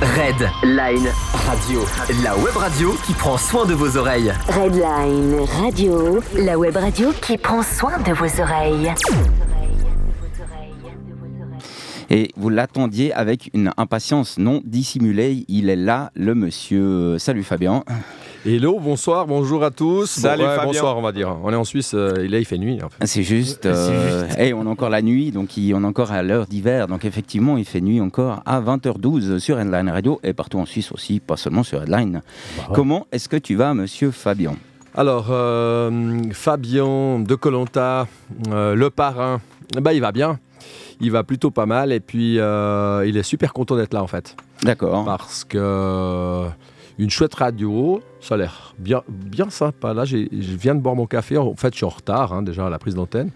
Red Line Radio, la web radio qui prend soin de vos oreilles. Redline Radio, la web radio qui prend soin de vos oreilles. Et vous l'attendiez avec une impatience non dissimulée. Il est là, le monsieur. Salut Fabien. Hello, bonsoir, bonjour à tous. Salut Bon, ouais, Fabien. Bonsoir, on va dire. On est en Suisse, euh, et là il fait nuit. en fait. C'est juste. euh, hey, on est encore la nuit, donc il- on est encore à l'heure d'hiver. Donc effectivement, il fait nuit encore à 20h12 sur Headline Radio et partout en Suisse aussi, pas seulement sur Headline. Comment est-ce que tu vas, monsieur Fabien? Alors, euh, Fabien de Colanta, le parrain, bah, il va bien. Il va plutôt pas mal et puis euh, il est super content d'être là en fait. D'accord. Parce que euh, une chouette radio, ça a l'air bien, bien sympa. Là, je viens de boire mon café. En fait, je suis en retard hein, déjà à la prise d'antenne.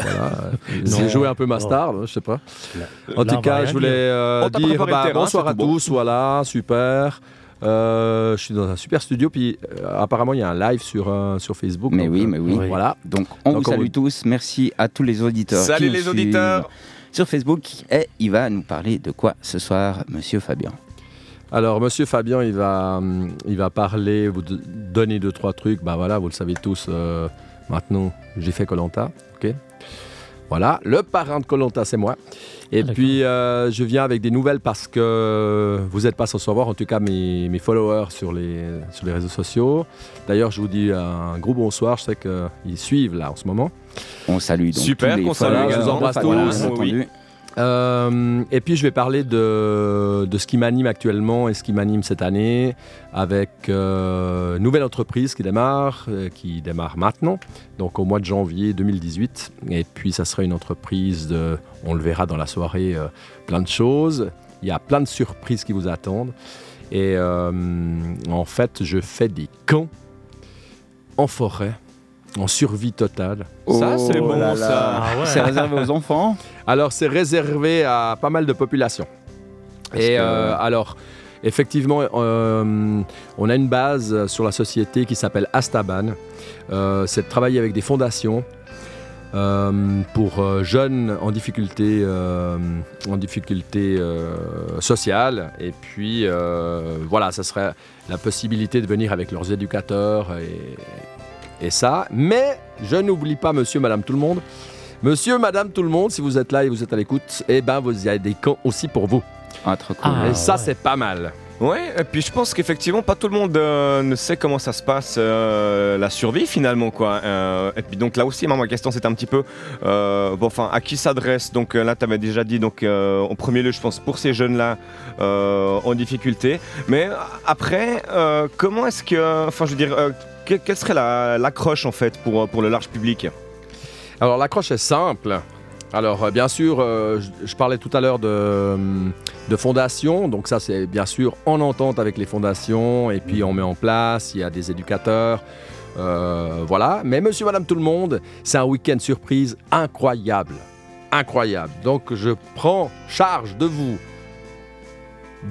Voilà. J'ai joué un peu ma star, je sais pas. En Là, tout cas, je voulais euh, dire préparé le bah, terrain, bonsoir à bon. tous. Voilà, super. Euh, je suis dans un super studio, puis euh, apparemment il y a un live sur, euh, sur Facebook. Mais donc, oui, euh, mais oui. Voilà. Donc on Donc, vous on salue vous- tous. Merci à tous les auditeurs. Salut qui les auditeurs. Sur Facebook, et il va nous parler de quoi ce soir, monsieur Fabien? Alors, monsieur Fabien, il va, il va parler, vous donner deux, trois trucs. Bah voilà, vous le savez tous, euh, maintenant, j'ai fait Colanta. ok? Voilà, le parrain de Colanta, c'est moi. Et Ah, puis, euh, je viens avec des nouvelles parce que vous n'êtes pas sans savoir, en tout cas mes, mes followers sur les, sur les réseaux sociaux. D'ailleurs, je vous dis un gros bonsoir, je sais qu'ils suivent là en ce moment. On salue donc Super, tous les qu'on salue Je vous embrasse tous. Euh, et puis je vais parler de, de ce qui m'anime actuellement et ce qui m'anime cette année avec euh, une nouvelle entreprise qui démarre, euh, qui démarre maintenant, donc au mois de janvier 2018. Et puis ça sera une entreprise de, on le verra dans la soirée, euh, plein de choses. Il y a plein de surprises qui vous attendent. Et euh, en fait, je fais des camps en forêt, en survie totale. Ça, c'est Oh bon, là ça. là. Ah ouais. C'est réservé aux enfants? Alors, c'est réservé à pas mal de populations. Parce Et que- euh, alors, effectivement, euh, on a une base sur la société qui s'appelle Astaban. Euh, c'est de travailler avec des fondations euh, pour euh, jeunes en difficulté, euh, en difficulté euh, sociale. Et puis, euh, voilà, ça serait la possibilité de venir avec leurs éducateurs et, et ça. Mais je n'oublie pas monsieur, madame, tout le monde. Monsieur, madame, tout le monde, si vous êtes là et vous êtes à l'écoute, eh ben, vous y a des camps aussi pour vous. Ah, trop cool. Ah, et ça, ouais. c'est pas mal. Ouais, et puis je pense qu'effectivement, pas tout le monde euh, ne sait comment ça se passe, euh, la survie finalement, quoi. Euh, et puis donc là aussi, moi, ma question, c'est un petit peu, euh, bon, enfin, à qui s'adresse? Donc là, tu avais déjà dit, donc euh, en premier lieu, je pense, pour ces jeunes-là euh, en difficulté. Mais après, euh, comment est-ce que, enfin, je veux dire, euh, que- quelle serait la- l'accroche en fait pour, pour le large public? Alors l'accroche est simple. Alors euh, bien sûr, euh, je, je parlais tout à l'heure de, de fondations, donc ça c'est bien sûr en entente avec les fondations, et puis on met en place, il y a des éducateurs, euh, voilà. Mais monsieur, madame, tout le monde, c'est un week-end surprise incroyable, incroyable. Donc je prends charge de vous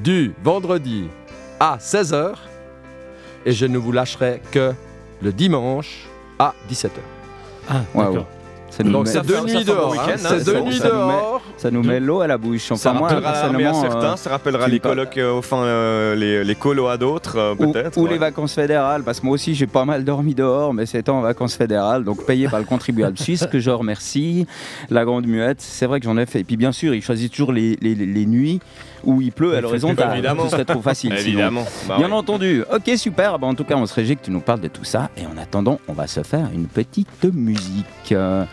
du vendredi à 16h, et je ne vous lâcherai que le dimanche à 17h. Ah, Waouh. Ça nous Donc met- c'est deux nuits dehors. week-end, hein. hein, C'est deux nuits dehors. Ça nous met l'eau à la bouche. Ça moi, rappellera à certains, euh, ça rappellera les colocs, euh, enfin euh, les, les colos à d'autres, euh, ou, peut-être. ou ouais. les vacances fédérales, parce que moi aussi j'ai pas mal dormi dehors, mais c'était en vacances fédérales, donc payé par le contribuable suisse, que je remercie. La Grande Muette, c'est vrai que j'en ai fait. Et puis bien sûr, il choisit toujours les, les- les nuits où il pleut à plus, évidemment. Ce serait trop facile. Évidemment. Bah Bien ouais. entendu. Ok, super. Bah, en tout cas, on se réjouit que tu nous parles de tout ça. Et en attendant, on va se faire une petite musique. Euh,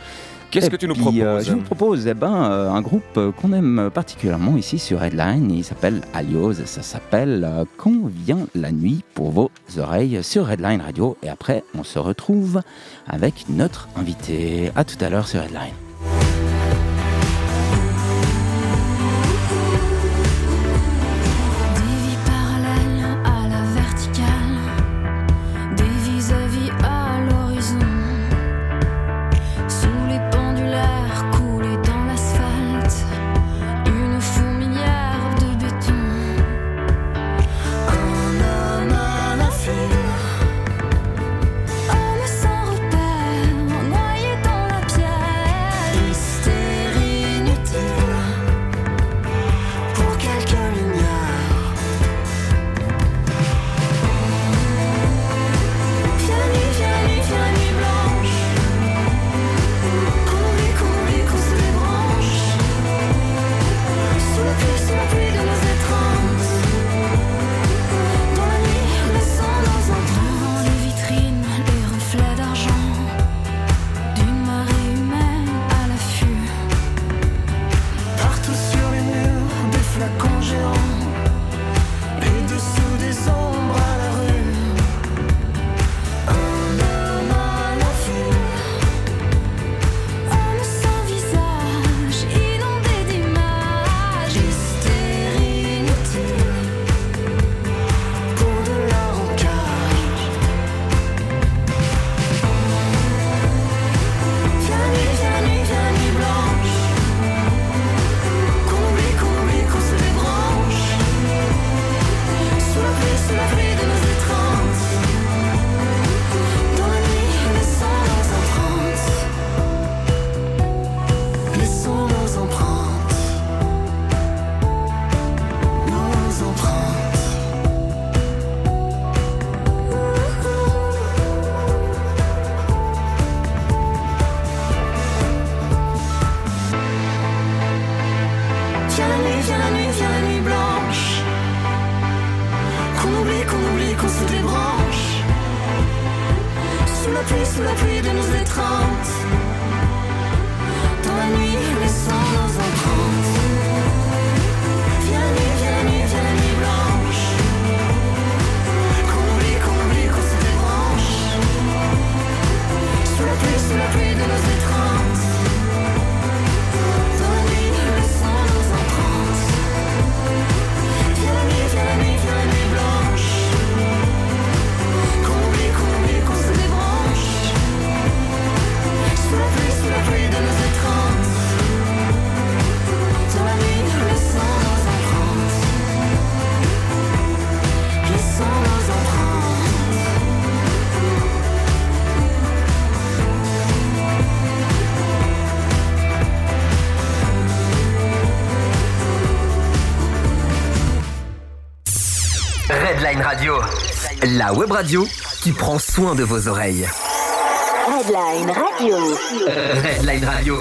Qu'est-ce que tu nous puis, proposes euh, Je vous propose eh ben, euh, un groupe euh, qu'on aime particulièrement ici sur Headline. Il s'appelle Alios. Ça s'appelle euh, Quand vient la nuit pour vos oreilles sur Headline Radio. Et après, on se retrouve avec notre invité. À tout à l'heure sur Headline. Radio, la web radio qui prend soin de vos oreilles. Redline Radio. Redline Radio.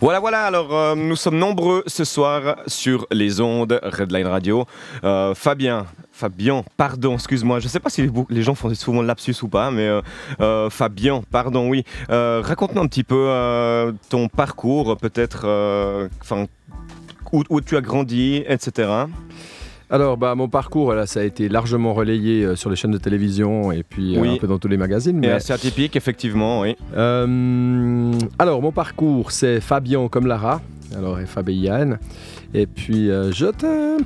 Voilà, voilà, alors euh, nous sommes nombreux ce soir sur les ondes Redline Radio. Euh, Fabien, Fabien, pardon, excuse-moi, je ne sais pas si les, les gens font souvent le lapsus ou pas, mais euh, euh, Fabien, pardon, oui. Euh, Raconte-nous un petit peu euh, ton parcours, peut-être, euh, enfin, où, où tu as grandi, etc. Alors, bah, mon parcours, là, ça a été largement relayé euh, sur les chaînes de télévision et puis euh, Oui. un peu dans tous les magazines. Et mais- assez atypique, effectivement, oui. Euh, alors, mon parcours, c'est Fabien comme Lara. Alors, Fabienne. Et puis, euh, je t'aime.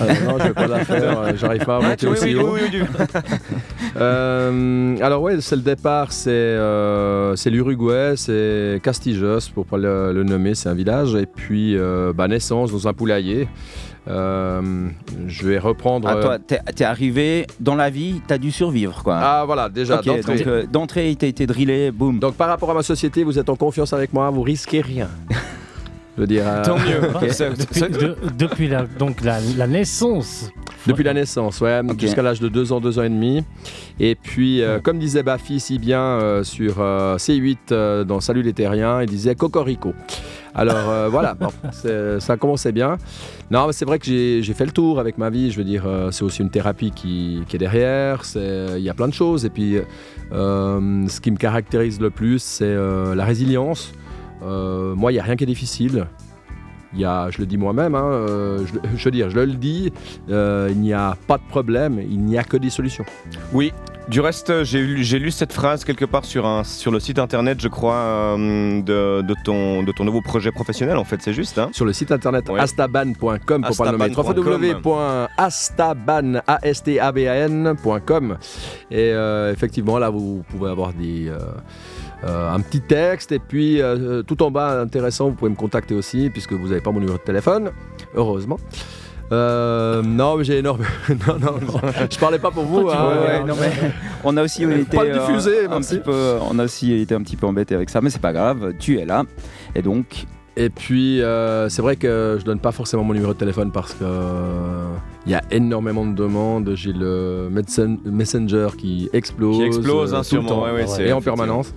Ah, non, je vais pas la faire. euh, J'arrive pas à monter oui, aussi oui, haut. oui, oui, oui. Euh, alors, ouais, c'est le départ. C'est euh, c'est l'Uruguay. C'est Castijos, pour pas le, le nommer. C'est un village. Et puis, euh, bah, naissance dans un poulailler. Euh, je vais reprendre. Ah, toi, t'es arrivé dans la vie, t'as dû survivre, quoi. Ah, voilà, déjà. Ok, d'entrée. donc euh, d'entrée, il t'a été drillé, boum. Donc par rapport à ma société, vous êtes en confiance avec moi, vous risquez rien. Je veux dire, euh, Tant mieux. C'est- depuis, c'est- de- depuis la, donc la, la naissance. depuis la naissance, ouais, jusqu'à l'âge de 2 ans, 2 ans et demi. Et puis, euh, comme disait Bafi si bien euh, sur euh, C8 euh, dans Salut les Terriens, il disait Cocorico. Alors euh, voilà, bon, ça commençait bien. Non, mais c'est vrai que j'ai fait le tour avec ma vie. Je veux dire, euh, c'est aussi une thérapie qui, qui est derrière. Il y a plein de choses. Et puis, euh, ce qui me caractérise le plus, c'est euh, la résilience. Euh, moi, il n'y a rien qui est difficile. Il y a, je le dis moi-même, hein, euh, je, je veux dire, je le dis, euh, il n'y a pas de problème, il n'y a que des solutions. Oui, du reste, j'ai lu, cette phrase quelque part sur, un, sur le site internet, je crois, euh, de, de ton, de ton nouveau projet professionnel, en fait, c'est juste. Hein Sur le site internet Oui. astaban.com pour pas le nommer. Astaban.com. www.astaban, A-S-T-A-B-A-N.com. Et euh, effectivement, là, vous pouvez avoir des, euh, euh, un petit texte. Et puis, euh, tout en bas, intéressant, vous pouvez me contacter aussi, puisque vous n'avez pas mon numéro de téléphone, heureusement. Euh, non, mais j'ai énorme. non, non, non. Je parlais pas pour vous. hein. Ouais, ouais, non, mais on a aussi été Pas euh, un petit peu, on a aussi été un petit peu embêté avec ça, mais c'est pas grave. Tu es là, et donc Et puis, euh, c'est vrai que je donne pas forcément mon numéro de téléphone parce que euh, il y a énormément de demandes. J'ai le Messenger qui explose, Qui explose, euh, hein, tout le sûrement. temps ouais, ouais, c'est et en permanence.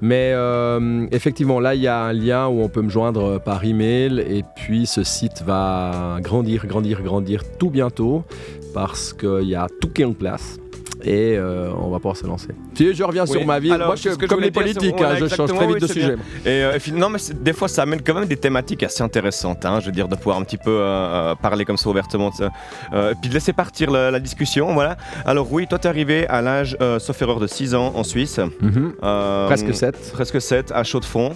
Mais euh, effectivement, là, il y a un lien où on peut me joindre par email et puis ce site va grandir, grandir, grandir tout bientôt parce qu'il y a tout qui est en place. Et euh, on va pouvoir se lancer. Si je reviens Oui. sur ma vie, Alors, moi je que je comme les dire, politiques, hein, je change très vite oui, de sujet. Et euh, et non, mais des fois, ça amène quand même des thématiques assez intéressantes. hein, je veux dire, de pouvoir un petit peu euh, euh, parler comme ça ouvertement. de ça. Euh, et puis de laisser partir la, la discussion. Voilà. Alors, oui, toi, t'es arrivé à l'âge, euh, sauf erreur, de 6 ans en Suisse. Mhm. Euh, Presque 7. Presque 7, à chaud de fond.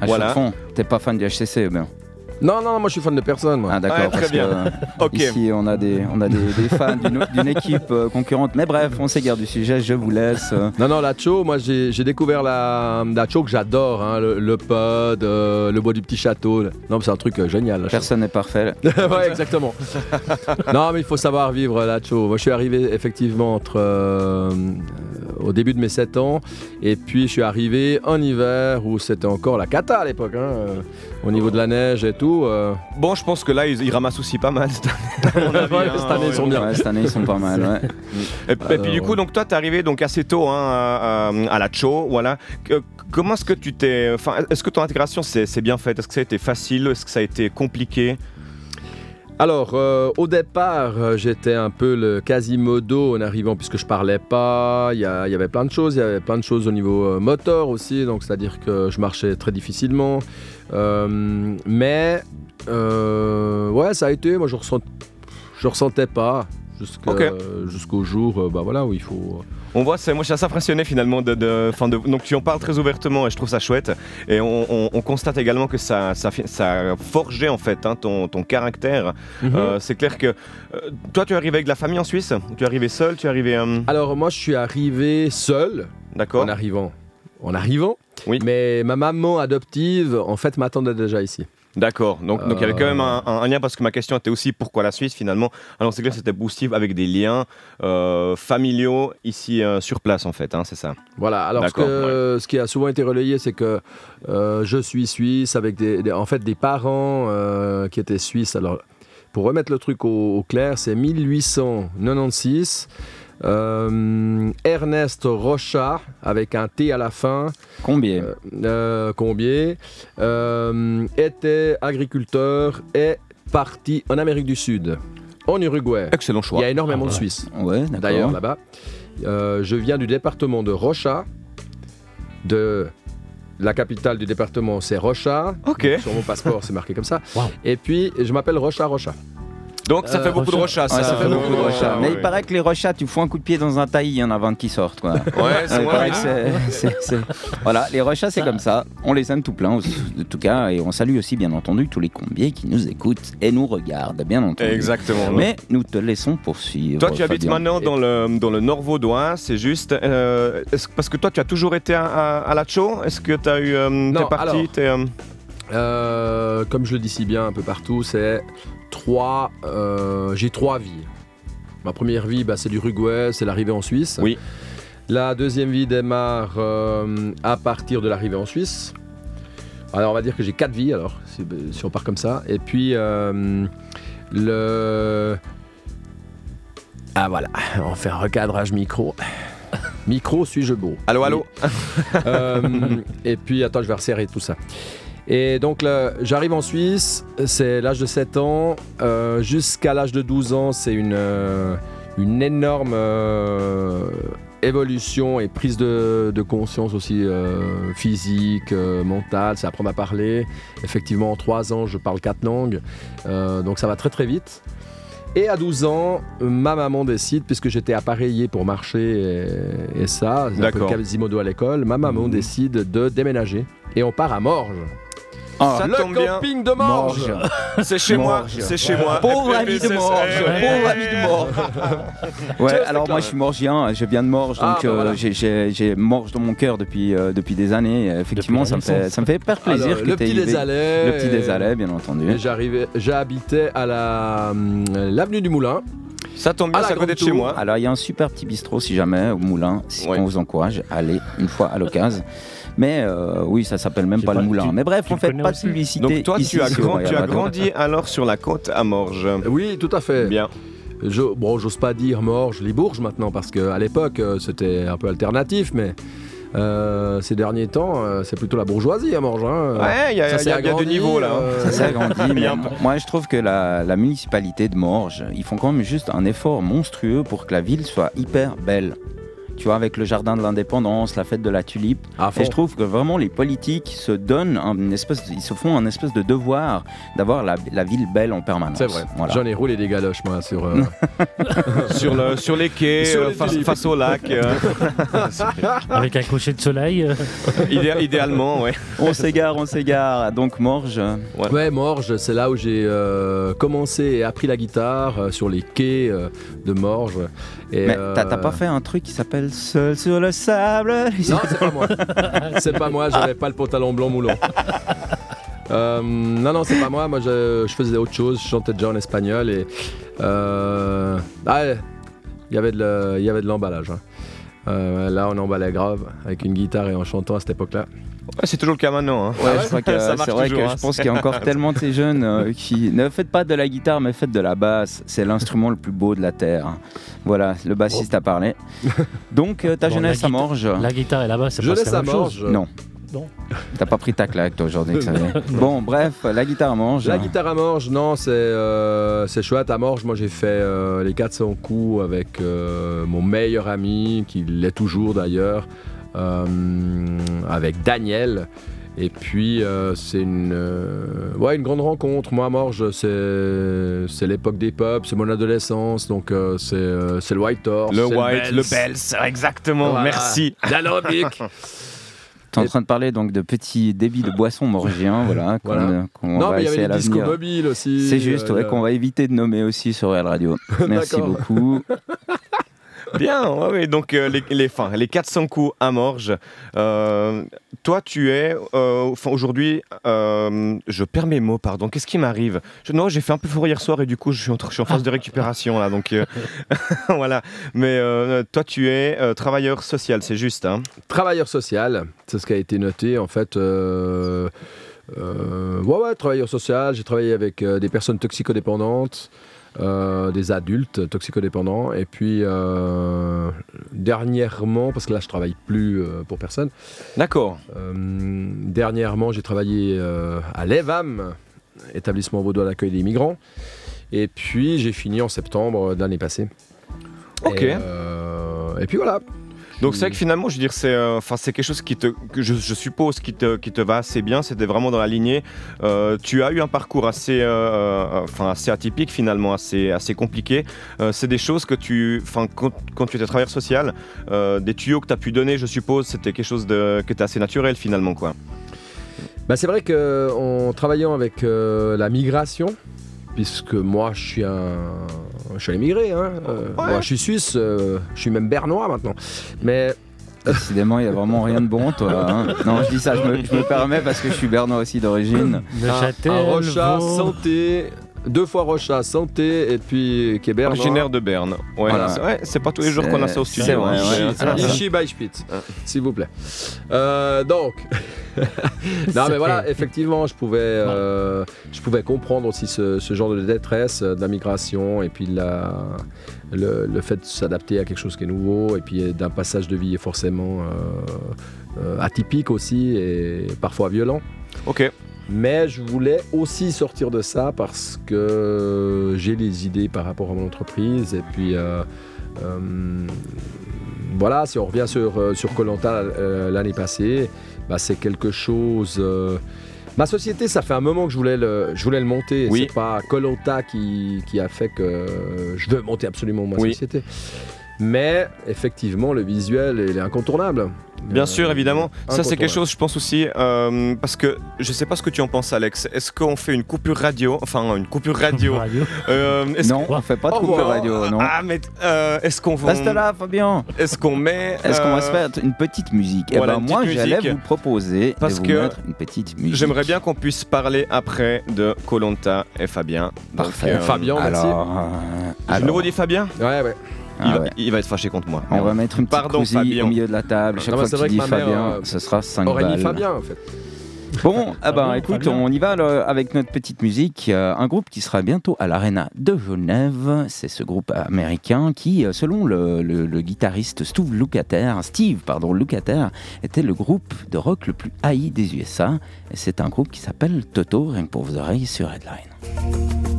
à Voilà. chaque fond, t'es pas fan du HCC, ou bien Non, non, moi je suis fan de personne. Moi. Ah d'accord, Ouais, très parce que, bien. euh, Ok. ici on a des, on a des, des fans d'une d'une équipe euh, concurrente. Mais bref, on s'égare du sujet, je vous laisse. euh, Non, non, la Cho, moi j'ai j'ai découvert la, la Cho que j'adore, hein, le, le pod, euh, le bois du petit château. Non, mais c'est un truc euh, génial. Personne n'est parfait. ouais, exactement. non, mais il faut savoir vivre la Cho. Moi je suis arrivé effectivement entre, au début de mes 7 ans, et puis je suis arrivé en hiver où c'était encore la cata à l'époque, hein, euh, au niveau de la neige et tout. euh. Bon, je pense que là, ils, ils ramassent aussi pas mal cette année. à mon avis, Ouais, hein, cette année, ils sont bien. Ouais, cette année ils sont pas mal. Ouais. Et, et puis du coup, donc toi, t'es arrivé donc assez tôt hein, à, à- à la Cho, voilà. Que- comment est-ce que tu t'es, enfin, est-ce que ton intégration s'est s'est bien faite? Est-ce que ça a été facile? Est-ce que ça a été compliqué? Alors, euh, au départ, euh, j'étais un peu le quasimodo en arrivant, puisque je parlais pas. Il y, avait plein de choses. Il y avait plein de choses au niveau euh, moteur aussi, donc c'est-à-dire que je marchais très difficilement. Mais, ouais, ça a été. Moi, je ressent, je ressentais pas jusqu'au jour, bah voilà, où il faut. On voit, moi je suis assez impressionné finalement de, de, enfin, de- donc tu en parles très ouvertement et je trouve ça chouette. Et on, on- on constate également que ça, ça, fi- ça a forgé en fait hein, ton, ton caractère. Euh, c'est clair que euh, toi tu es arrivé avec de la famille en Suisse, tu es arrivé seul, tu es arrivé, euh, Alors, moi, je suis arrivé seul. d'accord. en arrivant. En arrivant. Oui. Mais ma maman adoptive, en fait, m'attendait déjà ici. D'accord, donc donc il y avait quand même un, Euh. un- un lien parce que ma question était aussi pourquoi la Suisse finalement? Alors c'est clair, c'était Boostive avec des liens euh, familiaux ici euh, sur place en fait, hein, c'est ça. Voilà. Alors, ce, qui a souvent été relayé, c'est que euh, je suis suisse avec des, des- en fait, des parents qui étaient suisses. Alors, pour remettre le truc au, au clair, c'est 1896. Euh, Ernest Rocha, avec un T à la fin, Combien euh, euh, Combier, euh, était agriculteur et parti en Amérique du Sud, en Uruguay. Excellent Il choix. y a énormément Ah de ouais. Suisses, Ouais, d'ailleurs, là-bas. Je viens du département de Rocha, de la capitale du département, c'est Rocha. Sur mon passeport, c'est marqué comme ça. Wow. Et puis, je m'appelle Rocha Rocha. Donc ça Euh, fait beaucoup de Rocha. rochas. Ouais, ça fait beaucoup de rechats. Mais il paraît que les rechats, tu fous un coup de pied dans un taillis, il y en a 20 qui sortent. Quoi. Ouais, c'est vrai. c'est- Voilà, les rechats, c'est comme ça. On les aime tout plein, de tout cas. Et on salue aussi, bien entendu, tous les combiers qui nous écoutent et nous regardent, bien entendu. Exactement. Mais nous te laissons poursuivre. Toi, tu habites maintenant dans le, dans le nord vaudois, c'est juste. euh, parce que toi, tu as toujours été à, à, à La Chaux Est-ce que tu as eu. euh, Non, t'es parti euh, Euh, comme je le dis si bien un peu partout, c'est trois. euh, J'ai trois vies. Ma première vie, bah, c'est l'Uruguay, c'est l'arrivée en Suisse. Oui. La deuxième vie démarre euh, à partir de l'arrivée en Suisse. Alors on va dire que j'ai quatre vies alors, si, si on part comme ça. Et puis euh, le... Ah voilà, on fait un recadrage micro. Micro, suis-je beau? Allô, allô? Euh, et puis, attends, je vais resserrer tout ça. Et donc, là, j'arrive en Suisse, c'est l'âge de 7 ans. euh, Jusqu'à l'âge de 12 ans, c'est une, euh, une énorme euh, évolution et prise de, de conscience aussi physique, mentale. C'est apprendre à parler. Effectivement, en 3 ans, je parle 4 langues. Donc, ça va très très vite. Et à 12 ans, ma maman décide, puisque j'étais appareillé pour marcher et, et ça, un peu quasimodo à l'école, ma maman Mhm. décide de déménager. Et on part à Morges. Ah, Ça le tombe bien. camping de Morges. C'est chez moi, Morges. c'est chez moi. Pauvre ami de Morges, pauvre ami de Morges. Ouais, alors moi je suis morgien, je viens de Morges, donc Ah, bah euh, voilà. j'ai- j'ai j'ai Morges dans mon cœur depuis, euh, depuis des années. Et Effectivement, Depuis la ça me, fait, naissance. ça me fait hyper plaisir Alors, que le t'aies petit des Allais. Le petit des Allais, bien entendu. Et j'arrivais, j'habitais à la hum, l'avenue du Moulin. Ça tombe bien, À la c'est à côté de Grande chez Tour. moi. Alors il y a un super petit bistrot si jamais au Moulin, si Ouais. on vous encourage, allez une fois à l'occasion. Mais euh, oui, ça s'appelle même pas, pas- le Moulin. tu- Mais bref, on fait pas de publicité. Donc toi, ici tu as, grand- tu grandi alors sur la côte à Morges. Oui, tout à fait. Bien. Je, bon, j'ose pas dire Morges, les Bourges maintenant, parce qu'à l'époque, euh, c'était un peu alternatif, mais euh, ces derniers temps, euh, c'est plutôt la bourgeoisie à Morges. hein. Ouais, il y a, Ça y a du niveau là. hein. euh, Ça s'est agrandi, mais moi je trouve que la, la municipalité de Morges, ils font quand même juste un effort monstrueux pour que la ville soit hyper belle. Tu vois, avec le jardin de l'indépendance, la fête de la tulipe. Et je trouve que vraiment les politiques se donnent un espèce, ils se font un espèce de devoir d'avoir la, la ville belle en permanence. C'est vrai. Voilà. J'en ai roulé des galoches, moi, sur. euh, sur, le, sur les quais, Sur euh, les face, au lac. euh, Avec un coucher de soleil. euh, idé- idéalement, ouais. On s'égare, on s'égare. Donc Morges, Ouais, Morges, c'est là où j'ai euh, commencé et appris la guitare euh, sur les quais euh, de Morges. Et, mais euh, t'as pas fait un truc qui s'appelle Seul sur le sable Non, c'est pas moi. c'est pas moi, j'avais pas le pantalon blanc moulant. Euh, non, non, c'est pas moi. Moi, je, je faisais autre chose. Je chantais déjà en espagnol et. euh, ah, il y avait de le- il y avait de l'emballage. hein. Euh, là, on emballait grave avec une guitare et en chantant à cette époque-là. Ouais, c'est toujours le cas maintenant. hein. Ouais, je crois que Ça marche c'est vrai toujours, que hein. je pense qu'il y a encore tellement de ces jeunes euh, qui ne faites pas de la guitare mais faites de la basse. C'est l'instrument le plus beau de la terre. Voilà, le bassiste a parlé. Donc euh, ta Bon, jeunesse à Morges La guitare et la basse, c'est pas la à même chose. Non. Non. T'as pas pris ta claque toi aujourd'hui, Xavier. Bon, bref, la guitare à manche. La guitare à Morges, non, c'est euh, c'est chouette. À Morges, moi j'ai fait euh, les 400 coups avec euh, mon meilleur ami, qui l'est toujours d'ailleurs, euh, avec Daniel. Et puis euh, c'est une, euh, ouais, une grande rencontre. Moi à Morges, c'est c'est l'époque des pubs, c'est mon adolescence, donc euh, c'est euh, c'est le White Horse. Le White, le Bells. Bells, exactement, Voilà. merci. L'aérobic. T'es en train de parler donc de petits débits de boissons morgiens, voilà, qu'on Voilà. qu'on non, va mais il y avait les mobiles aussi. C'est juste, euh, ouais, qu'on va éviter de nommer aussi sur Real Radio. Merci beaucoup. Bien, ouais, donc euh, les, enfin, les 400 coups à Morges. Euh, toi, tu es, euh, aujourd'hui, je perds mes mots, pardon. Qu'est-ce qui m'arrive? Non, j'ai fait un peu fort hier soir et du coup, je suis en, phase de récupération là, donc voilà. Mais toi, tu es travailleur social, c'est juste, hein? Travailleur social, c'est ce qui a été noté en fait. euh, ouais, ouais, travailleur social. J'ai travaillé avec des personnes toxicodépendantes, euh, des adultes toxicodépendants. Et puis euh, dernièrement, parce que là je travaille plus euh, pour personne, D'accord. dernièrement j'ai travaillé à l'EVAM, établissement vaudois d'accueil des migrants. Et puis j'ai fini en septembre de l'année passée. Ok. Et, et puis voilà. Donc c'est vrai que finalement, je veux dire, c'est, euh, c'est quelque chose qui te, que je, je suppose qui te, qui te va assez bien. C'était vraiment dans la lignée. Euh, tu as eu un parcours assez, euh, enfin, assez atypique finalement, assez, assez compliqué. C'est des choses que tu, enfin, quand, quand tu étais travailleur social, des tuyaux que tu as pu donner, je suppose, c'était quelque chose de, qui était assez naturel finalement, quoi. Bah, c'est vrai qu'en travaillant avec euh, la migration, puisque moi je suis un, je suis un immigré, hein, euh, moi, je suis suisse, euh, je suis même bernois maintenant, mais Décidément, il n'y a vraiment rien de bon, toi. hein. Non, je dis ça, je me, je me permets parce que je suis bernois aussi d'origine. Neuchâtel, un Rocha santé, deux fois Rocha santé, et puis bernois. Originaire de Berne. Ouais, Voilà. c'est, ouais, pas tous les jours qu'on a ça au C'est- studio. c'est vrai, hein. C'est- c'est- Ici by Spitz, s'il vous plaît. Euh, donc, non mais voilà, effectivement, je pouvais, euh, je pouvais comprendre aussi ce, ce genre de détresse euh, de la migration et puis la, le, le fait de s'adapter à quelque chose qui est nouveau et puis d'un passage de vie forcément euh, euh, atypique aussi et parfois violent. Ok. Mais je voulais aussi sortir de ça parce que j'ai les idées par rapport à mon entreprise. Et puis, euh, euh, voilà, si on revient sur euh, sur Colanta l'année passée, bah, c'est quelque chose. euh, ma société, ça fait un moment que je voulais le, je voulais le monter. Oui. C'est pas Colanta qui, qui a fait que je veux monter absolument ma Oui. société. Mais effectivement, le visuel, il est incontournable. Bien Euh, sûr, évidemment. Ça, c'est quelque chose, je pense aussi, euh, parce que je sais pas ce que tu en penses, Alex. Est-ce qu'on fait une coupure radio Enfin, une coupure radio. Radio. euh, Non, on fait pas de de revoir. radio, non. Ah, mais euh, est-ce qu'on va. Reste là, Fabien. Est-ce qu'on met. Est-ce qu'on va se faire une petite musique? Eh voilà, ben, une moi, j'allais vous proposer Parce de vous que mettre une petite musique. J'aimerais bien qu'on puisse parler après de Colanta et Fabien. Donc, Parfait. euh, Fabien, merci. Alors, Je nouveau dit Fabien? Ouais, ouais. Ah il, va, ouais. il va être fâché contre moi. On va mettre une petite Pardon, au milieu de la table. Chaque Non, mais fois que tu dis que Fabien, euh, ce sera 5 Aurait balles. Fabien en fait. Bon, ah ben, Fabien, écoute, on y va là, avec notre petite musique. Euh, un groupe qui sera bientôt à l'Arena de Genève. C'est ce groupe américain qui, euh, selon le, le- le guitariste Steve Lukather, Steve pardon, Lukather, était le groupe de rock le plus haï des USA. Et c'est un groupe qui s'appelle Toto, rien que pour vos oreilles sur Headline.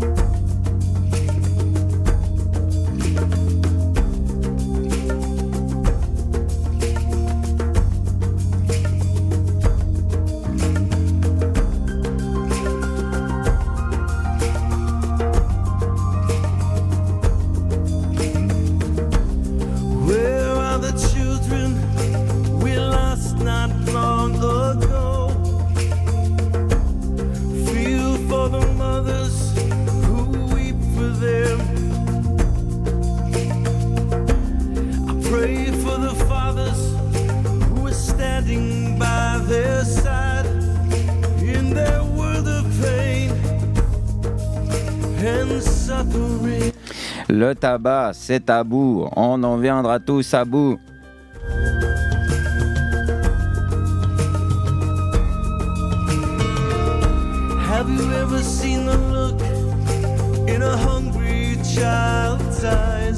Le tabac, c'est tabou. On en viendra tous à bout. Have you ever seen the look in a hungry child's eyes?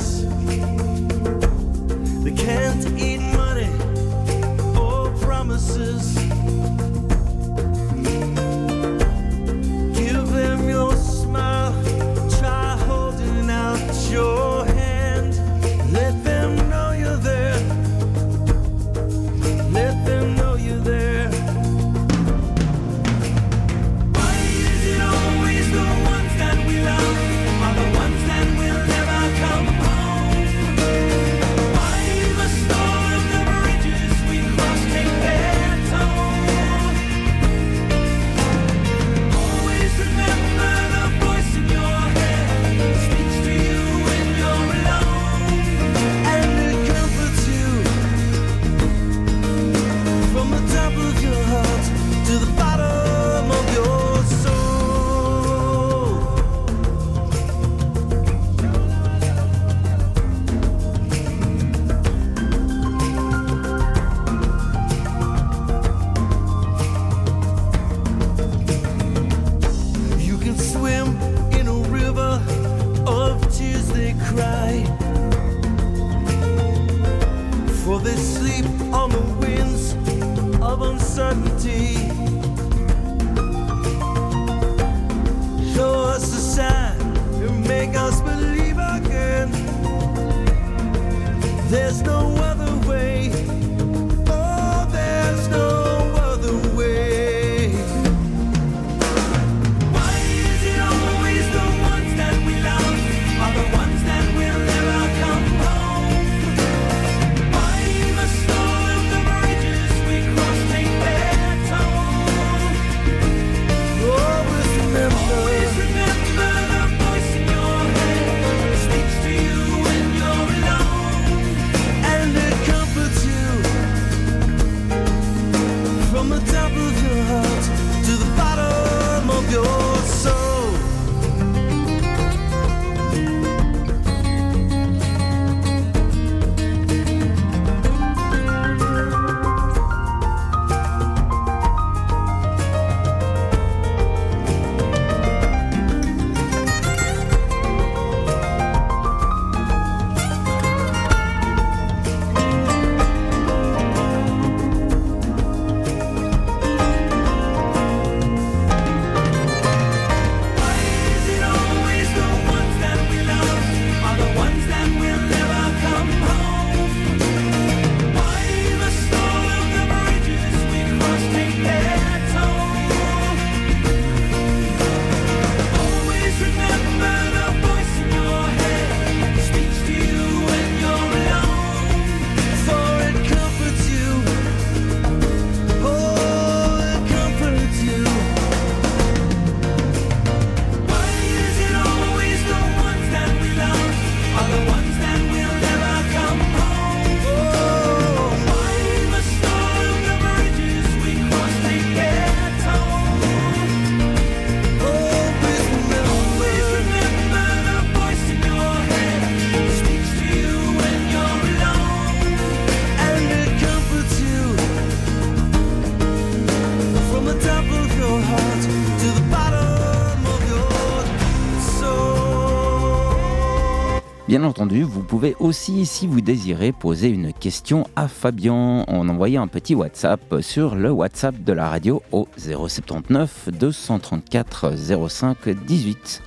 Bien entendu, vous pouvez aussi, si vous désirez, poser une question à Fabien en envoyant un petit WhatsApp sur le WhatsApp de la radio au 079 234 05 18.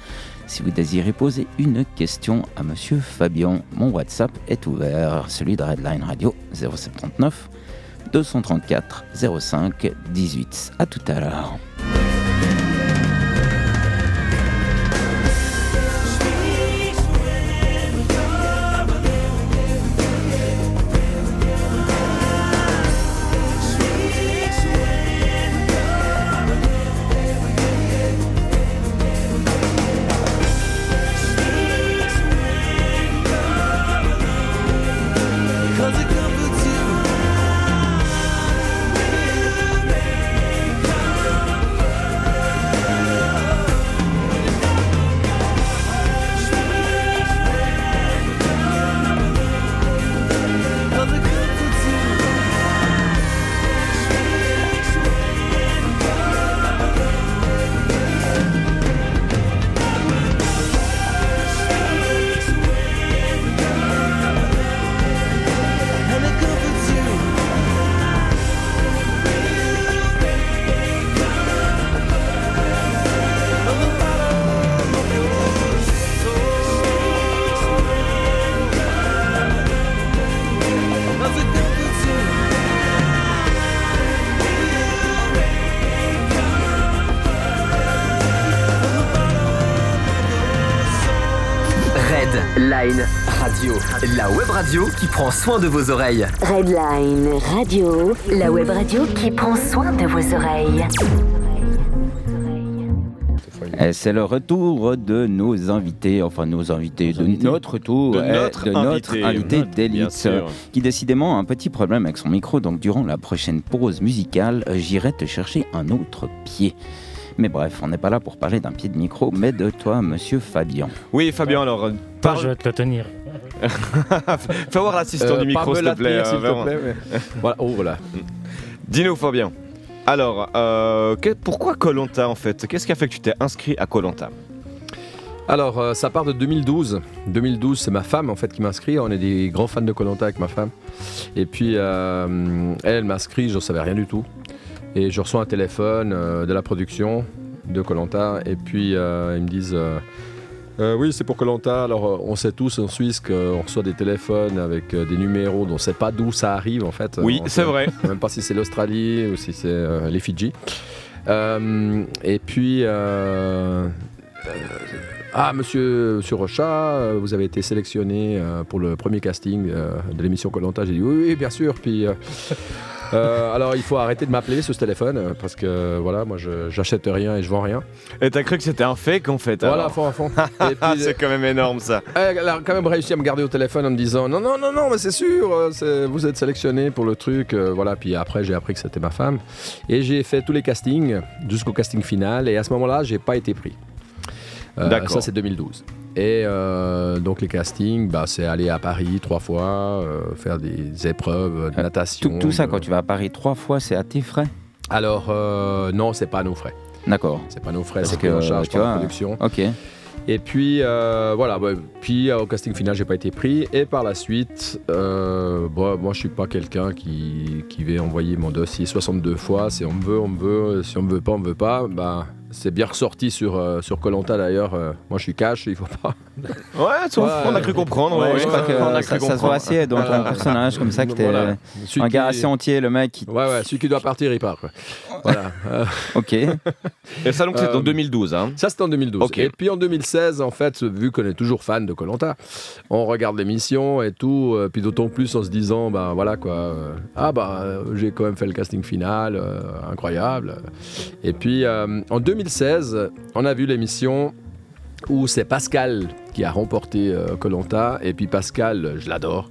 Si vous désirez poser une question à Monsieur Fabien, mon WhatsApp est ouvert, celui de Redline Radio 079 234 05 18. À tout à l'heure. Radio qui prend soin de vos oreilles. Redline Radio, la web radio qui prend soin de vos oreilles. Et C'est le retour de nos invités, enfin nos invités, de notre tour, De eh, notre de notre invité. d'élite, qui décidément a un petit problème avec son micro, donc durant la prochaine pause musicale, euh, j'irai te chercher un autre pied. Mais bref, on n'est pas là pour parler d'un pied de micro, mais de toi, monsieur Fabien. Oui, Fabien, alors, euh, Toi, parle- je vais te le tenir. fais voir l'assistant Euh, du micro, s'il te plaît. euh, Voilà, oh voilà. Dis-nous, Fabien. Alors, euh, que- pourquoi Colanta en fait? Qu'est-ce qui a fait que tu t'es inscrit à Colanta? Alors, euh, ça part de 2012. 2012, c'est ma femme en fait qui m'inscrit. On est des grands fans de Colanta avec ma femme. Et puis, euh, elle, elle m'inscrit, je ne savais rien du tout. Et je reçois un téléphone de la production de Colanta. Et puis, ils me disent euh, Oui, c'est pour Colanta. Alors, euh, on sait tous en Suisse qu'on reçoit des téléphones avec euh, des numéros dont on ne sait pas d'où ça arrive en fait. Oui, c'est vrai. même pas si c'est l'Australie ou si c'est euh, les Fidji. Euh, et puis, ah, monsieur, monsieur Rochat, euh, vous avez été sélectionné pour le premier casting de l'émission Colanta. J'ai dit oui, oui, bien sûr. Puis, euh, euh, alors, il faut arrêter de m'appeler sur ce téléphone euh, parce que voilà, moi, j'achète rien et je vends rien. Et t'as cru que c'était un fake en fait Voilà, fond, à fond. Ah, c'est quand même énorme ça. elle a quand même réussi à me garder au téléphone en me disant non, non, non, non, mais c'est sûr, euh, vous êtes sélectionné pour le truc. euh, voilà, puis après, j'ai appris que c'était ma femme. Et j'ai fait tous les castings jusqu'au casting final. Et à ce moment-là, j'ai pas été pris. Euh, D'accord. Ça, c'est 2012. Et euh, donc, les castings, bah, c'est aller à Paris trois fois, euh, faire des épreuves de Euh, natation. Tout, tout ça, de- quand tu vas à Paris trois fois, c'est à tes frais? Alors, euh, non, c'est pas à nos frais. D'accord. C'est pas nos frais, c'est que, en charge tu par la vois, production. Ok. Et puis voilà, bah, puis au casting final, j'ai pas été pris. Et par la suite, moi je suis pas quelqu'un qui, qui va envoyer mon dossier 62 fois. Si on me veut, on me veut. Si on me veut pas, on me veut pas. Bah, c'est bien ressorti sur euh, sur Colanta d'ailleurs. Euh, moi je suis cash, il faut pas. Ouais, sauf Ouais, on a cru comprendre. Ouais, ouais, je crois que on a ça, cru ça se voit assez ton Voilà. personnage comme ça, t'es Voilà. Celui un qui- gars assez entier, le mec. Qui... Ouais ouais, celui qui doit partir, il part. quoi. Voilà. Euh, Ok. Et ça donc c'est Euh, en 2012. Hein. Ça, c'était en 2012. Ok. Et puis en 2016, en fait, vu qu'on est toujours fan de Colanta, on regarde l'émission et tout, euh, puis d'autant plus en se disant, ben voilà quoi, euh, ah bah euh, j'ai quand même fait le casting final, euh, incroyable. Et puis euh, en 2016, on a vu l'émission où c'est Pascal qui a remporté Colanta, et puis Pascal, je l'adore.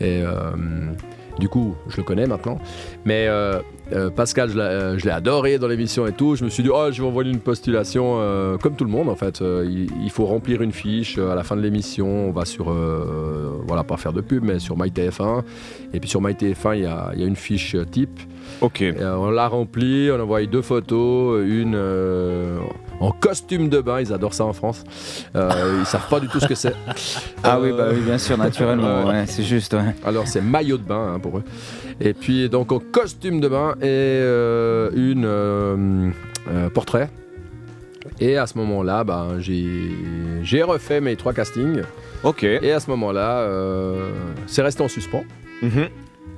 Et euh, du coup, je le connais maintenant. Mais euh, euh, Pascal, je l'ai euh, je l'ai adoré dans l'émission et tout. Je me suis dit, oh, je vais envoyer une postulation euh, comme tout le monde en fait. Il, il faut remplir une fiche à la fin de l'émission. On va sur, voilà, pas faire de pub, mais sur MyTF1. Et puis sur MyTF1, il y a, il y a une fiche type. Ok. Et, on l'a remplie, on a envoyé deux photos, une en costume de bain. Ils adorent ça en France. Euh, ils savent pas du tout ce que c'est. Ah oui, Euh, bah oui, bien sûr, naturellement. ouais. ouais, c'est juste. Ouais. alors c'est maillot de bain hein, pour eux. Et puis donc en costume de bain et euh, une euh, euh, portrait. Et à ce moment-là, ben, j'ai j'ai refait mes trois castings. Ok. Et à ce moment-là, euh, c'est resté en suspens. Mhm.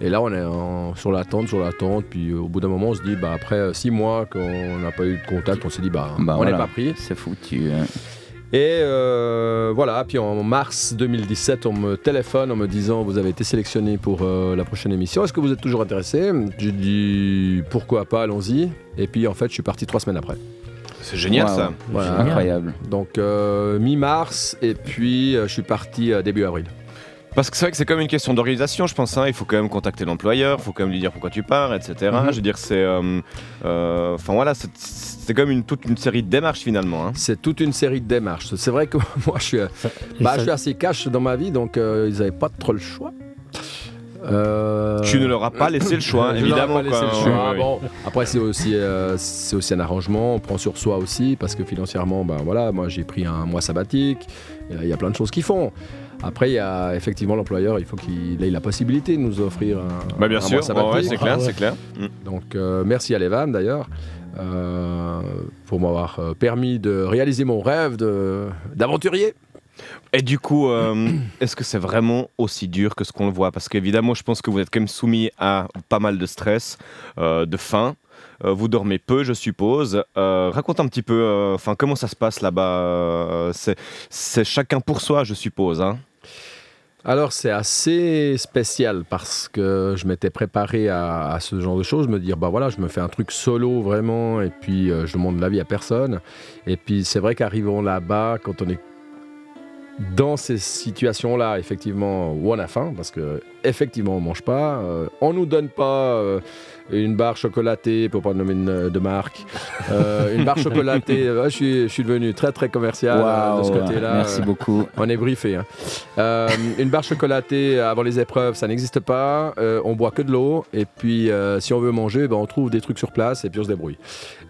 Et là, on est en- sur l'attente, sur l'attente. Puis euh, au bout d'un moment, on se dit, bah, après euh, six mois qu'on n'a pas eu de contact, on s'est dit, bah, Bah, on n'est voilà. pas pris. C'est foutu. hein. Et euh, voilà, puis en mars 2017, on me téléphone en me disant Vous avez été sélectionné pour euh, la prochaine émission, est-ce que vous êtes toujours intéressé? J'ai dit Pourquoi pas, allons-y. Et puis en fait, je suis parti trois semaines après. C'est génial ça. Voilà. Incroyable. Donc euh, mi-mars, et puis euh, je suis parti euh, début avril. Parce que c'est vrai que c'est comme une question d'organisation, je pense. hein. Il faut quand même contacter l'employeur, il faut quand même lui dire pourquoi tu pars, etc. Mhm. Je veux dire, c'est. euh, euh, Enfin voilà, c'est- c'est comme une, toute une série de démarches finalement. hein. C'est toute une série de démarches. C'est vrai que moi, je suis, Ça- et bah, ça- je suis assez cash dans ma vie, donc euh, ils n'avaient pas trop le choix. Euh, Tu ne leur as pas laissé le choix, Je évidemment. pas laissé quoi. le choix. Ouais. Bon, après, c'est aussi, euh, c'est aussi un arrangement. On prend sur soi aussi parce que financièrement, ben voilà, moi j'ai pris un mois sabbatique. Il y y a plein de choses qui font. Après, il y a effectivement l'employeur, il faut qu'il ait la possibilité de nous offrir un, Bah bien un sûr, ouais, c'est clair, Ah ouais. c'est clair. Mm. Donc, euh, merci à Levan d'ailleurs euh, pour m'avoir euh, permis de réaliser mon rêve d'aventurier. Et du coup, euh, est-ce que c'est vraiment aussi dur que ce qu'on le voit? Parce qu'évidemment, je pense que vous êtes quand même soumis à pas mal de stress, euh, de faim. Euh, vous dormez peu, je suppose. Raconte un petit peu, enfin, comment ça se passe là-bas? C'est, c'est chacun pour soi, je suppose. Hein Alors c'est assez spécial parce que je m'étais préparé à, ce genre de choses, me dire bah voilà je me fais un truc solo vraiment et puis euh, je demande l'avis à personne. Et puis c'est vrai qu'arrivant là-bas quand on est dans ces situations-là effectivement où on a faim parce que effectivement on mange pas, euh, on nous donne pas euh, une barre chocolatée pour pas nommer une- de marque, euh, une barre chocolatée. euh, je suis je suis devenu très très commercial de ce côté-là. Merci beaucoup. on est briefé. hein. Une barre chocolatée avant les épreuves, ça n'existe pas. On boit que de l'eau. Et puis, si on veut manger, ben, on trouve des trucs sur place et puis on se débrouille.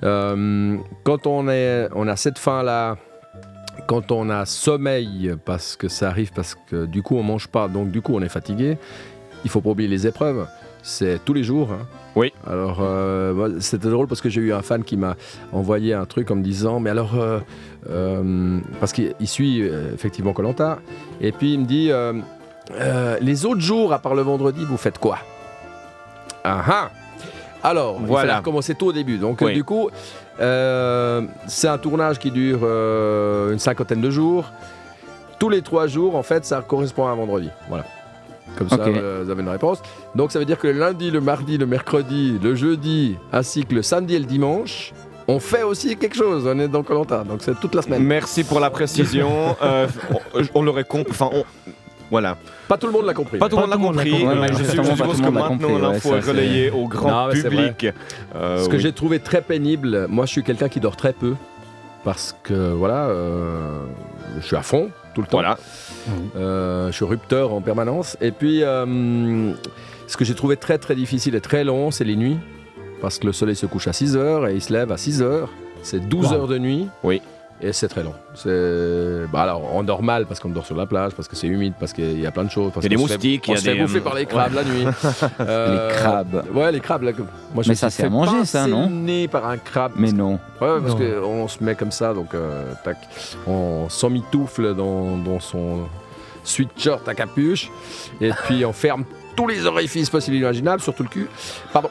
Quand on, est, on a cette faim-là, quand on a sommeil, parce que ça arrive, parce que du coup on mange pas, donc du coup on est fatigué, il faut pas oublier les épreuves. C'est tous les jours. hein. Oui. Alors, euh, c'était drôle parce que j'ai eu un fan qui m'a envoyé un truc en me disant Mais alors, euh, euh, parce qu'il il suit effectivement Colanta, et puis il me dit Les autres jours, à part le vendredi, vous faites quoi? Ah ah Alors, il Voilà. fallait recommencer tout au début. Donc, Oui. du coup, euh, c'est un tournage qui dure euh, une cinquantaine de jours. Tous les trois jours, en fait, ça correspond à un vendredi. Voilà. Comme ça, euh, vous avez une réponse. Donc, ça veut dire que le lundi, le mardi, le mercredi, le jeudi, ainsi que le samedi et le dimanche, on fait aussi quelque chose. On est dans Colanta. Donc, c'est toute la semaine. Merci pour la précision. Euh, on on l'aurait compris. Enfin, on- voilà. Pas tout le monde l'a compris. Pas tout le monde l'a compris. Euh, je suppose que maintenant l'info est relayée au grand public. Euh, Ce que oui. j'ai trouvé très pénible, moi je suis quelqu'un qui dort très peu parce que voilà, euh, je suis à fond tout le temps. Voilà. Euh, je suis rupteur en permanence. Et puis, euh, ce que j'ai trouvé très très difficile et très long, c'est les nuits. Parce que le soleil se couche à 6 heures et il se lève à 6 heures. C'est 12 Wow. heures de nuit. Oui. Et c'est très long. C'est bah alors on dort mal parce qu'on dort sur la plage, parce que c'est humide, parce qu'il y a plein de choses. parce Il y a des moustiques, il y On a se fait des, bouffer euh, par les crabes la nuit. Euh, Les crabes. Ouais, les crabes. Là, que- moi, je Mais me ça, c'est à manger, ça, non nez par un crabe. Mais non. Ouais, parce qu'on se met comme ça, donc euh, tac, on s'emmitoufle dans, dans son sweatshirt à capuche, et puis on ferme tous les orifices possibles et imaginables, surtout le cul. Pardon.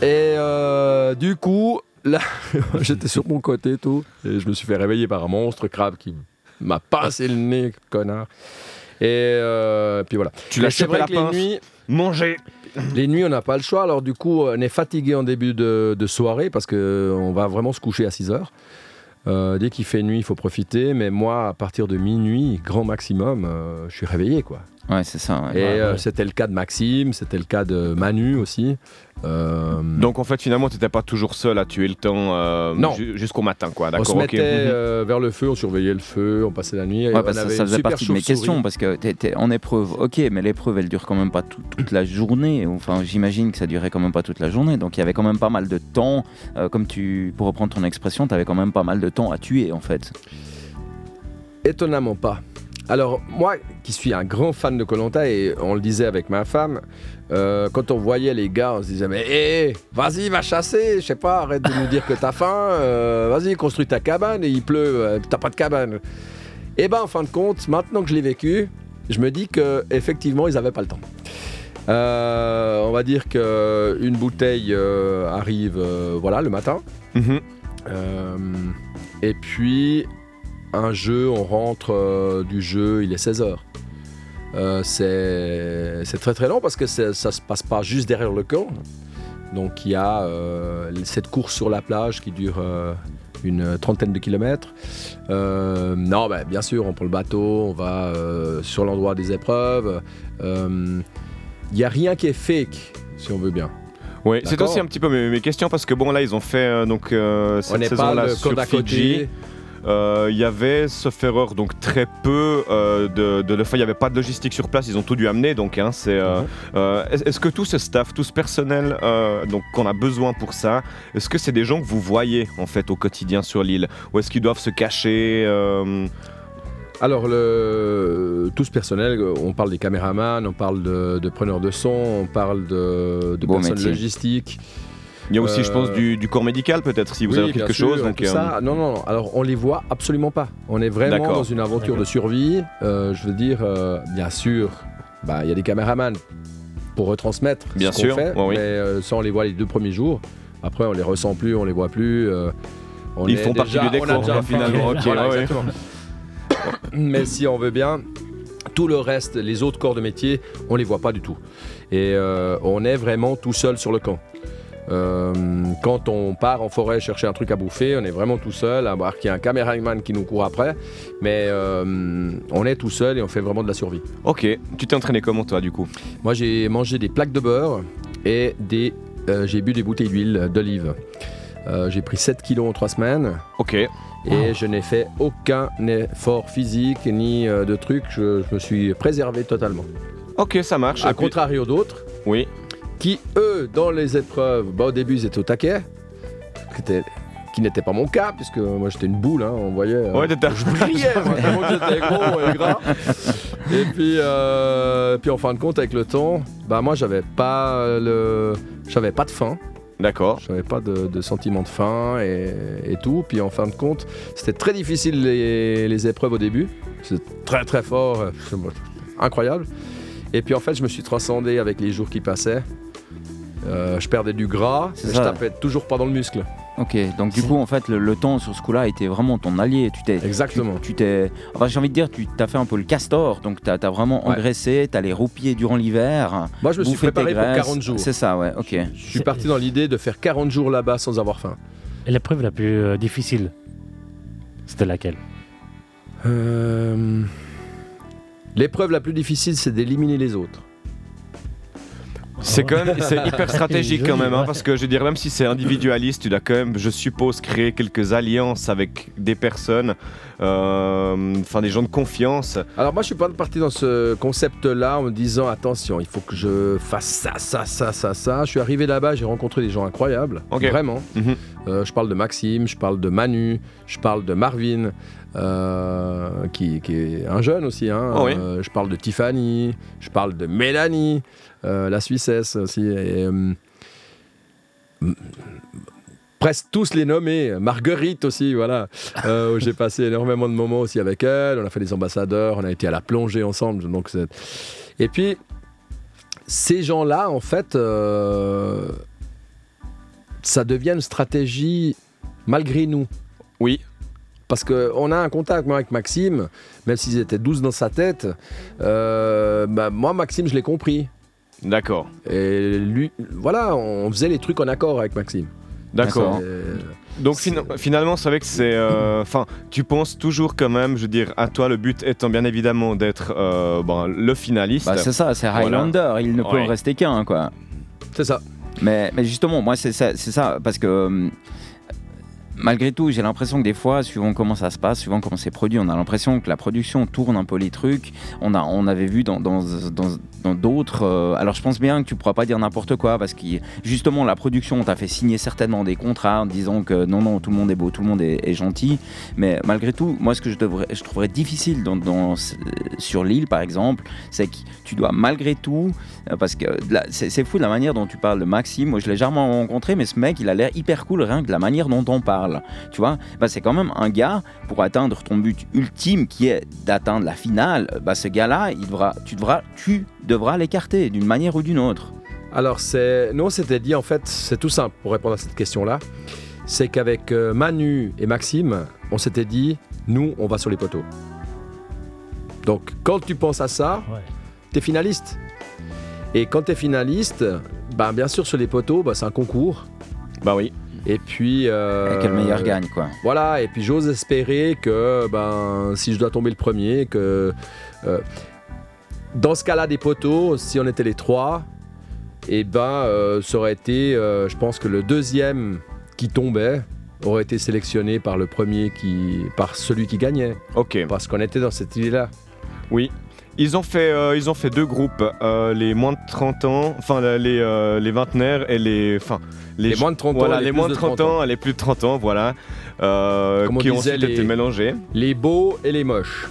Et euh, du coup, là, j'étais sur mon côté, tout, et je me suis fait réveiller par un monstre crabe qui m'a pincé le nez, connard. Et euh, puis voilà. Tu l'as chopé la pince. nuits, Manger. les nuits, on n'a pas le choix. Alors, du coup, on est fatigué en début de, de soirée parce qu'on va vraiment se coucher à 6 heures. Euh, dès qu'il fait nuit, il faut profiter. Mais moi, à partir de minuit, grand maximum, euh, je suis réveillé. quoi. Ouais, c'est ça. ouais. Et ouais, euh, ouais. c'était le cas de Maxime, c'était le cas de Manu aussi. Euh, Donc en fait finalement tu n'étais pas toujours seul à tuer le temps euh, ju- jusqu'au matin quoi. on D'accord. se ok. mettait Mhm. euh, vers le feu, on surveillait le feu, on passait la nuit. Ouais, on ça une faisait partie de mes questions parce que t'es, t'es en épreuve, ok, mais l'épreuve elle dure quand même pas tout- toute la journée. Enfin, j'imagine que ça durait quand même pas toute la journée, donc il y avait quand même pas mal de temps. euh, comme tu, pour reprendre ton expression, tu avais quand même pas mal de temps à tuer en fait. Étonnamment pas. Alors, moi qui suis un grand fan de Colanta, et on le disait avec ma femme, euh, quand on voyait les gars, on se disait Mais hé, vas-y, va chasser, je sais pas, arrête de nous dire que t'as faim, euh, vas-y, construis ta cabane, et il pleut, euh, t'as pas de cabane. Et ben, en fin de compte, maintenant que je l'ai vécu, je me dis que effectivement ils avaient pas le temps. On va dire qu'une bouteille euh, arrive voilà, le matin. Mhm. Euh, et puis, un jeu, on rentre euh, du jeu, il est 16h. c'est c'est très très long parce que ça se passe pas juste derrière le camp. Donc il y a euh, cette course sur la plage qui dure euh, une trentaine de kilomètres. Euh, non, bah, bien sûr, on prend le bateau, on va euh, sur l'endroit des épreuves. Euh, Il n'y a rien qui est fake, si on veut bien. Oui, c'est aussi un petit peu mes, mes questions parce que bon là ils ont fait euh, donc euh, on cette saison-là sur Fidji. Côté. Euh, Il y avait, sauf erreur, donc très peu euh, de, il n'y avait pas de logistique sur place, ils ont tout dû amener. Donc, hein, c'est. euh, Mhm. euh, est- est-ce que tout ce staff, tout ce personnel, euh, donc qu'on a besoin pour ça, est-ce que c'est des gens que vous voyez en fait au quotidien sur l'île, ou est-ce qu'ils doivent se cacher euh, Alors, le, tout ce personnel, on parle des caméramans, on parle de, de preneurs de son, on parle de, de Beau personnes métier. logistiques. Il y a aussi, Euh, je pense, du, du corps médical peut-être, si vous Oui, avez quelque sûr, chose. et Donc, tout euh, ça. Non, non, non. Alors, on les voit absolument pas. On est vraiment dans une aventure de survie. Euh, je veux dire, euh, bien sûr, bah, il y a des caméramans pour retransmettre Bien ce qu'on sûr, fait, ouais, oui. mais euh, ça, on les voit les deux premiers jours. Après, on les ressent plus, on les voit plus. euh, on Ils font partie du décor, finalement. Voilà, ouais. Mais si on veut bien, tout le reste, les autres corps de métier, on les voit pas du tout. Et euh, on est vraiment tout seul sur le camp. Euh, quand on part en forêt chercher un truc à bouffer, on est vraiment tout seul, à voir qu'il y a un caméraman qui nous court après. Mais euh, on est tout seul et on fait vraiment de la survie. Ok, tu t'es entraîné comment toi du coup? Moi, j'ai mangé des plaques de beurre et des, euh, j'ai bu des bouteilles d'huile d'olive. Euh, j'ai pris 7 kilos en 3 semaines Ok, et je n'ai fait aucun effort physique ni euh, de trucs. Je, je me suis préservé totalement. ok, ça marche. À puis- contrario d'autres Oui, qui, eux, dans les épreuves, bah, au début, ils étaient au taquet. Qui n'était pas mon cas, puisque moi j'étais une boule, hein, on voyait. Ouais, t'étais- je brillais, moi, tellement que j'étais gros et gras. Et puis, euh, puis en fin de compte, avec le temps, bah moi j'avais pas le, j'avais pas de faim. D'accord. J'avais pas de, de sentiment de faim et, et tout. Puis en fin de compte, c'était très difficile les, les épreuves au début. C'était très très fort, euh, incroyable. Et puis en fait, je me suis transcendé avec les jours qui passaient. Euh, je perdais du gras, C'est mais je ça. tapais toujours pas dans le muscle. Ok, donc du coup, en fait, le, le temps sur ce coup-là était vraiment ton allié. Tu t'es, Exactement. tu t'es, enfin, j'ai envie de dire, tu t'as fait un peu le castor, donc t'as as vraiment Ouais. engraissé, t'as les roupiers durant l'hiver. Moi, je me suis préparé pour graisses. 40 jours. C'est ça, ouais, ok. Je suis parti dans l'idée de faire 40 jours là-bas sans avoir faim. Et l'épreuve la plus euh, difficile, c'était laquelle? Euh, L'épreuve la plus difficile, c'est d'éliminer les autres. C'est quand même, c'est hyper stratégique quand même, hein, ouais. parce que je veux dire, même si c'est individualiste, tu dois quand même, je suppose, créer quelques alliances avec des personnes, euh, enfin des gens de confiance. Alors moi je suis pas parti dans ce concept-là en me disant attention, il faut que je fasse ça, ça, ça, ça, ça. Je suis arrivé là-bas, j'ai rencontré des gens incroyables, Ok. vraiment. Mhm. Euh, je parle de Maxime, je parle de Manu, je parle de Marvin, euh, qui, qui est un jeune aussi. hein. Oh oui. Euh, je parle de Tiffany, je parle de Mélanie, la Suissesse aussi. Et, presque tous les nommés. Marguerite aussi, voilà. Où j'ai passé énormément de moments aussi avec elle. On a fait des ambassadeurs, on a été à la plongée ensemble. Donc Et puis, ces gens-là, en fait, ça devient une stratégie malgré nous. Oui. Parce qu'on a un contact, moi, avec Maxime, même s'ils étaient 12 dans sa tête. euh, bah, moi, Maxime, je l'ai compris. D'accord, Et lui, voilà, on faisait les trucs en accord avec Maxime. d'accord. Euh, Donc fina- finalement, c'est vrai que c'est, euh, enfin, tu penses toujours quand même, je veux dire, à toi, le but étant bien évidemment d'être euh, bon, le finaliste. Bah, c'est ça, c'est Voilà. Highlander, il ne peut Ouais. en rester qu'un, quoi. c'est ça. Mais, justement, moi, c'est ça, ça, parce que euh, malgré tout, j'ai l'impression que des fois, suivant comment ça se passe, suivant comment c'est produit, on a l'impression que la production tourne un peu les trucs. On, a, on avait vu dans dans- dans- dans d'autres. euh, alors, je pense bien que tu pourras pas dire n'importe quoi, parce que justement, la production t'a fait signer certainement des contrats en disant que non, non, tout le monde est beau, tout le monde est, gentil. Mais malgré tout, moi, ce que je, devrais, je trouverais difficile dans, dans- sur l'île, par exemple, c'est que tu dois malgré tout euh, Parce que là, c'est fou de la manière dont tu parles de Maxime. Moi, je l'ai jamais rencontré, mais ce mec, il a l'air hyper cool rien que la manière dont on parle. Tu vois, bah, c'est quand même un gars pour atteindre ton but ultime, qui est d'atteindre la finale. Bah, ce gars-là, il devra, tu devras, tu devras l'écarter d'une manière ou d'une autre. Alors, c'est, nous, on s'était dit, en fait, c'est tout simple pour répondre à cette question-là. C'est qu'avec euh, Manu et Maxime, on s'était dit, nous, on va sur les poteaux. Donc, quand tu penses à ça, Ouais. t'es finaliste. Et quand t'es finaliste, ben, bien sûr, sur les poteaux, bah, c'est un concours. Bah oui. Et puis. euh, Et que le meilleur gagne, quoi. Voilà, et puis j'ose espérer que ben, si je dois tomber le premier, que euh, dans ce cas-là des poteaux, si on était les trois, et ben euh, ça aurait été, euh, je pense que le deuxième qui tombait aurait été sélectionné par le premier qui, par celui qui gagnait, Ok. parce qu'on était dans cette idée-là. Oui. Ils ont fait, euh, ils ont fait deux groupes, euh, les moins de 30 ans, enfin les, euh, les vingtenaires et les, enfin Les moins de 30 ans voilà, les les plus moins de de 30 30 ans, et les plus de 30 ans, voilà, Comme on qui ont ensuite les- été mélangés. Les beaux et les moches.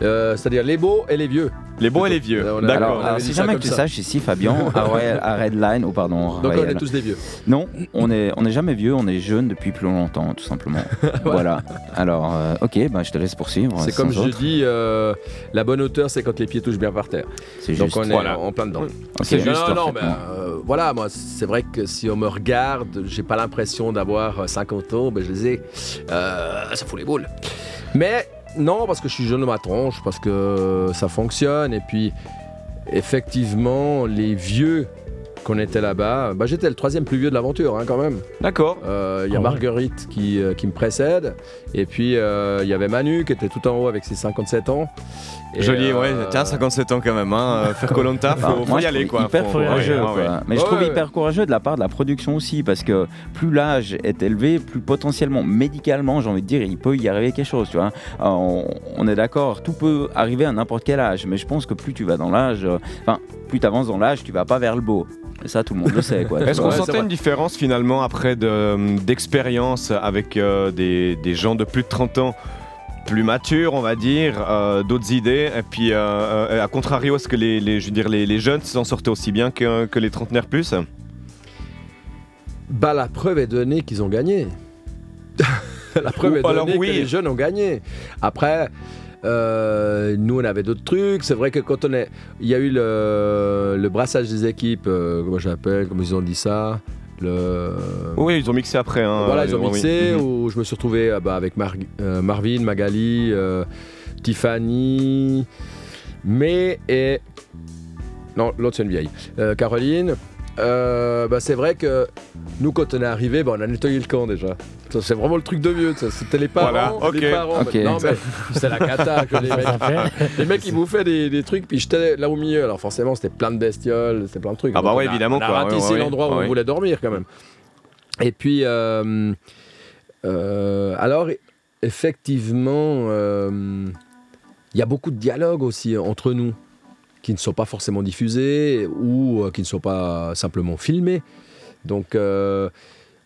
C'est-à-dire les beaux et les vieux. Les bons et les vieux. D'accord. Alors, alors, si jamais que tu ça. saches ici, Fabien, à, Royal- à Redline, ou pardon, Donc on est tous des vieux. Non, on est, on est jamais vieux, on est jeune depuis plus longtemps, tout simplement. voilà. Alors, euh, ok, bah, je te laisse poursuivre. C'est comme je dis, euh, la bonne hauteur, c'est quand les pieds touchent bien par terre. C'est Donc juste. on est Voilà. en plein dedans. C'est juste, non, non, mais, euh, voilà, moi, c'est vrai que si on me regarde, j'ai pas l'impression d'avoir euh, 50 ans, ben je les ai. Ça fout les boules. Mais non, parce que je suis jeune de ma tronche, parce que ça fonctionne, et puis effectivement, les vieux qu'on était là-bas, bah, j'étais le troisième plus vieux de l'aventure, hein, quand même. D'accord. Euh, Il y a Ah ouais. Marguerite qui, euh, qui me précède, et puis euh, il y avait Manu qui était tout en haut avec ses 57 ans. Et, Joli, euh, ouais. Tiens, 57 ans quand même, hein. Faire Colanta, Enfin, faut, faut moi, y aller, quoi. Hyper Faut- courageux, ouais, quoi. ouais. Mais je Ouais, trouve ouais. hyper courageux de la part de la production aussi, parce que plus l'âge est élevé, plus potentiellement, médicalement, j'ai envie de dire, il peut y arriver quelque chose, tu vois. Euh, on, on est d'accord, tout peut arriver à n'importe quel âge, mais je pense que plus tu vas dans l'âge, euh, enfin, plus tu avances dans l'âge, tu vas pas vers le beau. Et ça, tout le monde le sait. quoi. Est-ce qu'on sentait une différence finalement après de- d'expérience avec euh, des, des gens de plus de 30 ans plus matures, on va dire, euh, d'autres idées, et puis euh, euh, à contrario, est-ce que les, les- je veux dire, les, les jeunes s'en sortaient aussi bien que, que les trentenaires plus? Bah, la preuve est donnée qu'ils ont gagné. la preuve Ou est donnée alors, que oui. les jeunes ont gagné. Après, euh, nous, on avait d'autres trucs. C'est vrai que quand on est... Il y a eu le, le brassage des équipes, euh, comment j'appelle, comment ils ont dit ça le... Oui, ils ont mixé après. hein, Voilà, ils ont oui. mixé, Mhm. où je me suis retrouvé euh, bah, avec Mar- euh, Marvin, Magali, euh, Tiffany, mais et... Non, l'autre c'est une vieille. Euh, Caroline. Euh, bah, c'est vrai que nous, quand on est arrivé, bah, on a nettoyé le camp déjà. Ça, C'est vraiment le truc de vieux. C'était les parents. Voilà, les parents. Non, mais c'est la cata que les mecs. Les mecs, ils bouffaient des, des trucs, puis j'étais là au milieu. Alors forcément, c'était plein de bestioles, c'était plein de trucs. Ah bah Donc, ouais, on a- évidemment, On a quoi. raté Ouais, ici ouais, l'endroit où on voulait dormir quand même. Et puis, euh, euh, alors, effectivement, euh, il y a beaucoup de dialogues aussi entre nous qui ne sont pas forcément diffusés ou euh, qui ne sont pas simplement filmés. Donc, euh,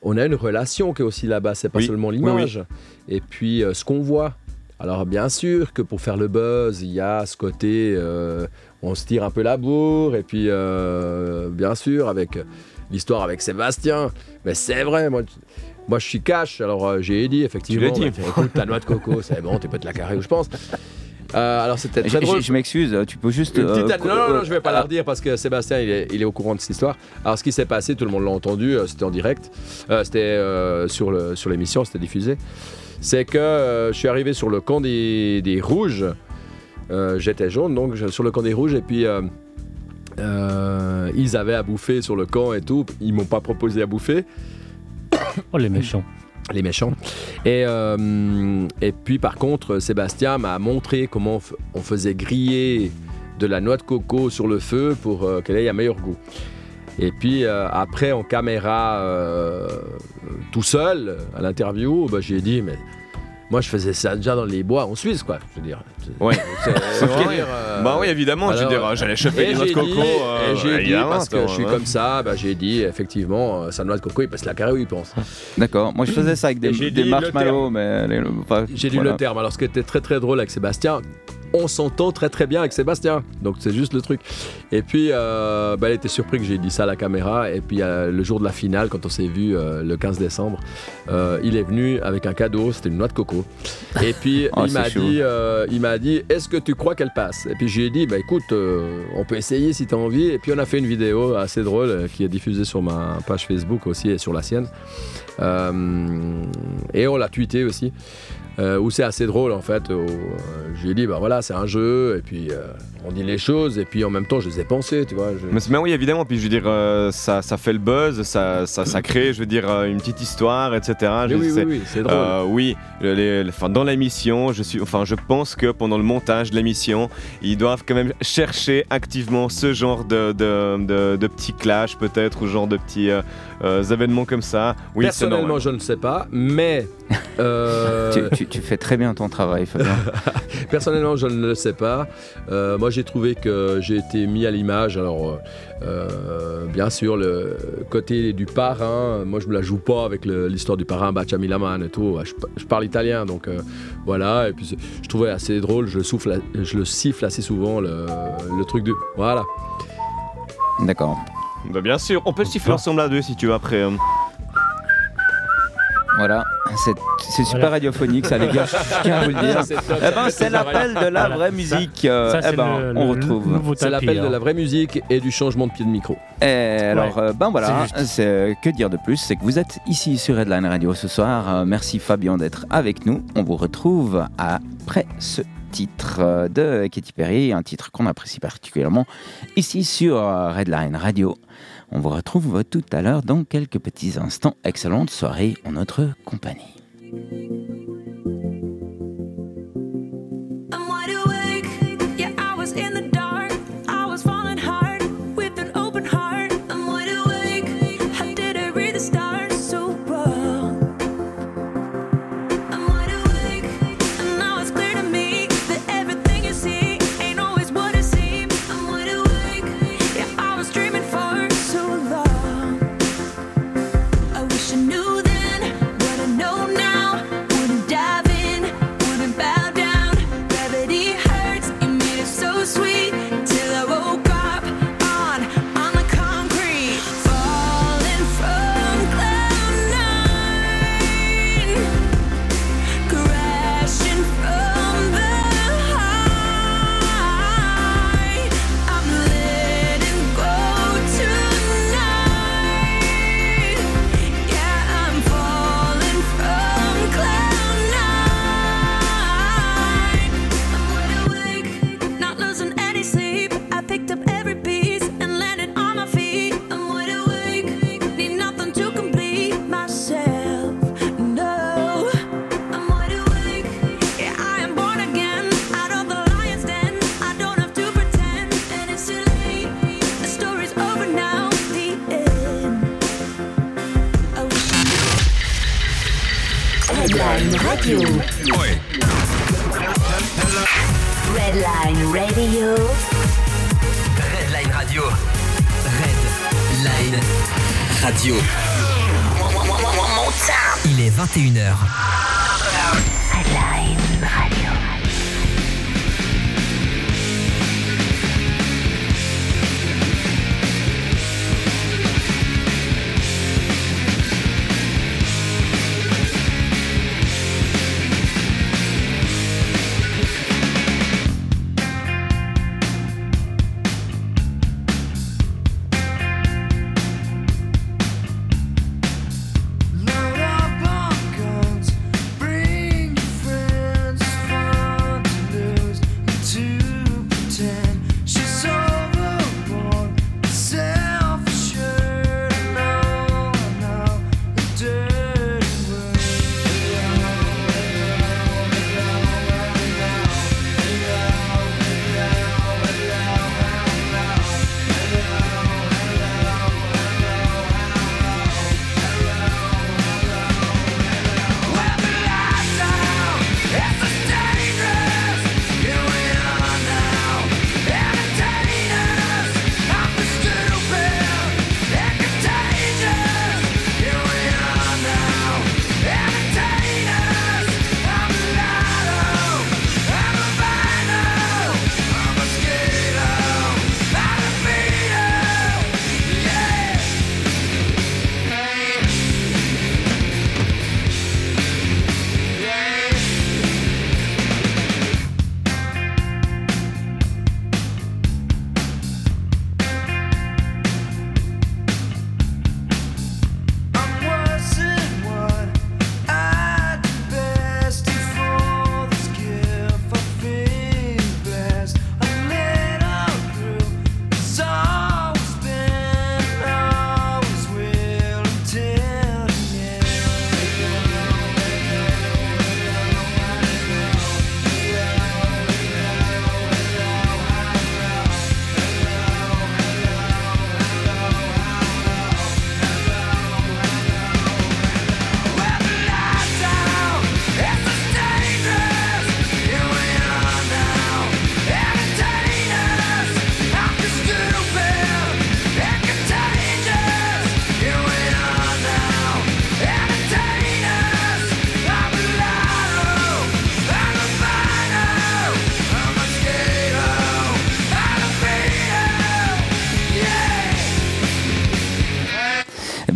on a une relation qui est aussi là-bas, c'est pas Oui, seulement oui, l'image. Et puis, euh, ce qu'on voit. Alors, bien sûr que pour faire le buzz, il y a ce côté, euh, on se tire un peu la bourre, et puis, bien sûr, avec l'histoire avec Sébastien. Mais c'est vrai, moi, moi je suis cash, alors j'ai dit effectivement. Tu dit. bah, écoute, ta noix de coco, c'est bon, tu peux te la carrer où je pense. Euh, alors c'était Je, très drôle. je- je m'excuse, tu peux juste. Une petite euh, non, non, non, je vais pas la euh, redire parce que Sébastien, il est, il est au courant de cette histoire. Alors, ce qui s'est passé, tout le monde l'a entendu, c'était en direct, euh, c'était euh, sur le- sur l'émission, c'était diffusé. C'est que euh, je suis arrivé sur le camp des, des rouges. Euh, J'étais jaune, donc sur le camp des rouges, et puis euh, euh, ils avaient à bouffer sur le camp et tout. Ils m'ont pas proposé à bouffer Oh, les méchants. Les méchants. Et, euh, et puis par contre, Sébastien m'a montré comment on faisait griller de la noix de coco sur le feu pour euh, qu'elle ait un meilleur goût. Et puis euh, après, en caméra, tout seul, à l'interview, bah, j'ai dit, mais moi je faisais ça déjà dans les bois en Suisse, quoi. Je veux dire. Ouais. c'est- euh, Bah oui, évidemment, je veux alors, dire, j'allais choper des noix de j'ai coco. dit- euh, et j'ai dit, évidemment, parce que je suis ouais. comme ça, bah, j'ai dit, effectivement, euh, sa noix de coco, il peut se la carrer où il pense. D'accord, moi je faisais ça avec des, des marshmallows, mais. les- enfin, J'ai lu voilà. le terme. Alors, ce qui était très très drôle avec Sébastien, on s'entend très très bien avec Sébastien. Donc, c'est juste le truc. Et puis, euh, bah, elle était surpris que j'ai dit ça à la caméra. Et puis, euh, le jour de la finale, quand on s'est vu euh, le 15 décembre, euh, il est venu avec un cadeau. C'était une noix de coco. Et puis, Oh, il m'a dit, il m'a dit, est-ce que tu crois qu'elle passe? Et puis, j'ai dit, bah écoute, on peut essayer si tu as envie. Et puis, on a fait une vidéo assez drôle qui est diffusée sur ma page Facebook aussi et sur la sienne. Et on l'a tweeté aussi. Euh, où c'est assez drôle en fait. où, euh, je lui ai dit, bah voilà, c'est un jeu, et puis euh, on dit les choses, et puis en même temps, je les ai pensées, tu vois. je- Mais, oui, évidemment, puis je veux dire, euh, ça, ça fait le buzz, ça, ça, ça crée, je veux dire, une petite histoire, etc. Je oui, sais- oui, oui, c'est drôle. Oui, le- les- le- enfin, dans l'émission, je suis, enfin, je pense que pendant le montage de l'émission, ils doivent quand même chercher activement ce genre de, de, de- de petits clashs, peut-être, ou genre de petits euh, événements comme ça. Oui, Personnellement, je ne sais pas, mais euh, Tu, tu- tu fais très bien ton travail, Fabien. personnellement, je ne le sais pas. Euh, moi, j'ai trouvé que j'ai été mis à l'image. Alors, euh, bien sûr, le côté du parrain, moi, je me la joue pas avec l'histoire du parrain Bachamilaman et tout. Je, je parle italien, donc euh, voilà. Et puis, je trouvais assez drôle. Je, souffle, je le siffle assez souvent, le, le truc du. Voilà. D'accord. Bah, bien sûr, on peut le siffler ensemble à deux si tu veux après. euh. Voilà, c'est c'est super Voilà. radiophonique, ça les gars, je tiens à vous le dire. C'est top. Eh ben, c'est l'appel de la Voilà. vraie musique. euh, Ça, eh c'est ben, le, on le retrouve. nouveau C'est tapis, l'appel de hein. la vraie musique et du changement de pied de micro. Et alors, euh, ben voilà, C'est c'est que dire de plus C'est que vous êtes ici sur Headline Radio ce soir. Euh, merci Fabien d'être avec nous. On vous retrouve après ce titre euh, de Katy Perry, un titre qu'on apprécie particulièrement ici sur euh, Redline Radio. On vous retrouve tout à l'heure dans quelques petits instants. Excellente soirée en notre compagnie. Radio. Il est 21h.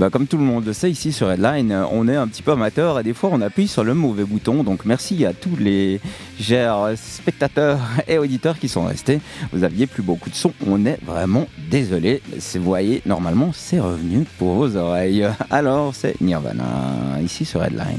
Ben, comme tout le monde le sait ici sur Headline, euh, on est un petit peu amateur et des fois on appuie sur le mauvais bouton. Donc merci à tous les chers spectateurs et auditeurs qui sont restés. Vous aviez plus beaucoup de son. On est vraiment désolé. Vous voyez, normalement c'est revenu pour vos oreilles. Alors c'est Nirvana ici sur Headline.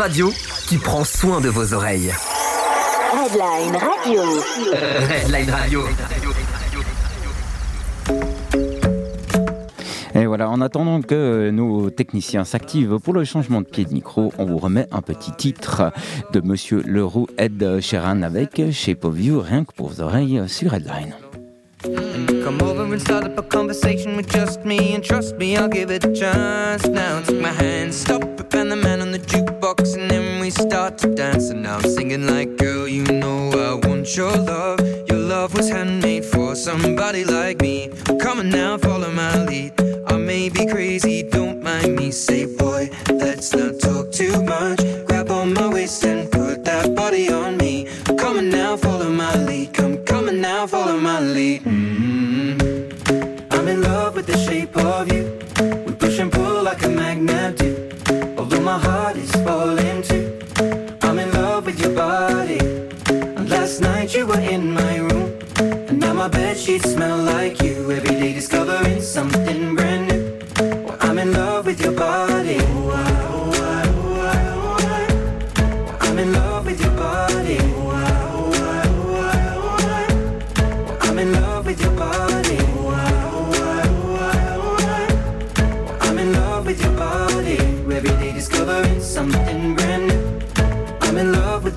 Radio qui prend soin de vos oreilles. Redline Radio. Redline Radio. Et voilà, en attendant que nos techniciens s'activent pour le changement de pied de micro, on vous remet un petit titre de Monsieur Leroux Ed Sheeran avec Shape of You, rien que pour vos oreilles sur Headline. Come over and start up a conversation with just me, and trust me, I'll give it a chance. Now take my hand, stop to dance. And now I'm singing like, girl, you know I want your love. Your love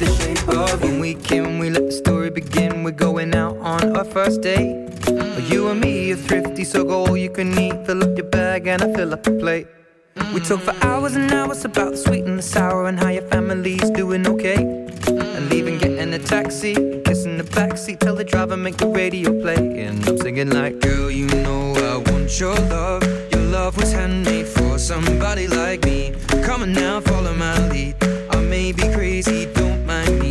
the shape of. When we came, we let the story begin. We're going out on our first date. Mm. You and me are thrifty, so go all you can eat. Fill up your bag and I fill up the plate. We talk for mm. hours and hours about the sweet and the sour and how your family's doing okay. Mm. And leaving, getting a taxi, kissing the backseat, tell the driver make the radio play. And I'm singing like, girl, you know I want your love. Your love was handmade for somebody like me. Come on now, follow my lead. I may be crazy,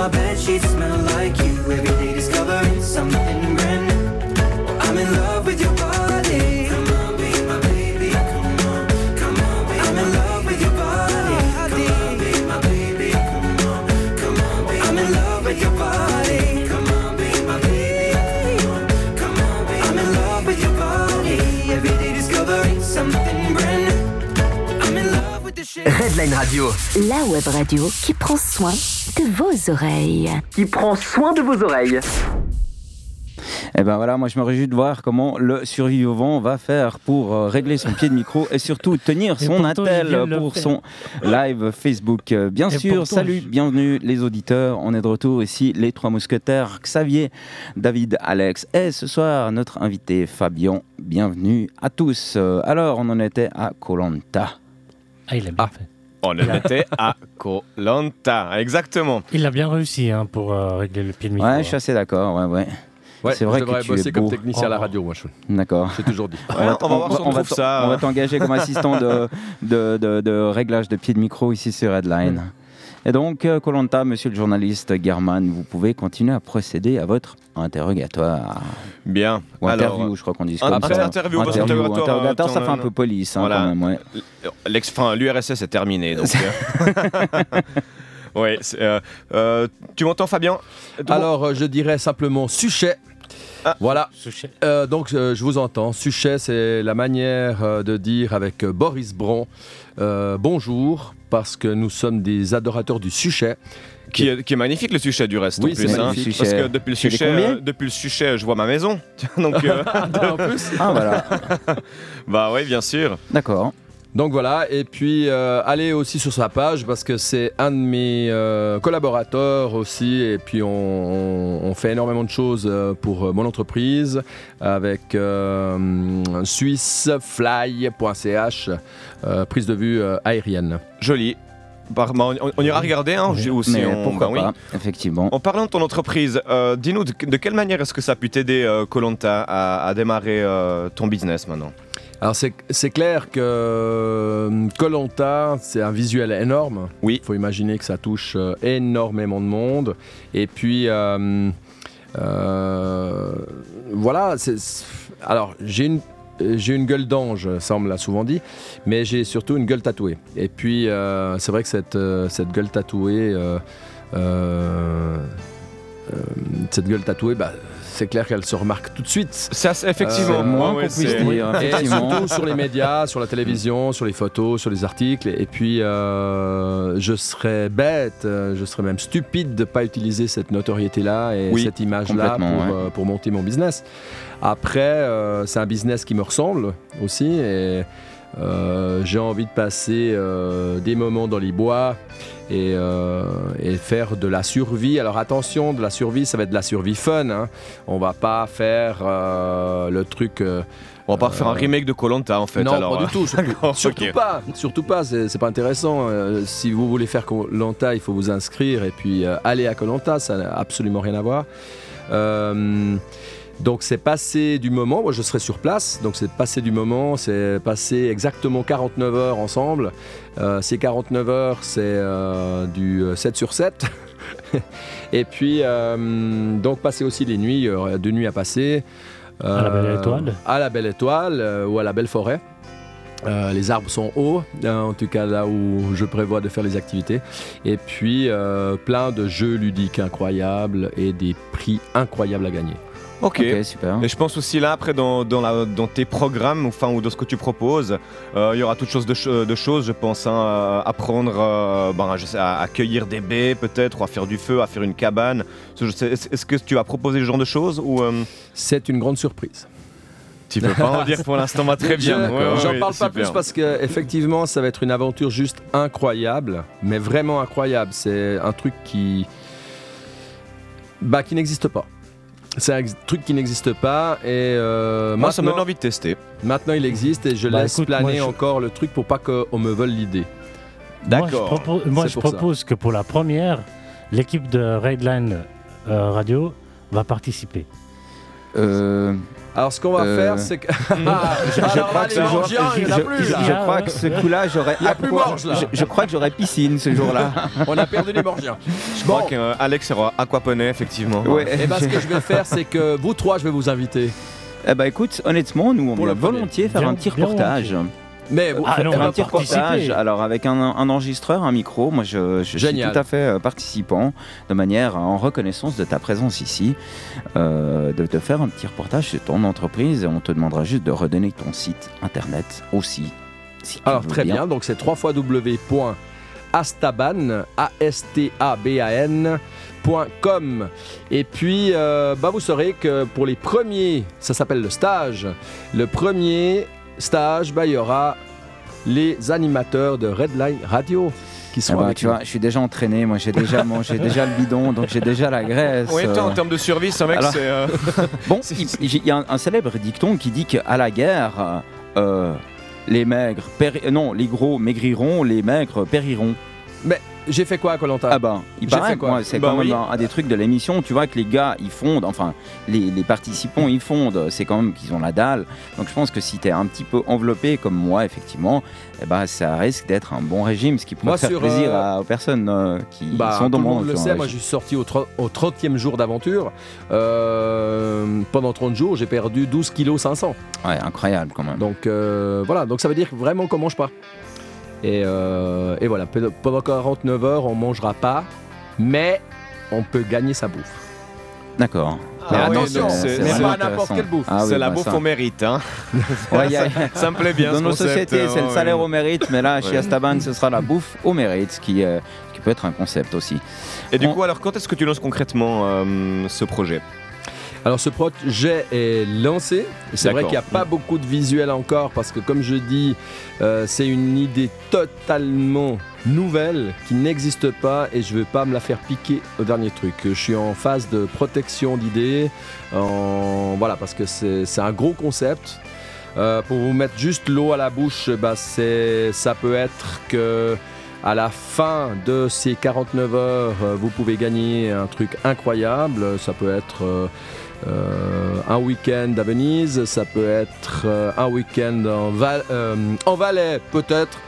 My bed sheets smell like you. Every day Redline Radio, La web radio qui prend soin de vos oreilles. qui prend soin de vos oreilles. Et ben voilà, moi je me réjouis de voir comment le survivant va faire pour euh, régler son pied de micro et surtout tenir son attel pour son live Facebook. Euh, Bien Et sûr, pourtant, salut, je- bienvenue les auditeurs. On est de retour ici, les trois mousquetaires, Xavier, David, Alex et ce soir notre invité Fabien. Bienvenue à tous. Euh, Alors, on en était à Colanta. Ah, il a bien fait. On en était à Colanta, exactement. Il a bien réussi hein, pour euh, régler le pied de micro. Ouais, je suis assez d'accord. Ouais, ouais. Ouais, C'est vrai je devrais que tu bosser es comme beau. technicien à la radio, moi, je D'accord. j'ai toujours dit. Ouais, on va voir si on va trouve ça. on va t'engager comme assistant de, de, de- de réglage de pied de micro ici sur Headline. Et donc, euh, Colanta, monsieur le journaliste German, vous pouvez continuer à procéder à votre interrogatoire. Bien. Ou Alors, interview, je crois qu'on dit comme ça. interview, Interview, interrogatoire, interrogatoire, ça euh, fait un peu police hein, voilà. quand même. ouais. l'ex- enfin, l'URSS est terminé. Donc, euh, Ouais, euh, euh, tu m'entends Fabien? Alors, je dirais simplement suchet. Ah. Voilà. Suchet. Euh, donc, euh, je vous entends. Suchet, c'est la manière euh, de dire avec euh, Boris Bron euh, bonjour, parce que nous sommes des adorateurs du suchet. Qui est, qui est magnifique le suchet du reste Oui, en plus. hein. Parce que depuis le combien euh, depuis le suchet, je vois ma maison. Donc, euh, en plus. Ah voilà, bah oui, bien sûr. d'accord. Donc voilà, et puis euh, allez aussi sur sa page parce que c'est un de mes euh, collaborateurs aussi, et puis on, on- on fait énormément de choses pour mon entreprise avec euh, swissfly.ch, euh, prise de vue aérienne. Joli. Bah, bah, on, on ira regarder hein, Oui. aussi. Mais on- pourquoi bah oui. pas, effectivement. En parlant de ton entreprise, euh, dis-nous de, de quelle manière est-ce que ça a pu t'aider, euh, Colanta, à, à démarrer euh, ton business maintenant? Alors c'est c'est clair que Colanta, c'est un visuel énorme. Oui. Il faut imaginer que ça touche euh, énormément de monde. Et puis, euh, euh, voilà. c'est- c'est- Alors, j'ai une, j'ai une gueule d'ange, ça on me l'a souvent dit, mais j'ai surtout une gueule tatouée. Et puis, euh, c'est vrai que cette, euh, gueule tatouée, euh, euh, euh, cette gueule tatouée, bah, c'est clair qu'elle se remarque tout de suite. Ça, c'est effectivement, Euh, moins ouais, qu'on puisse dire, Et effectivement. surtout sur les médias, sur la télévision, sur les photos, sur les articles. Et puis, euh, je serais bête, euh, je serais même stupide de ne pas utiliser cette notoriété-là et Oui, cette image-là pour, complètement, ouais. euh, pour monter mon business. Après, euh, c'est un business qui me ressemble aussi. Et j'ai envie de passer euh, des moments dans les bois et, euh, et faire de la survie. Alors attention, de la survie, ça va être de la survie fun. Hein. On va pas faire euh, le truc. euh, On va pas refaire un remake de Colanta en fait. non, alors, pas du tout. Surtout, pas. Surtout pas. C'est c'est pas intéressant. Euh, si vous voulez faire Colanta, il faut vous inscrire et puis euh, aller à Colanta. Ça n'a absolument rien à voir. Euh, donc c'est passer du moment. Moi, je serai sur place. Donc c'est passer du moment. C'est passer exactement 49 heures ensemble. Euh, ces 49 heures, c'est euh, du euh, 7 sur 7. et puis euh, donc passer aussi les nuits. Deux nuits à passer. À la Belle Euh, Étoile. À la Belle Étoile euh, ou à la Belle Forêt. Euh, les arbres sont hauts, euh, en tout cas là où je prévois de faire les activités. Et puis euh, plein de jeux ludiques incroyables et des prix incroyables à gagner. Ok. Ok, super. Et je pense aussi là, après, dans, dans, la- dans tes programmes, enfin, ou dans ce que tu proposes, euh, il y aura toutes sortes de, cho- de choses, je pense, hein, à apprendre euh, ben, je sais, à accueillir des baies, peut-être, ou à faire du feu, à faire une cabane. Est-ce que tu vas proposer ce genre de choses ou euh, C'est une grande surprise. tu peux pas en dire pour l'instant bah, Très bien. Je- Ouais, ouais, J'en ouais, parle pas super. plus parce que effectivement, ça va être une aventure juste incroyable, mais vraiment incroyable. C'est un truc qui, bah, qui n'existe pas. C'est un truc qui n'existe pas et euh, Moi, ça me donne maintenant, envie de tester. maintenant il existe et je Bah, laisse écoute, planer je- encore le truc pour pas qu'on me vole l'idée. Moi, je D'accord. propose, moi, je ça. propose que pour la première, l'équipe de Redline euh, Radio va participer. Euh, Alors ce qu'on va Euh, faire, c'est que je, je crois que ce jour- je- je- je là. crois que ce coup-là, j'aurais je, crois que j'aurais piscine ce jour-là. on a perdu les Morgiens. Je Bon, crois qu'Alex sera aquaponé, effectivement. Ouais. et ben ce que je vais faire, c'est que vous trois, je vais vous inviter. Eh ben écoute, honnêtement, nous on va volontiers faire Bien- un petit bien reportage. Mais vous- Ah non, un petit reportage, alors avec un, un enregistreur, un micro, moi je, je suis tout à fait euh, participant, de manière en reconnaissance de ta présence ici, euh, de te faire un petit reportage sur ton entreprise et on te demandera juste de redonner ton site internet aussi. si Alors très bien, donc c'est www.astaban, a s t a b a n.com. Et puis euh, bah, vous saurez que pour les premiers, ça s'appelle le stage. Le premier stage, bah, il y aura les animateurs de Redline Radio qui Ah seront bah, avec tu nous. vois, je suis déjà entraîné, moi j'ai déjà mangé déjà le bidon, donc j'ai déjà la graisse. Oui, toi, en euh. termes de survie, c'est un mec, Alors- c'est. euh, Bon, il il y a un, un célèbre dicton qui dit qu'à la guerre, euh, les maigres, péri- euh, non, les gros maigriront, les maigres périront. J'ai fait quoi à Colanta Ah ben, il paraît, quoi c'est Bah quand oui. même un, un des trucs de l'émission. Tu vois que les gars, ils fondent, enfin, les, les participants, ils fondent. C'est quand même qu'ils ont la dalle. Donc je pense que si t'es un petit peu enveloppé comme moi, effectivement, eh ben, ça risque d'être un bon régime, ce qui pourrait Moi, faire sur, plaisir euh, à- aux personnes euh, qui Bah, sont tout dans le mon monde le sait, moi je suis sorti au, au 30e jour d'aventure. Euh, pendant 30 jours, j'ai perdu 12 kg 500. Ouais, incroyable quand même. Donc euh, voilà, donc ça veut dire vraiment qu'on mange pas. Et, euh, et voilà, pe- pendant 49 heures, on mangera pas, mais on peut gagner sa bouffe. D'accord. Ah Mais attention, c'est- pas n'importe quelle bouffe. Ah oui, c'est la bah bouffe ça. au mérite. Hein. Ouais, a- Ça me plaît bien Dans ce nos concept, sociétés, c'est le salaire au mérite, mais là, chez. Astaban, ce sera la bouffe au mérite, ce qui, euh, qui peut être un concept aussi. Et du coup, alors, quand est-ce que tu lances concrètement euh, ce projet? Alors ce projet est lancé. C'est vrai qu'il n'y a pas beaucoup de visuels encore parce que comme je dis, euh, c'est une idée totalement nouvelle qui n'existe pas et je ne veux pas me la faire piquer au dernier truc. Je suis en phase de protection d'idées. en- Voilà, parce que c'est un gros concept. Euh, pour vous mettre juste l'eau à la bouche, bah, ça peut être que à la fin de ces 49 heures, euh, vous pouvez gagner un truc incroyable. Ça peut être un week-end à Venise, ça peut être euh, un week-end en, Val- euh, en Valais, peut-être.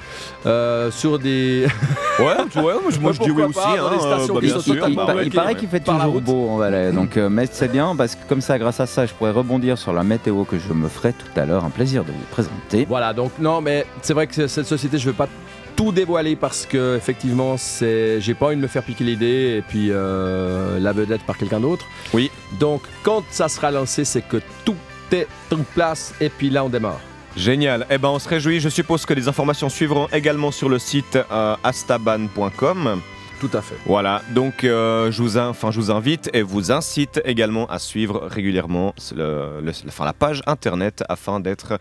euh, sur des. Ouais, ouais, moi, je- moi, je dis oui aussi. hein, euh, bah. Il, paraît ouais. qu'il fait toujours beau en Valais, donc euh, mais c'est bien parce que comme ça, grâce à ça, je pourrais rebondir sur la météo que je me ferai tout à l'heure. Un plaisir de vous présenter. Voilà, donc non, mais c'est vrai que cette société, je veux pas tout dévoiler parce que effectivement, c'est, j'ai pas envie de me faire piquer l'idée et puis euh, la vedette par quelqu'un d'autre. Oui. Donc quand ça sera lancé, c'est que tout est en place et puis là on démarre. Génial. Eh ben, on se réjouit. Je suppose que les informations suivront également sur le site euh, astaban.com. Tout à fait. Voilà, donc euh, je, vous in- enfin, je vous invite et vous incite également à suivre régulièrement le- le- enfin, la page internet afin d'être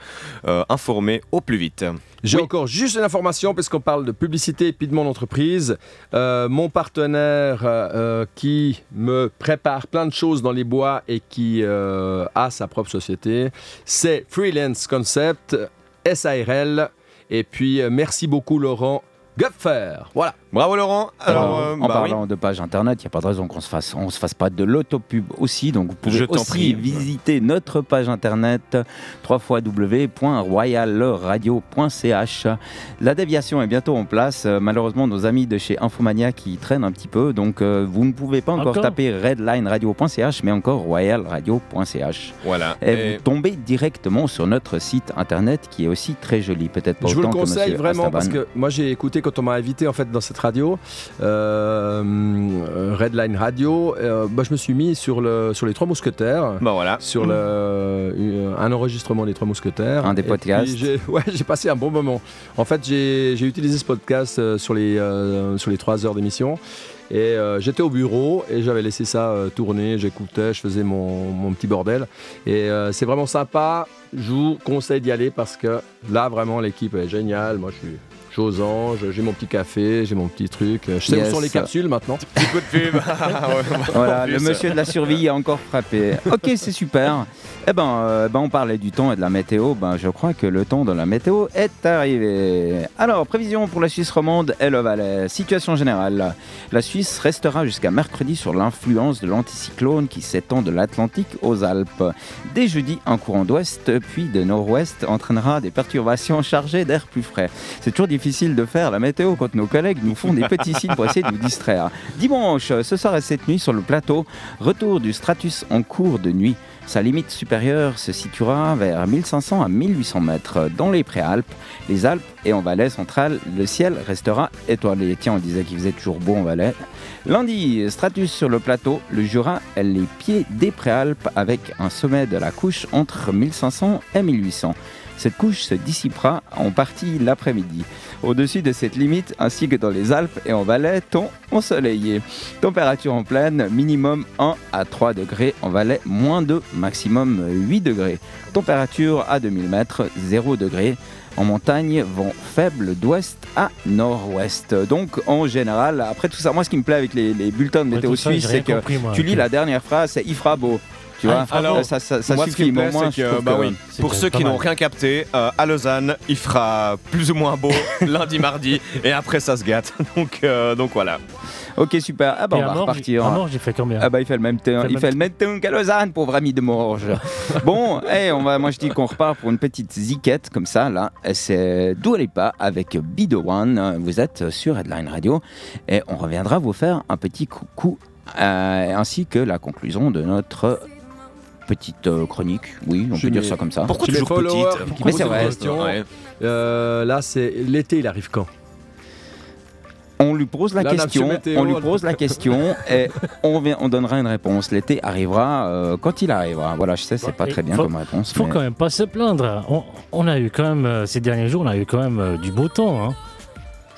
euh, informé au plus vite. J'ai Oui. encore juste une information, puisqu'on parle de publicité et puis de mon entreprise. Euh, mon partenaire euh, qui me prépare plein de choses dans les bois et qui euh, a sa propre société, c'est Freelance Concept, SARL. Et puis, merci beaucoup, Laurent Gupfer. Voilà. Bravo Laurent. Alors, Alors, euh, en bah oui. parlant de page internet, il n'y a pas de raison qu'on se fasse, on se fasse pas de l'autopub aussi. Donc vous pouvez Je aussi prie. visiter notre page internet www.royalradio.ch. La déviation est bientôt en place. Euh, malheureusement, nos amis de chez Infomania qui traînent un petit peu, donc euh, vous ne pouvez pas encore, Encore taper redlineradio.ch, mais encore royalradio.ch. Voilà. Et, Et- vous tombez directement sur notre site internet qui est aussi très joli, peut-être pas Je vous le conseille vraiment Astaban. parce que moi j'ai écouté quand on m'a invité en fait dans cette radio, euh, Redline Radio, euh, bah, je me suis mis sur, le, sur les Trois Mousquetaires. bah voilà. sur le, euh, un enregistrement des Trois Mousquetaires. Un des podcasts. j'ai- Ouais, j'ai passé un bon moment. En fait, j'ai j'ai utilisé ce podcast sur, les, euh, sur les trois heures d'émission. Et euh, j'étais au bureau et j'avais laissé ça euh, tourner, j'écoutais, je faisais mon, mon petit bordel. Et euh, c'est vraiment sympa. Je vous conseille d'y aller parce que là, vraiment, l'équipe est géniale. Moi, je suis, je suis aux anges, j'ai mon petit café, j'ai mon petit truc. Je sais Yes. où sont les capsules maintenant. Petit coup de pub. Voilà, En le monsieur de la survie a encore frappé. Ok, c'est super. Eh ben, euh, ben, on parlait du temps et de la météo. Ben, je crois que le temps de la météo est arrivé. Alors, prévision pour la Suisse romande et le Valais. Situation générale. La Suisse restera jusqu'à mercredi sur l'influence de l'anticyclone qui s'étend de l'Atlantique aux Alpes. Dès jeudi, un courant d'ouest puis de nord-ouest entraînera des perturbations chargées d'air plus frais. C'est toujours difficile de faire la météo quand nos collègues nous font des petits signes pour essayer de nous distraire. Dimanche, ce soir et cette nuit sur le plateau, retour du stratus en cours de nuit. Sa limite supérieure se situera vers 1500 à 1800 mètres. Dans les préalpes, les Alpes et en Valais central, le ciel restera étoilé. Tiens, on disait qu'il faisait toujours beau en Valais. Lundi, stratus sur le plateau, le Jura les pieds des préalpes avec un sommet de la couche entre 1500 et 1800. Cette couche se dissipera en partie l'après-midi. Au-dessus de cette limite, ainsi que dans les Alpes et en Valais, temps ensoleillé. Température en pleine, minimum 1 à 3 degrés. En Valais, moins 2, maximum 8 degrés. Température à 2000 mètres, 0 degrés. En montagne, vent faible d'ouest à nord-ouest. Donc, en général, après tout ça, moi, ce qui me plaît avec les, les bulletins de météo suisse, c'est que compris, moi. tu lis la dernière phrase, c'est il fera beau. Tu Ah, vois, il fera Alors, beau. ça, ça, ça Moi, ce qui suffit. me mais au moins, je trouve bah que- oui, pour ceux qui n'ont rien capté, euh, à Lausanne, il fera plus ou moins beau lundi, mardi, et après ça se gâte. Donc, euh, donc voilà. Ok, super. Ah bah, Et on à va Morges- repartir. À Morges, j'ai fait combien Ah bah il fait le même temps, il fait le même temps qu'à Lausanne, pauvre ami de Morges. bon, eh, on va, moi je dis qu'on repart pour une petite ziquette comme ça là. C'est Dua Lipa avec The One. Vous êtes sur Headline Radio et on reviendra vous faire un petit coucou euh, ainsi que la conclusion de notre petite euh, chronique. Oui, on Je peut dire ça comme ça. Pourquoi Tu toujours petite Mais c'est vrai. Ouais. Euh, là, c'est l'été, il arrive quand? On lui pose la Là, question, météo, on lui pose la question et on, vient- on donnera une réponse. L'été arrivera euh, quand il arrivera. Voilà, je sais, c'est pas et très bien faut- comme réponse. Faut mais- quand même pas se plaindre. On, on a eu quand même, ces derniers jours, on a eu quand même euh, du beau temps. Hein.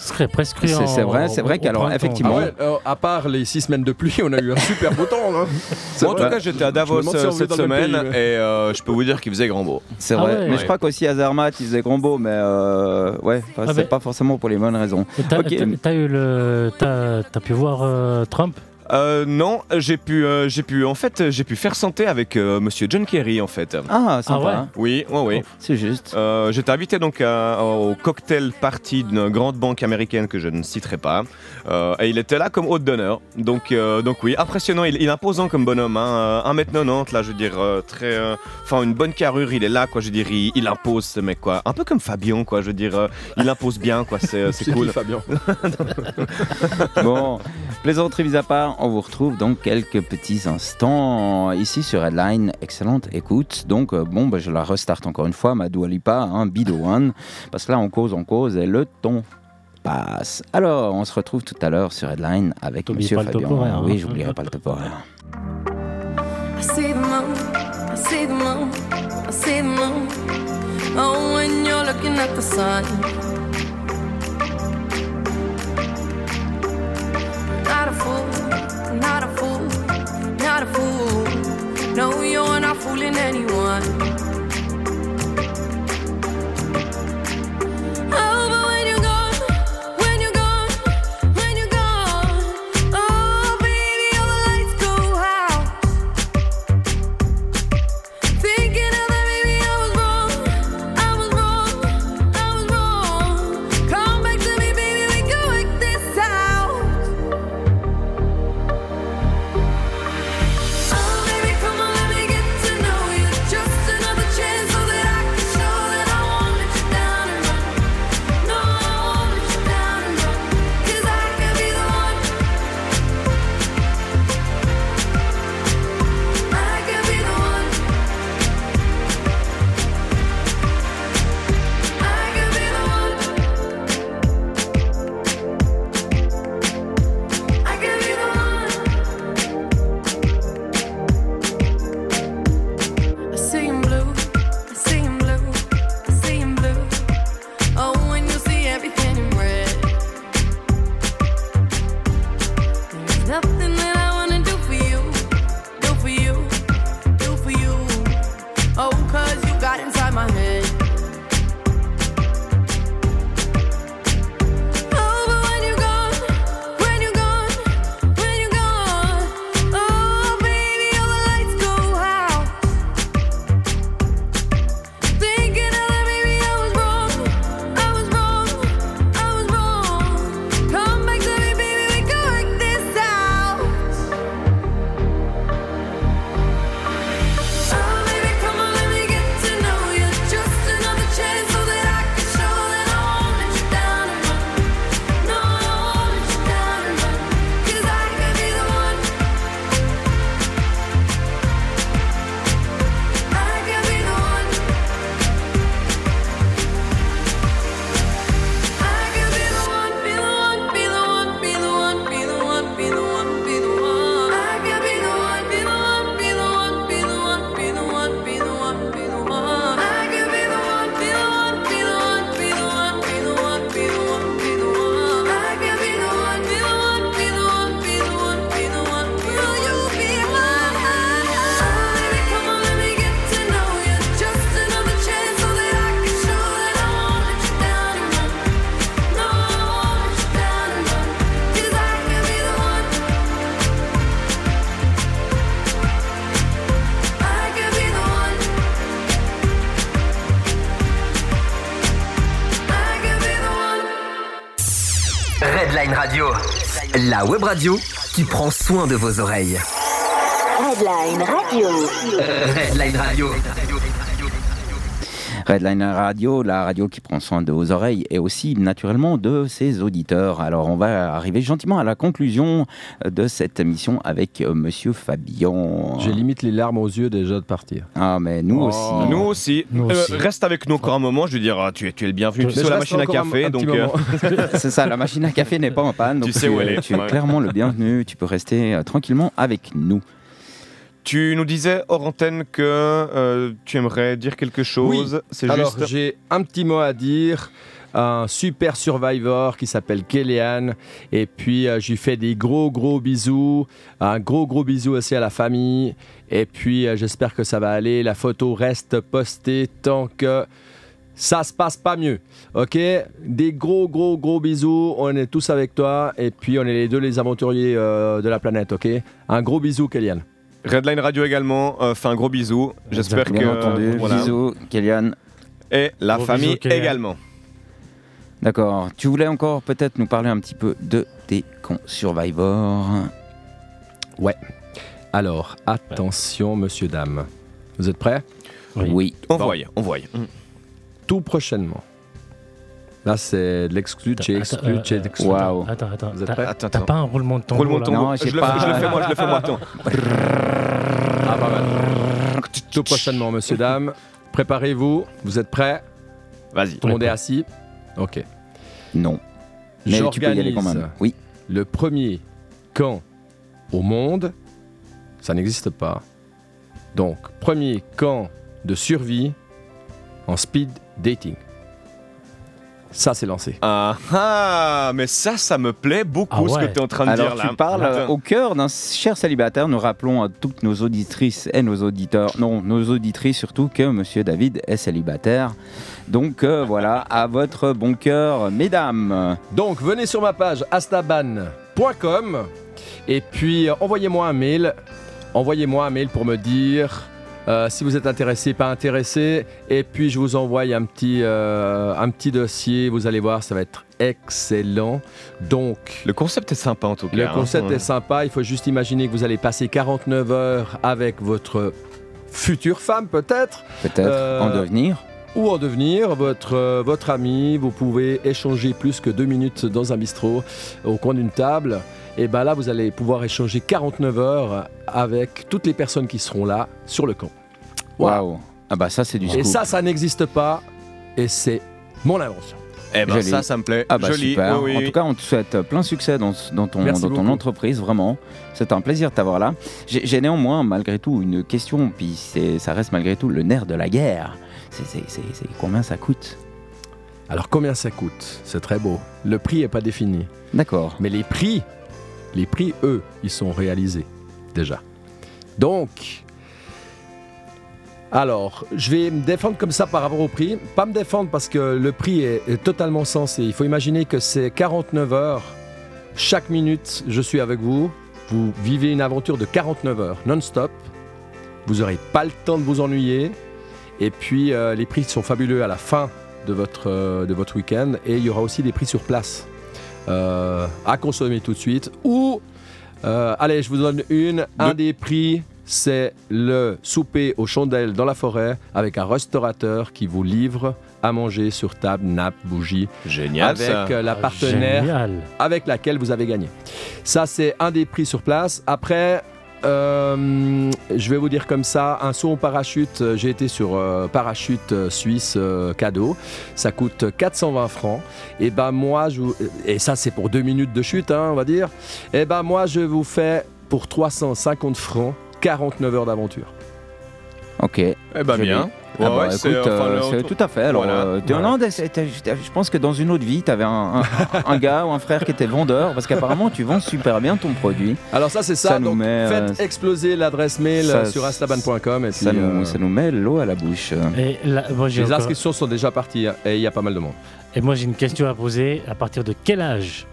Serait C'est- c'est vrai, c'est vrai qu'alors, effectivement, Ah ouais, euh, à part les six semaines de pluie, on a eu un super beau temps. hein. C'est Moi, en tout vrai. cas, j'étais à Davos si euh, cette semaine pays, et euh, je peux vous dire qu'il faisait grand beau. c'est Ah vrai. ouais. Mais je crois qu'aussi à Zermatt, il faisait grand beau, mais euh, ouais, Ah c'est ben- pas forcément pour les bonnes raisons. Et T'as Ok. t'as- t'as eu le, t'as t'as pu voir euh, Trump? Euh, non, j'ai pu, euh, j'ai pu, en fait, j'ai pu faire santé avec euh, Monsieur John Kerry, en fait. Ah, sympa. ouais. hein. Oui, oui, oui. C'est juste. Euh, J'étais invité donc à- au cocktail party d'une grande banque américaine que je ne citerai pas. Euh, et il était là comme hôte d'honneur. Donc, euh, donc oui, impressionnant. Il, il est imposant comme bonhomme. Hein. Euh, 1m90, là, je veux dire, euh, très. euh, Enfin, une bonne carrure, il est là, quoi. Je veux dire, il, il impose ce mec, quoi. Un peu comme Fabien, quoi. Je veux dire, euh, il impose bien, quoi. C'est c'est C'est cool. Fabien? Bon, plaisanterie mise à part, on vous retrouve dans quelques petits instants ici sur Headline. Excellente écoute. Donc, euh, bon, bah, je la restarte encore une fois, ma Dua Lipa, hein, the One. Parce que là, on cause, on cause et le ton passe. Alors, on se retrouve tout à l'heure sur Headline avec Monsieur Fabien. hein. Oui, j'oublierai pas le top horaire. Oh, when you're looking at the sun. Not a fool, not a fool, not a fool. No, you're not fooling anyone. La web radio qui prend soin de vos oreilles. Headline Radio. Redline Radio. Redline Radio, la radio qui prend soin de vos oreilles et aussi naturellement de ses auditeurs. Alors on va arriver gentiment à la conclusion de cette émission avec euh, Monsieur Fabien. J'ai limite les larmes aux yeux déjà de partir. Ah mais nous Oh. aussi. Nous aussi. Nous Euh, aussi. reste avec nous encore un moment. Je veux dire, ah, tu es, tu es le bienvenu. Tu sais la machine à un- café, un donc. euh. C'est ça, la machine à café n'est pas en panne. Tu donc sais où elle est. Tu es Ouais. clairement le bienvenu. Tu peux rester euh, tranquillement avec nous. Tu nous disais hors antenne que euh, tu aimerais dire quelque chose. C'est Alors, juste. j'ai un petit mot à dire. Un super survivor qui s'appelle Kellyanne. Et puis, euh, je lui fais des gros, gros bisous. Un gros, gros bisou aussi à la famille. Et puis, euh, j'espère que ça va aller. La photo reste postée tant que ça se passe pas mieux. Ok? Des gros, gros, gros bisous. On est tous avec toi. Et puis, on est les deux les aventuriers euh, de la planète. Ok? Un gros bisou, Kellyanne. Redline Radio également. euh, fait un gros bisou. J'espère que. Entendu. voilà. Bisous, Kélian. Et la Gros famille bisous, également. D'accord. Tu voulais encore peut-être nous parler un petit peu de tes cons Survivor. Alors, attention, monsieur, dame. Vous êtes prêts? Oui. Oui. On Bon. voit, on voit. tout prochainement. Là, c'est de l'exclu, chez exclu, chez euh, exclu. Waouh. Attends, attends. Vous êtes T'as- prêts? Attends, T'as attends. pas un roulement de tambour Roulement de là tambour. Non, je, j'ai le pas- fais, je le fais moi, je le fais moi. Attends. Ah, pas mal. Tout prochainement, monsieur, dame. Préparez-vous. Vous êtes prêts? Vas-y. Tout le monde est assis? Ok. Non. Mais tu peux y aller quand J'organise même. Oui. le premier camp au monde. Ça n'existe pas. Donc, premier camp de survie en speed dating. Ça, c'est lancé. Ah ah, mais ça, ça me plaît beaucoup Ah ce que tu es en train de Alors dire là. tu parles euh, Attends. au cœur d'un cher célibataire. Nous rappelons à toutes nos auditrices et nos auditeurs, non, nos auditrices surtout, que Monsieur David est célibataire. Donc euh, voilà, à votre bon cœur, mesdames. Donc, venez sur ma page astaban.com et puis euh, envoyez-moi un mail. Envoyez-moi un mail pour me dire euh, si vous êtes intéressé, pas intéressé. Et puis, je vous envoie un petit, euh, un petit dossier. Vous allez voir, ça va être excellent. Donc, Le concept est sympa en tout cas. le hein. concept Ouais. est sympa. Il faut juste imaginer que vous allez passer 49 heures avec votre future femme, peut-être Peut-être Euh, en devenir. Ou en devenir votre, euh, votre ami? Vous pouvez échanger plus que deux minutes dans un bistrot au coin d'une table. Et ben là, vous allez pouvoir échanger 49 heures avec toutes les personnes qui seront là sur le camp. Voilà. Waouh. Ah bah ça c'est du Et scoop. ça, ça n'existe pas. Et c'est mon invention. Eh ben Joli. ça, ça me plaît. Ah bah Joli. super. oui, oui, En oui. tout cas, on te souhaite plein succès dans, dans ton, Merci dans ton beaucoup. entreprise, vraiment. C'est un plaisir de t'avoir là. J'ai j'ai néanmoins, malgré tout, une question, puis c'est- ça reste malgré tout le nerf de la guerre. C'est- combien ça coûte Alors combien ça coûte C'est très beau. Le prix n'est pas défini. D'accord. Mais les prix, les prix, eux, ils sont réalisés déjà. Donc, alors, je vais me défendre comme ça par rapport au prix. Pas me défendre parce que le prix est, est totalement sensé. Il faut imaginer que c'est 49 heures. Chaque minute, je suis avec vous. Vous vivez une aventure de 49 heures non-stop. Vous n'aurez pas le temps de vous ennuyer. Et puis, euh, les prix sont fabuleux à la fin de votre, euh, de votre week-end. Et il y aura aussi des prix sur place euh, à consommer tout de suite. Ou, euh, allez, je vous donne une. Un des prix, c'est le souper aux chandelles dans la forêt avec un restaurateur qui vous livre à manger sur table, nappe, bougie, Génial avec ça. la partenaire Génial. avec laquelle vous avez gagné. Ça, c'est un des prix sur place. Après, euh, je vais vous dire comme ça, un saut en parachute, euh, j'ai été sur euh, parachute suisse cadeau, ça coûte 420 francs. Et ben moi, et ça c'est pour deux minutes de chute, hein, on va dire. Et ben moi, je vous fais pour 350 francs 49 heures d'aventure. Ok. Eh ben Joli. bien. Ah Ouais, bah, ouais, écoute, c'est, enfin, euh, le- tout à fait. Alors, Voilà. euh, Voilà. je pense que dans une autre vie, tu avais un, un- un gars ou un frère qui était vendeur, parce qu'apparemment, tu vends super bien ton produit. Alors ça c'est ça, Ça nous met, euh, faites exploser l'adresse mail ça- euh, sur instaban.com et puis Ça nous, euh, ça nous met l'eau à la bouche. Et les encore- inscriptions sont déjà parties hein, et il y a pas mal de monde. et moi, j'ai une question à poser. À partir de quel âge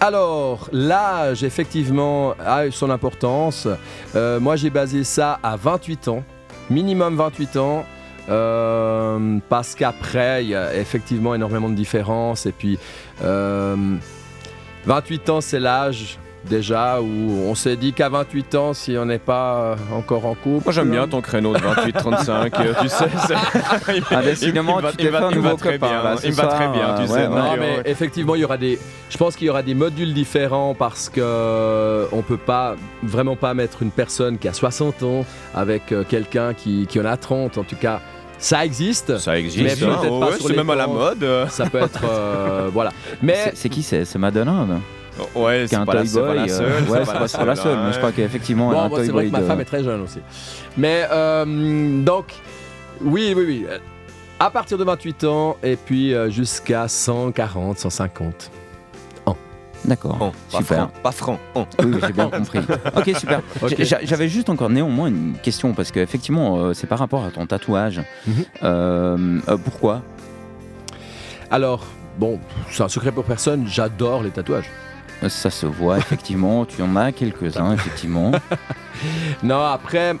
Alors, l'âge, effectivement, a son importance. Euh, moi, j'ai basé ça à 28 ans, minimum 28 ans, euh, parce qu'après, il y a effectivement énormément de différences. Et puis, euh, 28 ans, c'est l'âge déjà, où on s'est dit qu'à 28 ans, si on n'est pas euh, encore en couple. Moi j'aime bien ton créneau de 28-35, euh, tu sais. Ah, décidément, va- tu t'es fait un il me va nouveau très copain, bien, là, Il me va très bien, tu euh, sais. ouais, donc, ouais. Non, euh, mais effectivement, il y aura des. Je pense qu'il y aura des modules différents parce que euh, on peut pas vraiment pas mettre une personne qui a 60 ans avec euh, quelqu'un qui, qui en a 30. En tout cas, ça existe. Ça Mais existe, hein, peut-être pas ouais, sur c'est même à la mode. euh. Ça peut être euh, voilà. Mais C'est- C'est qui c'est C'est Madonna non? Ouais, c'est un pas la euh, seule. Ouais, c'est pas la seule, mais je crois qu'effectivement, elle a bon, un moi, toy c'est vrai boy que ma femme est très jeune aussi. Mais euh, donc, oui, oui, oui. À partir de 28 ans et puis euh, jusqu'à 140, 150. D'accord. Oh, pas Super. franc, pas franc. Oh. Oui, oui, j'ai bien compris. Ok, super. J'avais juste encore néanmoins une question parce qu'effectivement, euh, c'est par rapport à ton tatouage. Mhm. Euh, euh, pourquoi? Alors, bon, c'est un secret pour personne. J'adore les tatouages. Ça se voit effectivement. tu en as quelques-uns effectivement. Non, après,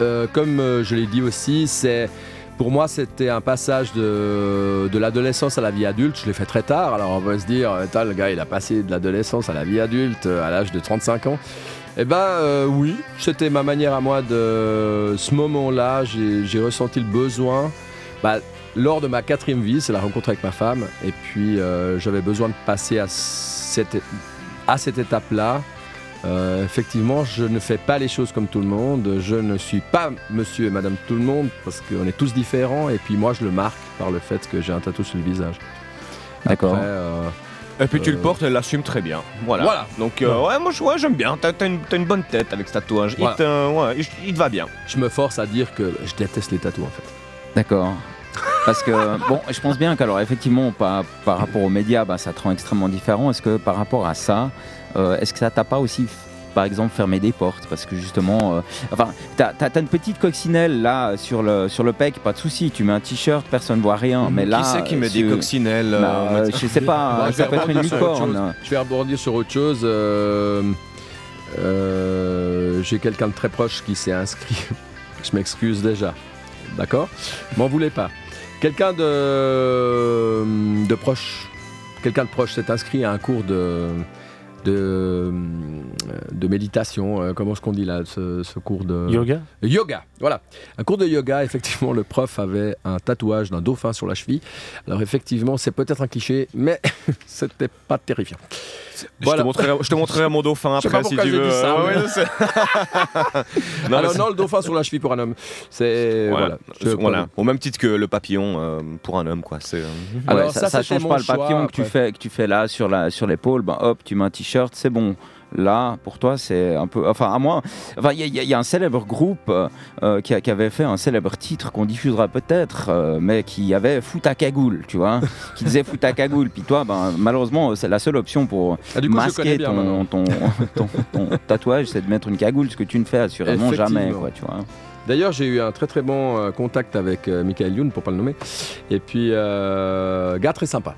euh, comme euh, je l'ai dit aussi, c'est pour moi c'était un passage de, de l'adolescence à la vie adulte. Je l'ai fait très tard. Alors on va se dire, Attends, le gars il a passé de l'adolescence à la vie adulte euh, à l'âge de 35 ans. Eh ben euh, oui, c'était ma manière à moi de ce moment-là. J'ai ressenti le besoin. bah, lors de ma quatrième vie, c'est la rencontre avec ma femme. Et puis euh, j'avais besoin de passer à cette, à cette étape-là. Euh, effectivement, je ne fais pas les choses comme tout le monde. Je ne suis pas monsieur et madame tout le monde parce qu'on est tous différents. Et puis moi, je le marque par le fait que j'ai un tatou sur le visage. D'accord. Euh, Et puis tu Euh, le portes, elle l'assume très bien. Voilà. Voilà. Donc, euh, ouais, moi je- ouais, j'aime bien. T'as une, une bonne tête avec ce tatouage. Il te- ouais, il, il te va bien. je me force à dire que je déteste les tatous en fait. D'accord. Parce que, bon, je pense bien qu'alors, effectivement, par, par rapport aux médias, bah, ça te rend extrêmement différent. Est-ce que par rapport à ça, euh, est-ce que ça t'a pas aussi, par exemple, fermé des portes? Parce que justement, euh, enfin, t'as as, une petite coccinelle là sur le, sur le pec, pas de souci. Tu mets un t-shirt, personne ne voit rien. Mais là, Qui c'est qui met des sur- coccinelles Bah, euh, euh, Je sais pas, je ça vais peut être une rebondir sur autre licorne. chose. Je vais rebondir sur autre chose. euh, euh, J'ai quelqu'un de très proche qui s'est inscrit. je m'excuse déjà. D'accord? M'en voulez pas. Quelqu'un de, de proche, quelqu'un de proche s'est inscrit à un cours de, de, de méditation. euh, Comment est-ce qu'on dit là ce, ce cours de Yoga Yoga, voilà. Un cours de yoga, effectivement, le prof avait un tatouage d'un dauphin sur la cheville. Alors, effectivement, c'est peut-être un cliché, mais c'était pas terrifiant. Je, te montrerai, je te montrerai mon dauphin Je sais après pas si tu veux. ça, Ah ouais, non, Alors, mais non, le dauphin sur la cheville pour un homme. C'est. Voilà. Voilà. Je- Voilà. Au même titre que le papillon euh, pour un homme, quoi. C'est. euh, Alors, Ouais, ça, ça, change pas le papillon que tu fais que tu fais là sur la sur l'épaule. Ben hop, tu mets un t-shirt, c'est bon. Là, pour toi, c'est un peu. Enfin, à moi. Enfin, il y, a- il y y a un célèbre groupe euh, euh, qui, a- qui avait fait un célèbre titre qu'on diffusera peut-être, euh, mais qui avait Fout à cagoule, tu vois, qui disait Fout à cagoule. Puis toi, ben malheureusement, c'est la seule option pour Ah, coup, masquer bien ton, maintenant. ton, ton, ton tatouage, c'est de mettre une cagoule, ce que tu ne fais assurément jamais, quoi, tu vois. D'ailleurs, j'ai eu un très très bon contact avec Michael Youn, pour pas le nommer. Et puis, euh, gars très sympa.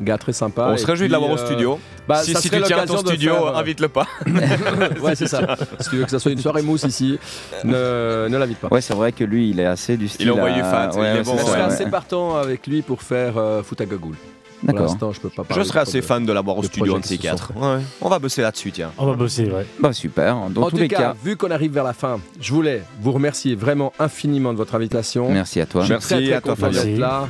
Gars très sympa. On se réjouit de l'avoir au euh, studio. bah, si ça si serait tu tiens à ton studio, faire, euh, invite-le pas. ouais, c'est ça. si tu veux que ça soit une soirée mousse ici, ne, ne l'invite pas. Ouais, c'est vrai que lui, il est assez du style. envoie du il ouais, bon, c'est je serais assez partant avec lui pour faire euh, foot à gagoule. Pour D'accord. l'instant, je peux pas Je parler. serais trop assez de- fan de l'avoir au studio, un de ces quatre. Ouais, on va bosser là-dessus, tiens. On va bosser, ouais. Bah super. Dans en tous tout les cas, cas, vu qu'on arrive vers la fin, je voulais vous remercier vraiment infiniment de votre invitation. merci à toi. Je suis Merci très, très à toi, Fabien. là.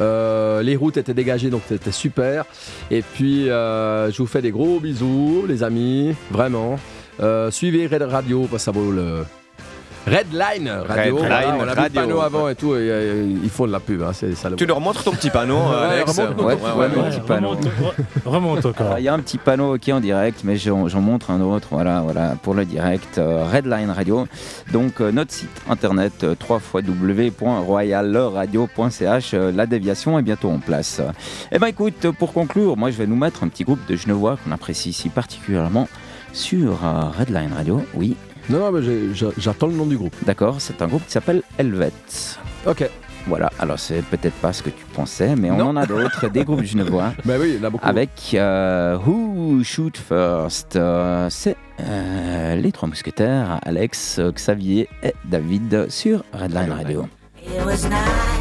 Euh, les routes étaient dégagées, donc c'était super. Et puis, euh, je vous fais des gros bisous, les amis, vraiment. Euh, suivez Red Radio, parce que ça vaut le. Redline Radio. Redline voilà, on a vu le Radio. panneau avant et tout, et, euh, ils font de la pub, hein, c'est ça le Tu leur montres ton petit panneau, Alex remonte ton Ouais, petit ouais, panneau. ouais. petit panneau. remonte, re- remonte encore. Alors, Il y a un petit panneau qui est en direct, mais j'en j'en montre un autre, voilà, voilà, pour le direct, euh, Redline Radio. Donc euh, notre site internet euh, www.royalradio.ch, euh, la déviation est bientôt en place. Eh ben écoute, pour conclure, moi je vais nous mettre un petit groupe de Genevois qu'on apprécie ici particulièrement sur euh, Redline Radio. Oui, Non, non, mais j'attends le nom du groupe. d'accord, c'est un groupe qui s'appelle Helvet. Ok. Voilà, alors c'est peut-être pas ce que tu pensais, mais on Non. en a d'autres, des groupes genevois. Mais oui, il y en a beaucoup. Avec euh, Who Shoot First Euh, C'est euh, les trois mousquetaires, Alex, Xavier et David sur Redline Radio. It was nice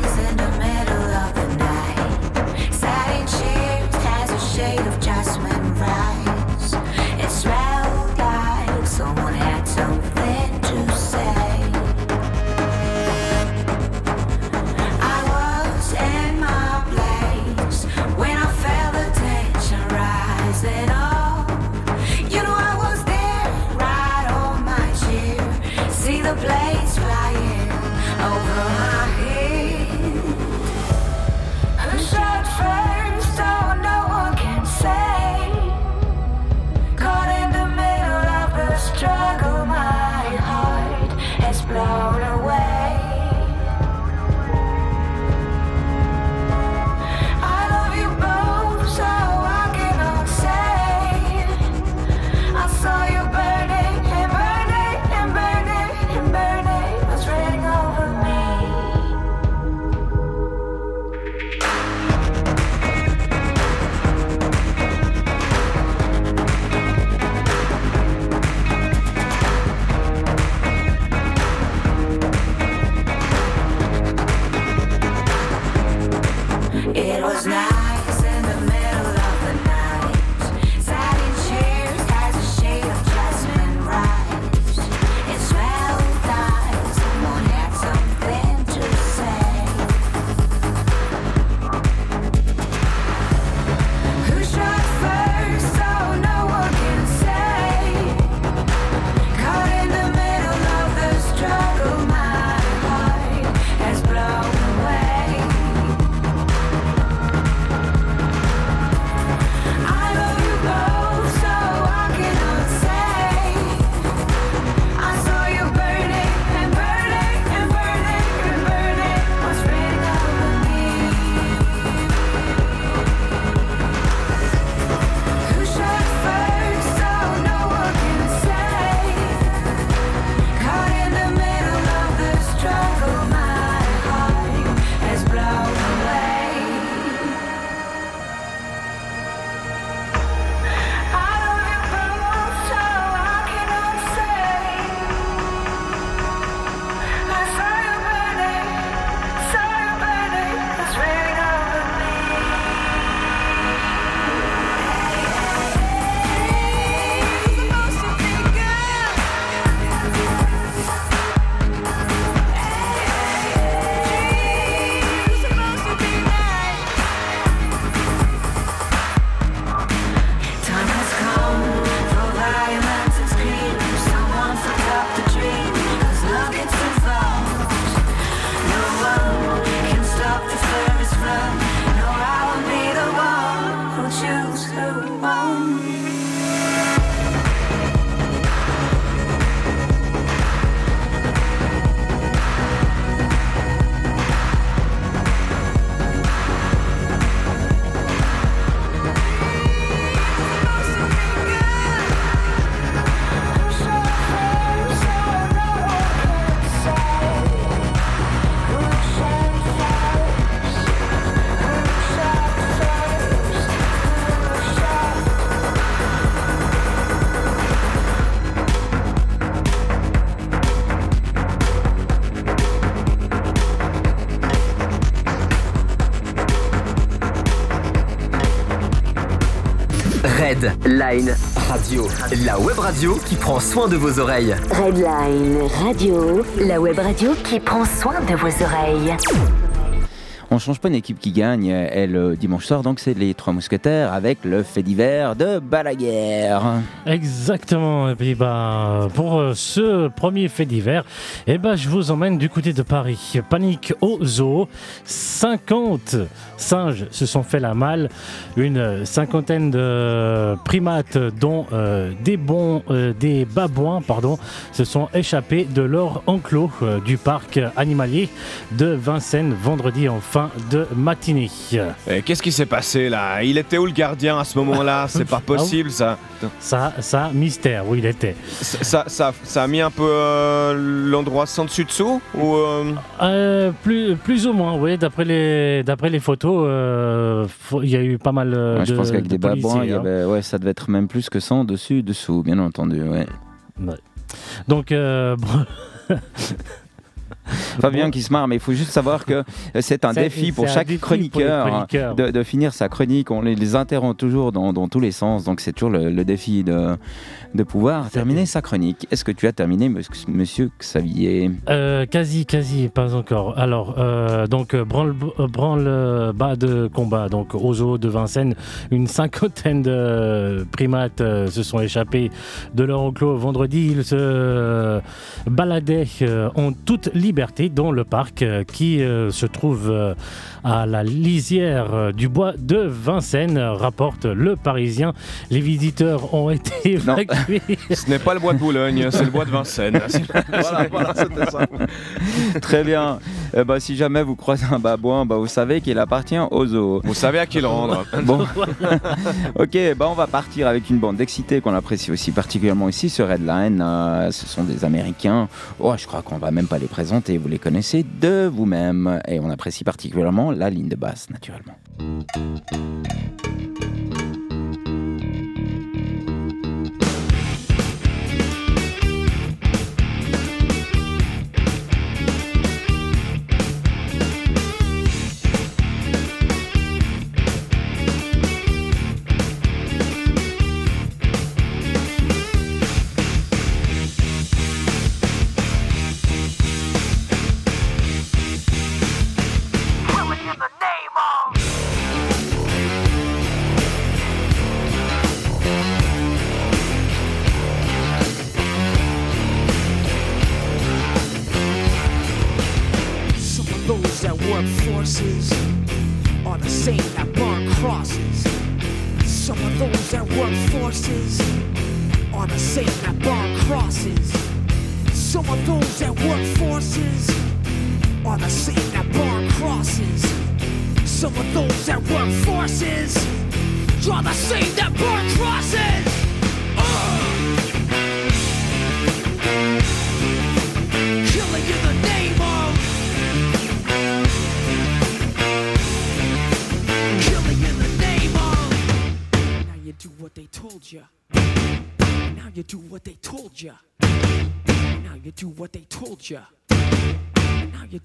Red Line Radio, la web radio qui prend soin de vos oreilles. Redline Radio, la web radio qui prend soin de vos oreilles. On change pas une équipe qui gagne et le dimanche soir, donc c'est les Trois Mousquetaires avec le fait divers de Balaguer. Exactement. Et puis, bah, pour euh, ce premier fait divers, eh ben, je vous emmène du côté de Paris. Panique au zoo. 50 singes se sont fait la malle. Une cinquantaine de primates, dont euh, des, bons, euh, des babouins, pardon, se sont échappés de leur enclos euh, du parc animalier de Vincennes vendredi en fin de matinée. Et Qu'est-ce qui s'est passé là? Il était où le gardien à ce moment-là? C'est pas possible ça. Ça, ça, mystère, où il était. Ça, ça, ça- ça a mis un peu euh, l'endroit sans dessus dessous ou euh, Euh, plus, plus ou moins, oui. D'après les, d'après les photos, euh, il y a eu pas mal euh, Ouais, de je pense qu'avec de des policiers, hein. ouais, ça devait être même plus que 100 dessus, dessous, bien entendu. Ouais. Donc, euh, Fabien qui se marre, mais il faut juste savoir que c'est un défi pour chaque défi chroniqueur, hein, chroniqueurs. de, de finir sa chronique. On les, les interrompt toujours dans, dans tous les sens, donc c'est toujours le, le défi de, de pouvoir terminer sa chronique. Est-ce que tu as terminé, mons- monsieur Xavier? Euh, quasi, quasi, pas encore. Alors, euh, donc, euh, branle, euh, branle euh, bas de combat. Donc, au zoo de Vincennes, une cinquantaine de primates euh, se sont échappés de leur enclos vendredi. Ils se baladaient en toute liberté dans le parc euh, qui euh, se trouve euh, à la lisière du bois de Vincennes, rapporte le Parisien. Les visiteurs ont été évacués. ce n'est pas le bois de Boulogne, c'est le bois de Vincennes. Voilà, voilà, c'était ça. Très bien. Eh ben, si jamais vous croisez un babouin, bah, vous savez qu'il appartient au zoo. Vous savez à qui le rendre. Bon, ok, bah on va partir avec une bande d'excités qu'on apprécie aussi particulièrement ici sur Redline. Euh, ce sont des Américains. Oh, je crois qu'on va même pas les présenter, vous les connaissez de vous-même. Et on apprécie particulièrement la ligne de basse, naturellement.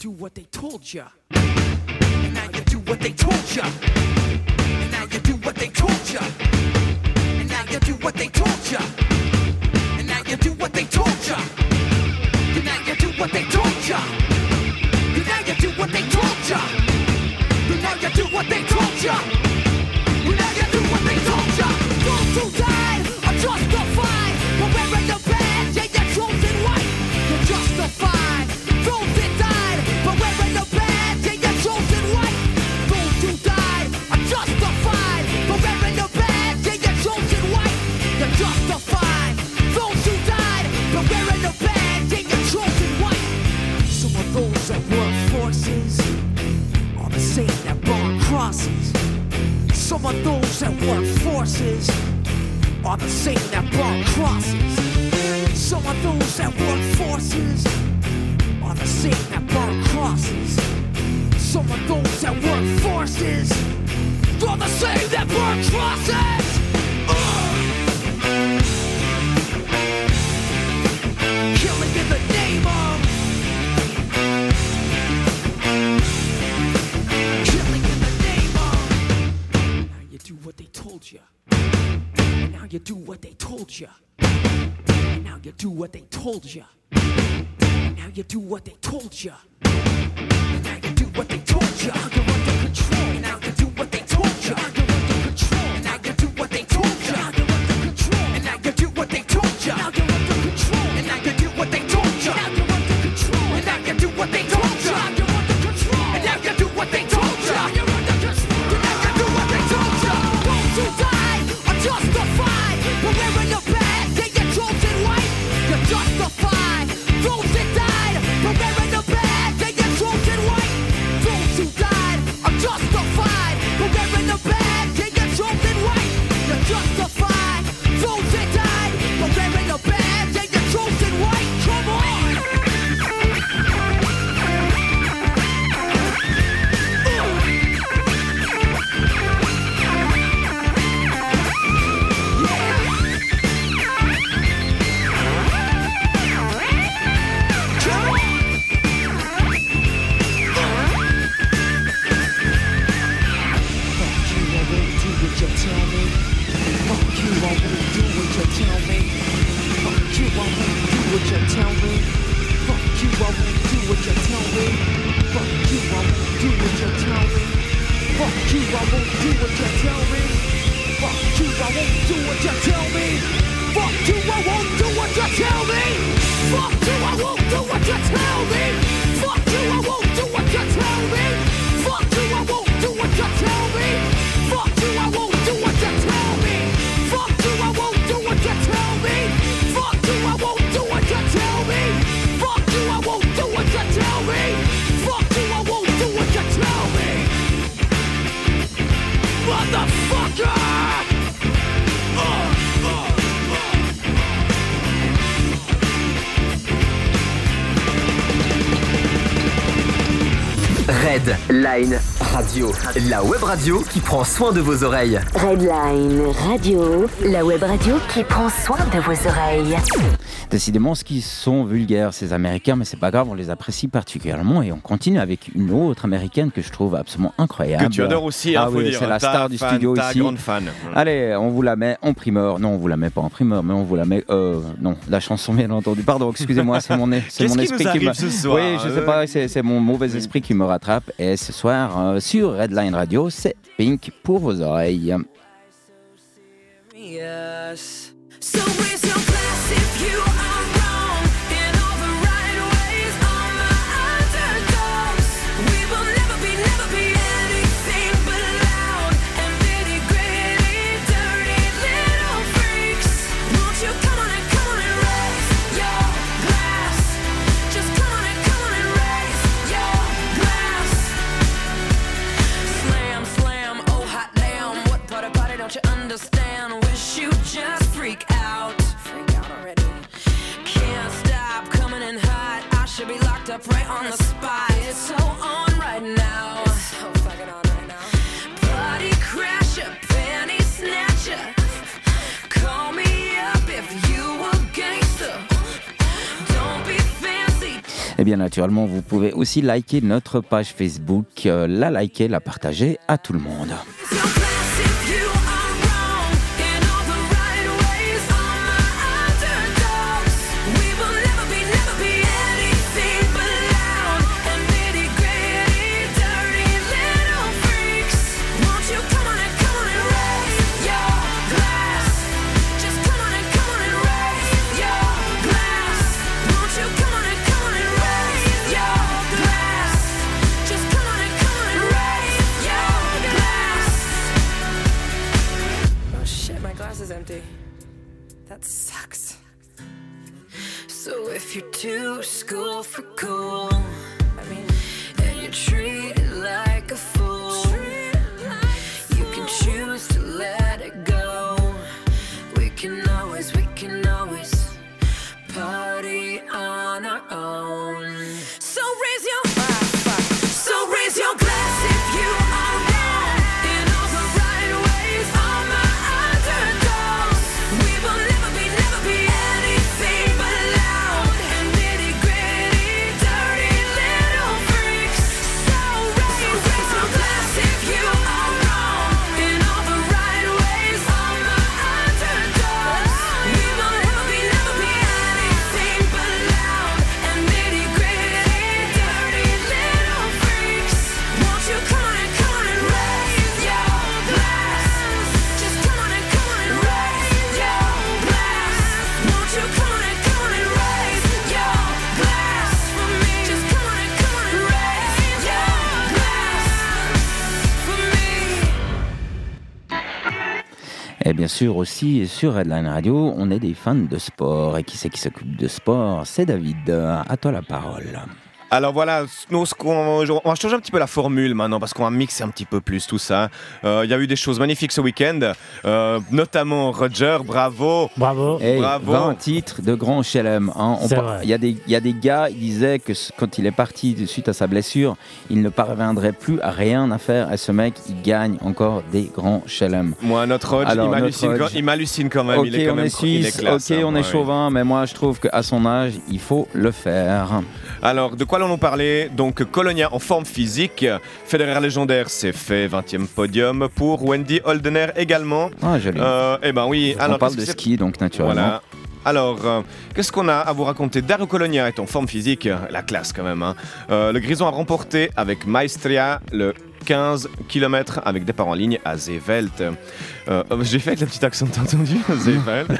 do what they told you. Redline Radio, la web radio qui prend soin de vos oreilles. Redline Radio, la web radio qui prend soin de vos oreilles. Décidément, ce qui sont vulgaires ces Américains, mais c'est pas grave, on les apprécie particulièrement et on continue avec une autre Américaine que je trouve absolument incroyable. Que tu adores aussi, hein, ah hein, oui, c'est la star du fan, studio ta ici. Grande fan. Mm. Allez, on vous la met en primeur. Non, on vous la met pas en primeur, mais on vous la met. Euh, non, la chanson bien entendu. Pardon, excusez-moi, c'est mon, c'est -ce esprit qui, qui me. Ce soir oui, je sais euh, pas, c'est mon mauvais esprit qui me rattrape et ce soir euh, sur Redline Radio, c'est Pink pour vos oreilles. Up right on the spot. It's so on right now. It's so fucking on right now. Party crasher, panty snatcher. Call me up if you a gangster. Don't be fancy. Et bien naturellement, vous pouvez aussi liker notre page Facebook, euh, la liker, la partager à tout le monde. You're too school for cool, and you're treated like a fool, you can choose to let it go. We can always, we can always party on our own. Et bien sûr aussi sur Redline Radio, on est des fans de sport. Et qui c'est qui s'occupe de sport? C'est David. À toi la parole. Alors voilà, nous, on va changer un petit peu la formule maintenant parce qu'on va mixer un petit peu plus tout ça. Euh, Il y a eu des choses magnifiques ce week-end, euh, notamment Roger, bravo. Bravo. Hey, Bravo. 20 titres de grand chelem. hein. Il y, a des- il y a des gars, ils disaient que quand il est parti de- suite à sa blessure, il ne parviendrait plus à rien à faire. Et ce mec, il gagne encore des grands chelem. Moi, notre Alors, il notre m'hallucine quand, même. Ok, il est quand on même est il est suisse, classe, ok, hein, on est ouais. chauvin, mais moi je trouve qu'à son âge, il faut le faire. Alors, de quoi allons-nous parler Donc, Colonia en forme physique. Federer légendaire, c'est fait. 20e podium pour Wendy Holdener également. Ah, joli. Euh, eh ben oui. on Alors, parle qu'est-ce de ski, donc naturellement. Voilà. Alors, euh, qu'est-ce qu'on a à vous raconter Dario Colonia est en forme physique, la classe quand même. hein. Euh, le Grison a remporté avec Maestria le 15 km avec départ en ligne à Zeeveld. Euh, oh, J'ai fait avec le petit accent, t'as entendu Zeeveld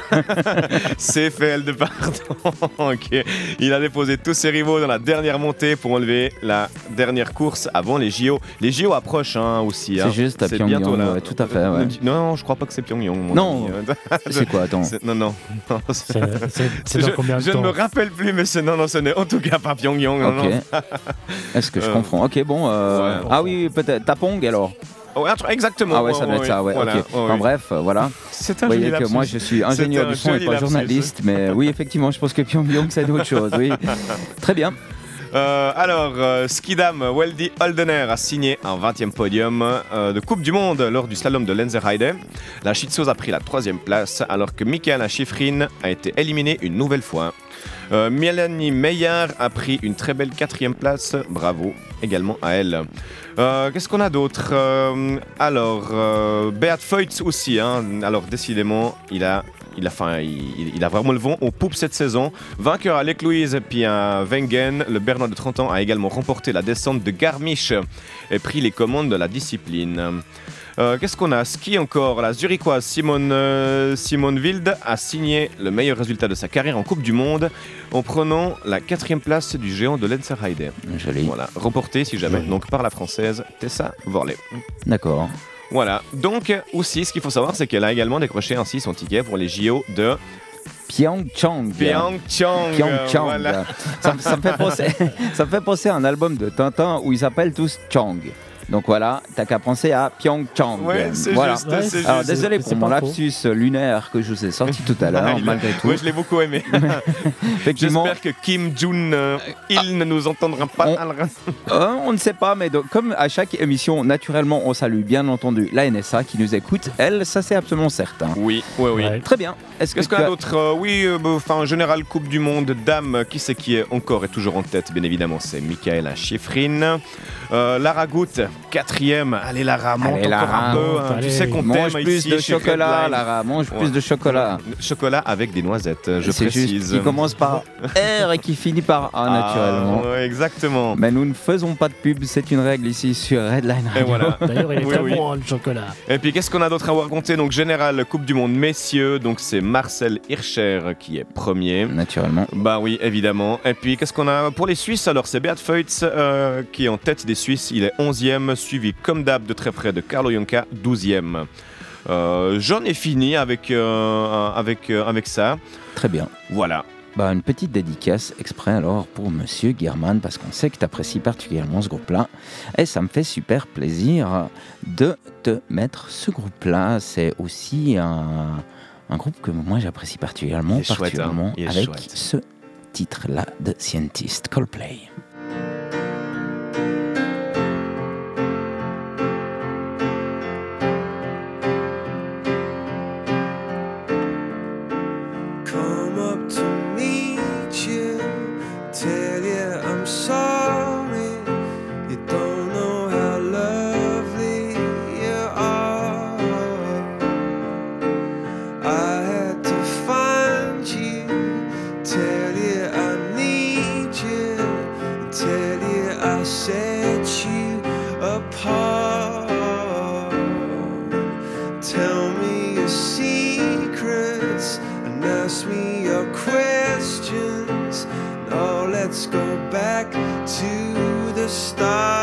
Zeeveld, pardon. ok. Il a déposé tous ses rivaux dans la dernière montée pour enlever la dernière course avant les JO. Les JO approchent hein, aussi. hein. C'est juste à Pyongyang, bientôt là. ouais, tout à fait, ouais. Non, je crois pas que c'est Pyongyang. mon Non. C'est quoi, attends Non, non. non, c'est- dans je, combien de je temps ne me rappelle plus, mais c'est non, non, ce n'est en tout cas pas Pyongyang. non, non. Est-ce que je Euh, comprends Ok, bon. euh, ouais. Ah oui, peut-être. Tapong alors Ouais, truc- exactement. Ah ouais, ça doit être ça, ouais. voilà, Enfin, bref, euh, voilà. C'est Vous un voyez que moi je suis ingénieur du son et pas lapsus. journaliste, mais oui, effectivement, je pense que Pyongyang c'est autre chose, oui. Très bien. Euh, alors, euh, Skidam Weldy Holdener a signé un 20e podium euh, de Coupe du Monde lors du slalom de Lenzerheide. La Schizose a pris la troisième place, alors que Michaela Schifrin a été éliminée une nouvelle fois. Euh, Mélanie Meyer a pris une très belle quatrième place, bravo également à elle. Qu'est-ce qu'on a d'autre? Alors, Beat Feutz aussi, hein. alors décidément, il a il a, enfin, il, il a vraiment le vent aux poupes cette saison. Vainqueur à Louise puis à Wengen, le Bernois de 30 ans a également remporté la descente de Garmisch et pris les commandes de la discipline. Euh, Qu'est-ce qu'on a? Ski encore. La Zurichoise Simone, euh, Simone Wild a signé le meilleur résultat de sa carrière en Coupe du Monde en prenant la quatrième place du géant de Lenzerheide. Joli. Voilà, remporté si jamais donc par la française Tessa Worley. D'accord. Voilà, donc aussi ce qu'il faut savoir c'est qu'elle a également décroché ainsi son ticket pour les JO de Pyeongchang. Pyeongchang. Pyeongchang. voilà. Ça, ça me fait penser, ça me fait penser à un album de Tintin où ils s'appellent tous Chang. Donc voilà, t'as qu'à penser à Pyeongchang. Ouais, c'est voilà. juste, Ouais, c'est Alors juste. désolé C'est pour mon faux. lapsus lunaire que je vous ai sorti tout à l'heure, Il- malgré tout. Ouais, je l'ai beaucoup aimé. Effectivement, J'espère que Kim Jong euh, il ne nous entendra pas. On- Euh, on ne sait pas, mais donc, comme à chaque émission, naturellement, on salue bien entendu la NSA qui nous écoute. Elle, ça c'est absolument certain. Oui, oui, oui. Ouais. Très bien. Est-ce que qu'on a as- d'autre Euh, Oui, euh, enfin, général Coupe du Monde, dame, qui c'est qui est encore et toujours en tête Bien évidemment, c'est Michaela Schifrin. Euh, Lara Goutte, quatrième. Allez, Lara, monte Allez, encore un peu. monte, hein. Tu allez. sais qu'on Mange t'aime plus ici de chez chocolat, Redline. Lara. Mange Ouais. plus de chocolat. Chocolat avec des noisettes, je C'est précise. juste qui commence par R et qui finit par A, Ah, naturellement. ouais, exactement. Mais nous ne faisons pas de pub, c'est une règle ici sur Redline Et Radio. voilà. D'ailleurs, il est Oui, très oui. bon, hein, le chocolat. Et puis qu'est-ce qu'on a d'autre à vous raconter? Donc général Coupe du Monde messieurs, donc c'est Marcel Hirscher qui est premier. Naturellement. Bah oui, évidemment. Et puis qu'est-ce qu'on a pour les Suisses? Alors c'est Beat Feutz euh, qui est en tête des Suisses, il est 11e, suivi comme d'hab de très près de Carlo Jonca, 12e. Euh, J'en ai fini avec, euh, avec, euh, avec ça. Très bien. Voilà. Bah, une petite dédicace exprès alors pour Monsieur German parce qu'on sait que tu apprécies particulièrement ce groupe-là et ça me fait super plaisir de te mettre ce groupe-là. C'est aussi un, un groupe que moi j'apprécie particulièrement, chouette, particulièrement hein. Est avec chouette. ce titre-là de Scientist Coldplay. está.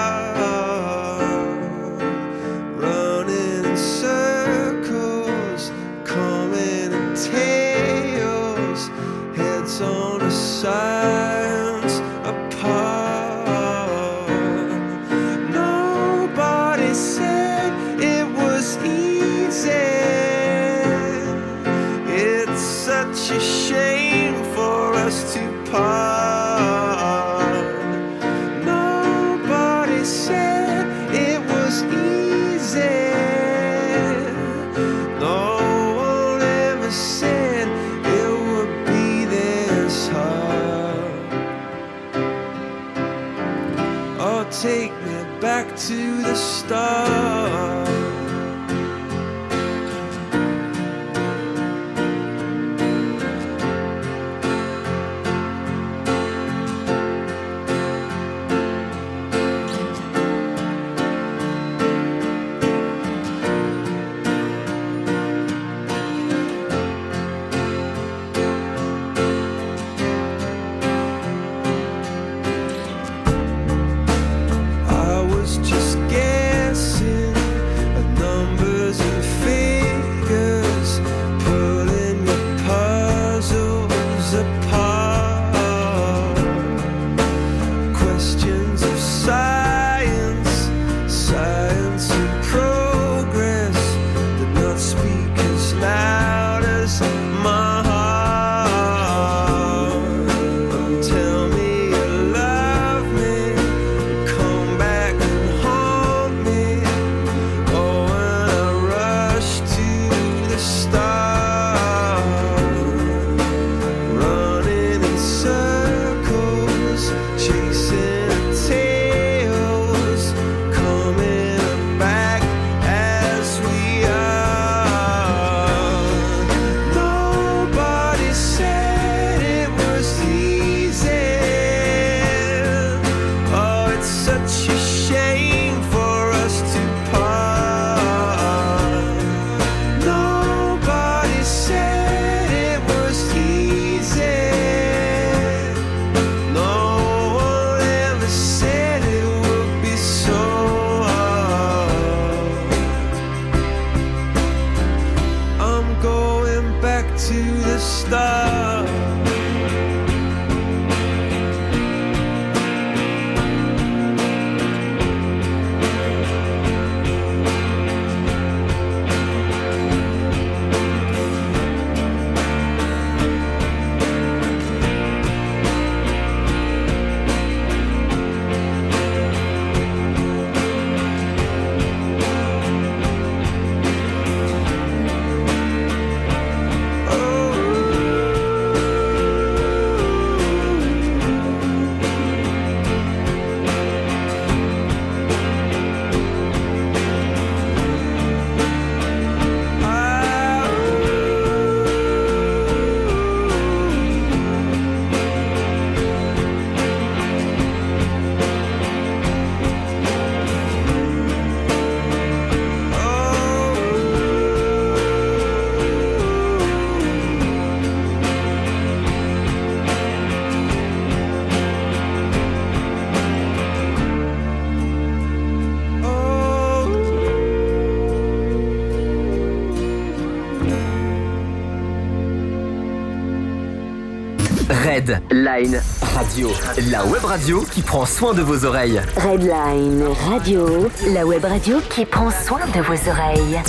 Red Line Radio, la web radio qui prend soin de vos oreilles. Redline Radio, la web radio qui prend soin de vos oreilles.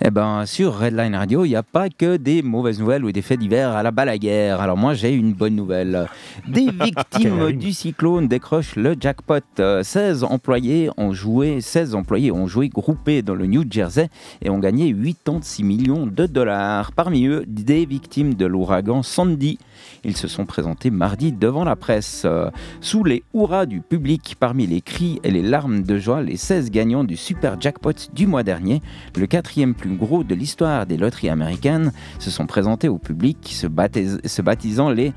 Eh ben, sur Redline Radio, il n'y a pas que des mauvaises nouvelles ou des faits divers à la balaguerre. Alors moi, j'ai une bonne nouvelle. Des victimes du cyclone décrochent le jackpot. Euh, 16 employés ont joué, 16 employés ont joué groupés dans le New Jersey et ont gagné 86 millions de dollars. Parmi eux, des victimes de l'ouragan Sandy. Ils se sont présentés mardi devant la presse. Euh, Sous les hurrahs du public, parmi les cris et les larmes de joie, les 16 gagnants du super jackpot du mois dernier, le quatrième plus gros de l'histoire des loteries américaines, se sont présentés au public, se baptisant les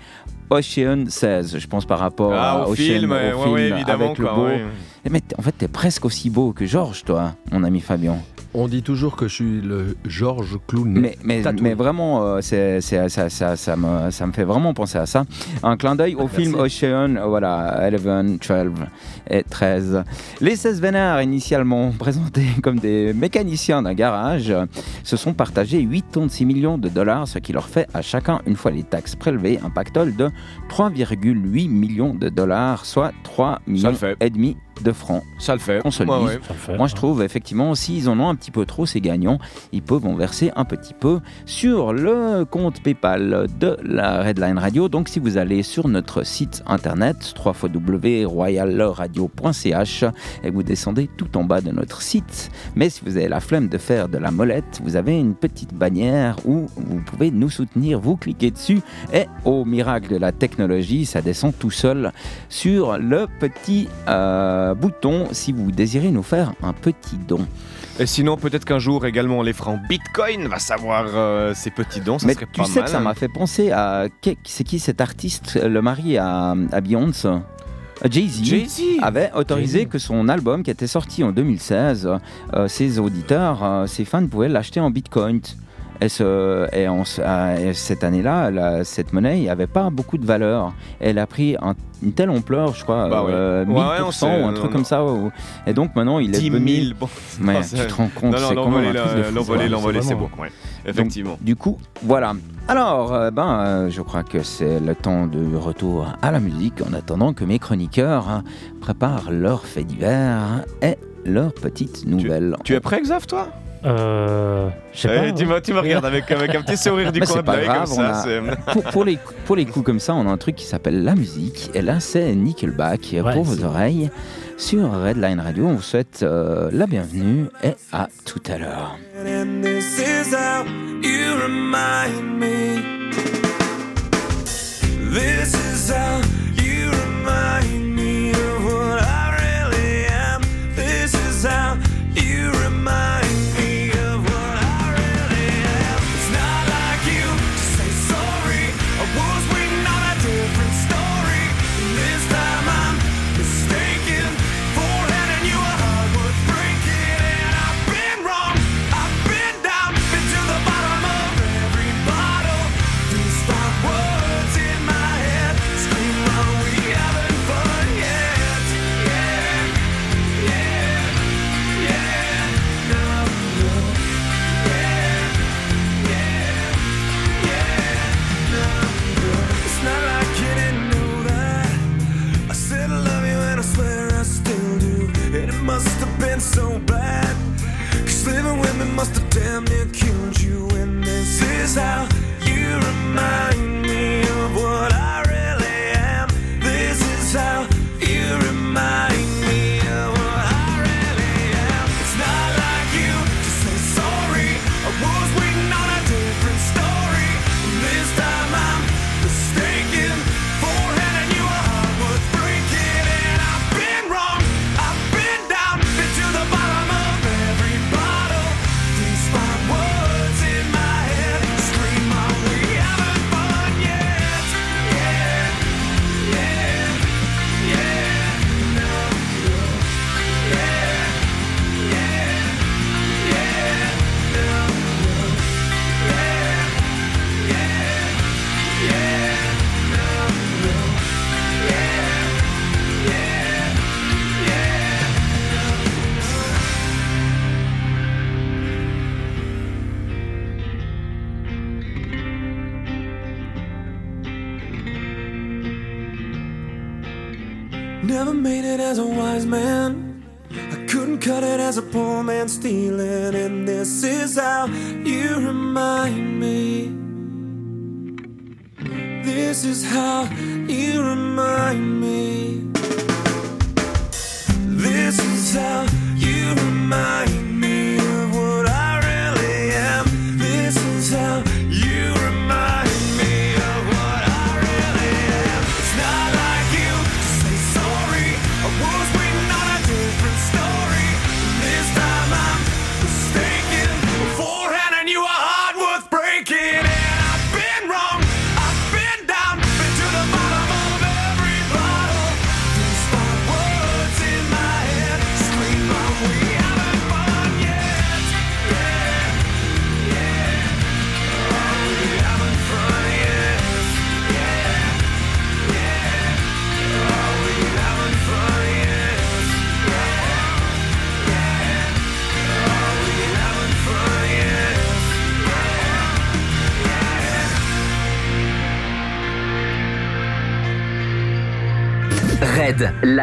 Ocean 16. Je pense par rapport Ah, à au Ocean, film, au ouais, film ouais, évidemment, avec le quoi, beau. ouais. Eh, Mais en fait, t'es presque aussi beau que Georges, toi, mon ami Fabien. On dit toujours que je suis le Georges Clooney. Mais, mais, vraiment, euh, c'est, c'est- ça, ça, ça, me, ça me fait vraiment penser à ça. Un clin d'œil au film Ocean, euh, voilà, 11, 12 et 13. Les 16 vénards, initialement présentés comme des mécaniciens d'un garage, se sont partagés 86 millions de dollars, ce qui leur fait à chacun, une fois les taxes prélevées, un pactole de 3,8 millions de dollars, soit 3 millions et demi de francs. Ça le fait. On se le Ouais, dit. ouais. Fait, Moi, je trouve effectivement, s'ils en ont un petit peu trop, ces gagnants, ils peuvent en verser un petit peu sur le compte PayPal de la Redline Radio. Donc, si vous allez sur notre site internet www.royalradio.ch et vous descendez tout en bas de notre site, mais si vous avez la flemme de faire de la molette, vous avez une petite bannière où vous pouvez nous soutenir. Vous cliquez dessus et au miracle de la technologie, ça descend tout seul sur le petit euh, bouton si vous désirez nous faire un petit don. Et sinon, peut-être qu'un jour également, les en bitcoin, va savoir euh, ces petits dons, ça Mais serait tu pas sais mal. que ça m'a fait penser à. qui- C'est qui cet artiste, le mari à, à Beyoncé? Euh, Jay-Z Jay-Z. avait autorisé que son album qui était sorti en 2016, euh, ses auditeurs, euh, ses fans pouvaient l'acheter en bitcoin. Et, ce- et euh, cette année-là, cette monnaie n'avait pas beaucoup de valeur. Elle a pris un- une telle ampleur, je crois, Bah oui. euh, Ouais, 1000% ouais, on sait, ou un non, truc non. comme ça. ou- Et donc maintenant, il est 10 000, devenu... bon. Non, tu te rends compte, c'est quand même l'envolé, un truc de la- fou, l'envolé, ça. l'envolé, c'est beau. ouais. Effectivement. Donc, du coup, voilà. Alors, euh, ben, euh, je crois que c'est le temps de retour à la musique en attendant que mes chroniqueurs hein, préparent leurs faits divers et leurs petites nouvelles. Tu es prêt, Xav, toi? Euh. Je sais pas. tu, me, tu me regardes avec, avec un petit sourire du Mais coin c'est de l'œil comme grave, on ça. a- c'est- pour, pour les, pour les coups comme ça, on a un truc qui s'appelle la musique. Et là, c'est Nickelback Ouais, pour vos c'est- oreilles. Sur Redline Radio, on vous souhaite euh, la bienvenue et à tout à l'heure. And this is how you remind me. must have damn near killed you, and this is how you remind me of what I.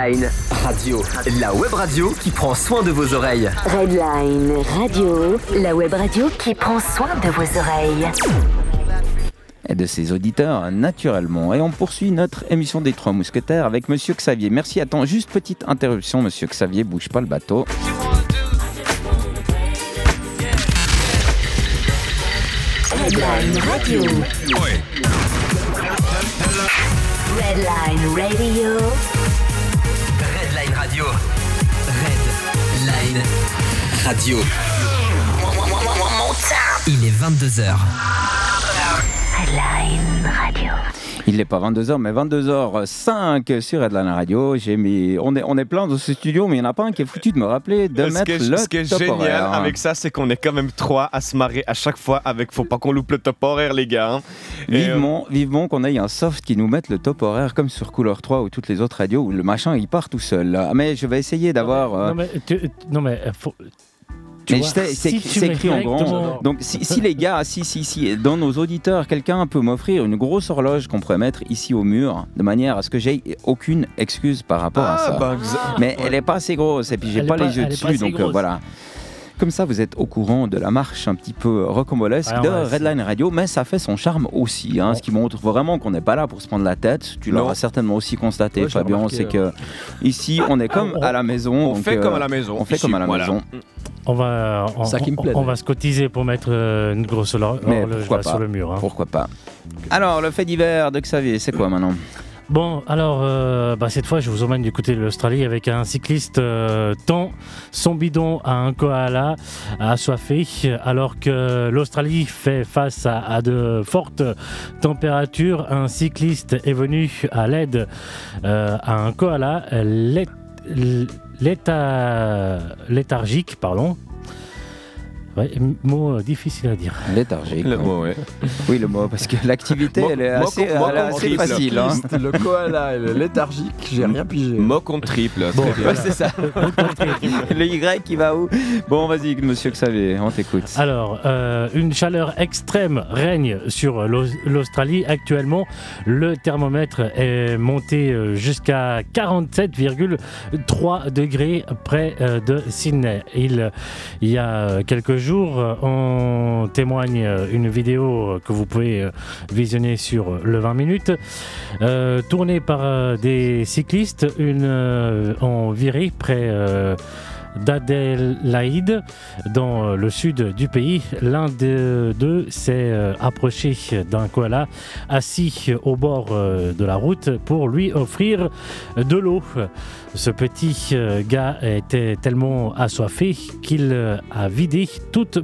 Radio, la web radio qui prend soin de vos oreilles. Redline Radio, la web radio qui prend soin de vos oreilles. Et de ses auditeurs, naturellement. Et on poursuit notre émission des Trois Mousquetaires avec Monsieur Xavier. Merci. Attends, juste petite interruption, Monsieur Xavier, bouge pas le bateau. Redline Radio. Redline Radio. Red Line Radio. Il est 22h. Redline Radio. Il n'est pas 22h, mais 22h05 sur Redline Radio. J'ai mis... on, est, on est plein dans ce studio, mais il n'y en a pas un qui est foutu de me rappeler de ce mettre le ce qui est top génial horaire. avec ça, c'est qu'on est quand même trois à se marrer à chaque fois avec. Faut pas qu'on loupe le top horaire, les gars. hein. Euh, Vivement, qu'on ait un soft qui nous mette le top horaire comme sur Couleur 3 ou toutes les autres radios où le machin il part tout seul. Mais je vais essayer d'avoir. euh, Non, mais, tu- non, mais euh, faut. Tu Mais c'est si écrit- tu c'est mets écrit en grand. Donc si, si les gars, si, si, si, dans nos auditeurs, quelqu'un peut m'offrir une grosse horloge qu'on pourrait mettre ici au mur, de manière à ce que j'ai aucune excuse par rapport à Ah, ça. bah, exa- Mais elle est pas assez grosse et puis j'ai pas, pas- les yeux dessus, donc euh, voilà. Comme ça, vous êtes au courant de la marche un petit peu rocambolesque Ouais, de ouais, Redline Radio, mais ça fait son charme aussi, hein, ce qui montre vraiment qu'on n'est pas là pour se prendre la tête. Tu l'auras certainement aussi constaté, Ouais, Fabien, c'est que ici, on est comme à la maison. On donc, fait euh, comme à la maison. On fait ici, comme à la voilà. maison. On va, on, Ça qui me plaît, on va se cotiser pour mettre euh, une grosse horloge sur le mur. hein. Pourquoi pas Alors, le fait divers de Xavier, c'est quoi maintenant? Bon, alors, euh, bah, cette fois, je vous emmène du côté de l'Australie avec un cycliste euh, tend son bidon à un koala assoiffé, alors que l'Australie fait face à, de fortes températures. Un cycliste est venu à l'aide euh, à un koala léthargique. Ouais, mot euh, difficile à dire. Léthargique. Le hein. mot, ouais. Oui, le mot, parce que l'activité, elle est assez, elle est facile. hein. Le koala et le léthargique, j'ai rien pigé. Mot contre triple. Bon. Ouais, c'est ça. le Y qui va où? Bon, vas-y, monsieur Xavier, on t'écoute. Alors, euh, une chaleur extrême règne sur l'Aus- l'Australie. Actuellement, le thermomètre est monté euh, jusqu'à 47,3 degrés près de Sydney. Il, il y a quelques euh, on témoigne euh, une vidéo que vous pouvez euh, visionner sur le 20 minutes, euh, tournée par euh, des cyclistes une, euh, en virée près euh, d'Adélaïde, dans euh, le sud du pays. L'un de- d'eux s'est euh, approché d'un koala assis au bord euh, de la route pour lui offrir de l'eau. Ce petit gars était tellement assoiffé qu'il a vidé toute,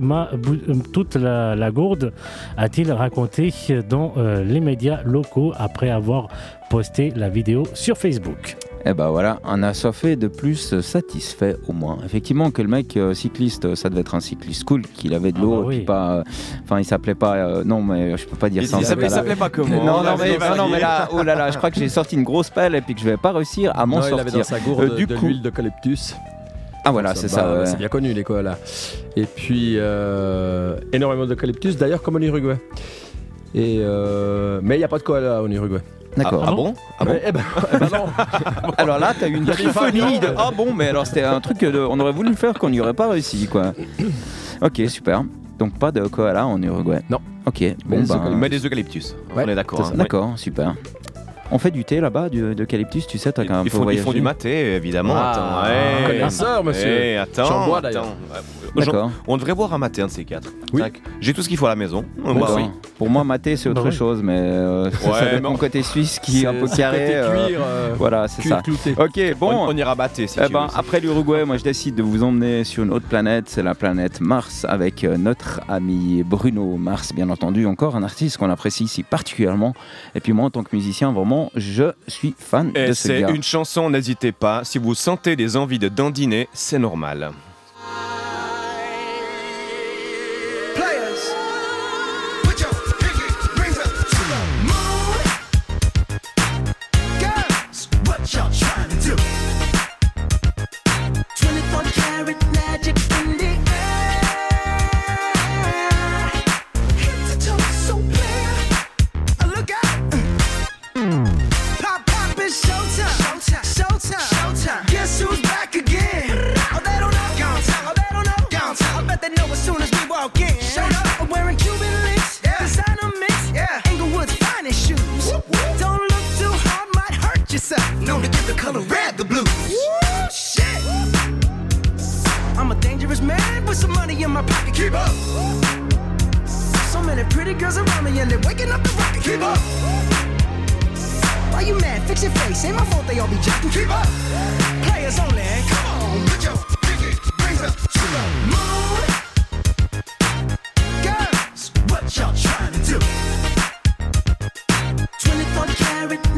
la, gourde, a-t-il raconté dans les médias locaux après avoir posté la vidéo sur Facebook. Eh ben voilà, un assoiffé de plus satisfait au moins. Effectivement que le mec euh, cycliste, euh, ça devait être un cycliste cool, qu'il avait de Ah l'eau, bah oui. et puis pas. euh, Enfin, il s'appelait pas. euh, non, mais je peux pas dire Il, ça. il s'appelait pas comment Non, non, mais, non, non, mais là, oh là là, je crois que j'ai sorti une grosse pelle et puis que je vais pas réussir à m'en Non, il avait sortir. dans sa gourde Euh, du de l'huile d'eucalyptus. Ah voilà, c'est ça. bah, ouais. C'est bien connu les koalas. Et puis euh, énormément d'eucalyptus, d'ailleurs comme en Uruguay. Et euh, mais il n'y a pas de koala en Uruguay. D'accord. Ah, ah bon Ah bon Eh ben, eh ben non. Alors là, t'as eu une cacophonie de variants. ah bon, mais alors c'était un truc que de- on aurait voulu le faire qu'on n'y aurait pas réussi quoi. Ok, super. Donc pas de koala en Uruguay. Non. Ok. Bon Mais, ben, mais des eucalyptus. Ouais, On est d'accord. hein. D'accord, super. On fait du thé là-bas, du- d'eucalyptus, tu sais, t'as quand même un Ils peu font, ils font du maté, évidemment. Ah, attends. Ouais. connaisseur, monsieur. Eh, attends. Bois, d'ailleurs. attends. D'accord. On devrait boire un maté, un de ces quatre. Oui. J'ai tout ce qu'il faut à la maison. Bah oui. Pour moi, maté, c'est autre Bah chose, mais euh, ça Ouais, doit être mais mon on- côté suisse qui est un peu carré. côté euh, cuir, euh, voilà, c'est ça. clouté. Ok, bon. On, on ira si Eh tu ben, veux. après l'Uruguay, moi je décide de vous emmener sur une autre planète, c'est la planète Mars, avec euh, notre ami Bruno Mars, bien entendu, encore un artiste qu'on apprécie ici particulièrement. Et puis moi, en tant que musicien, vraiment, je suis fan Et de ce c'est une chanson, n'hésitez pas. Si vous sentez des envies de dandiner, c'est normal. Hurt. Known to give the color red the blues. Woo, shit. I'm a dangerous man with some money in my pocket. Keep up. So many pretty girls around me and they're waking up the rocket. Keep up. Why you mad? Fix your face. Ain't my fault they all be jocking. Keep up. Players only. Come on, put your pinky rings up to the moon. Girls, what y'all trying to do? 24 karat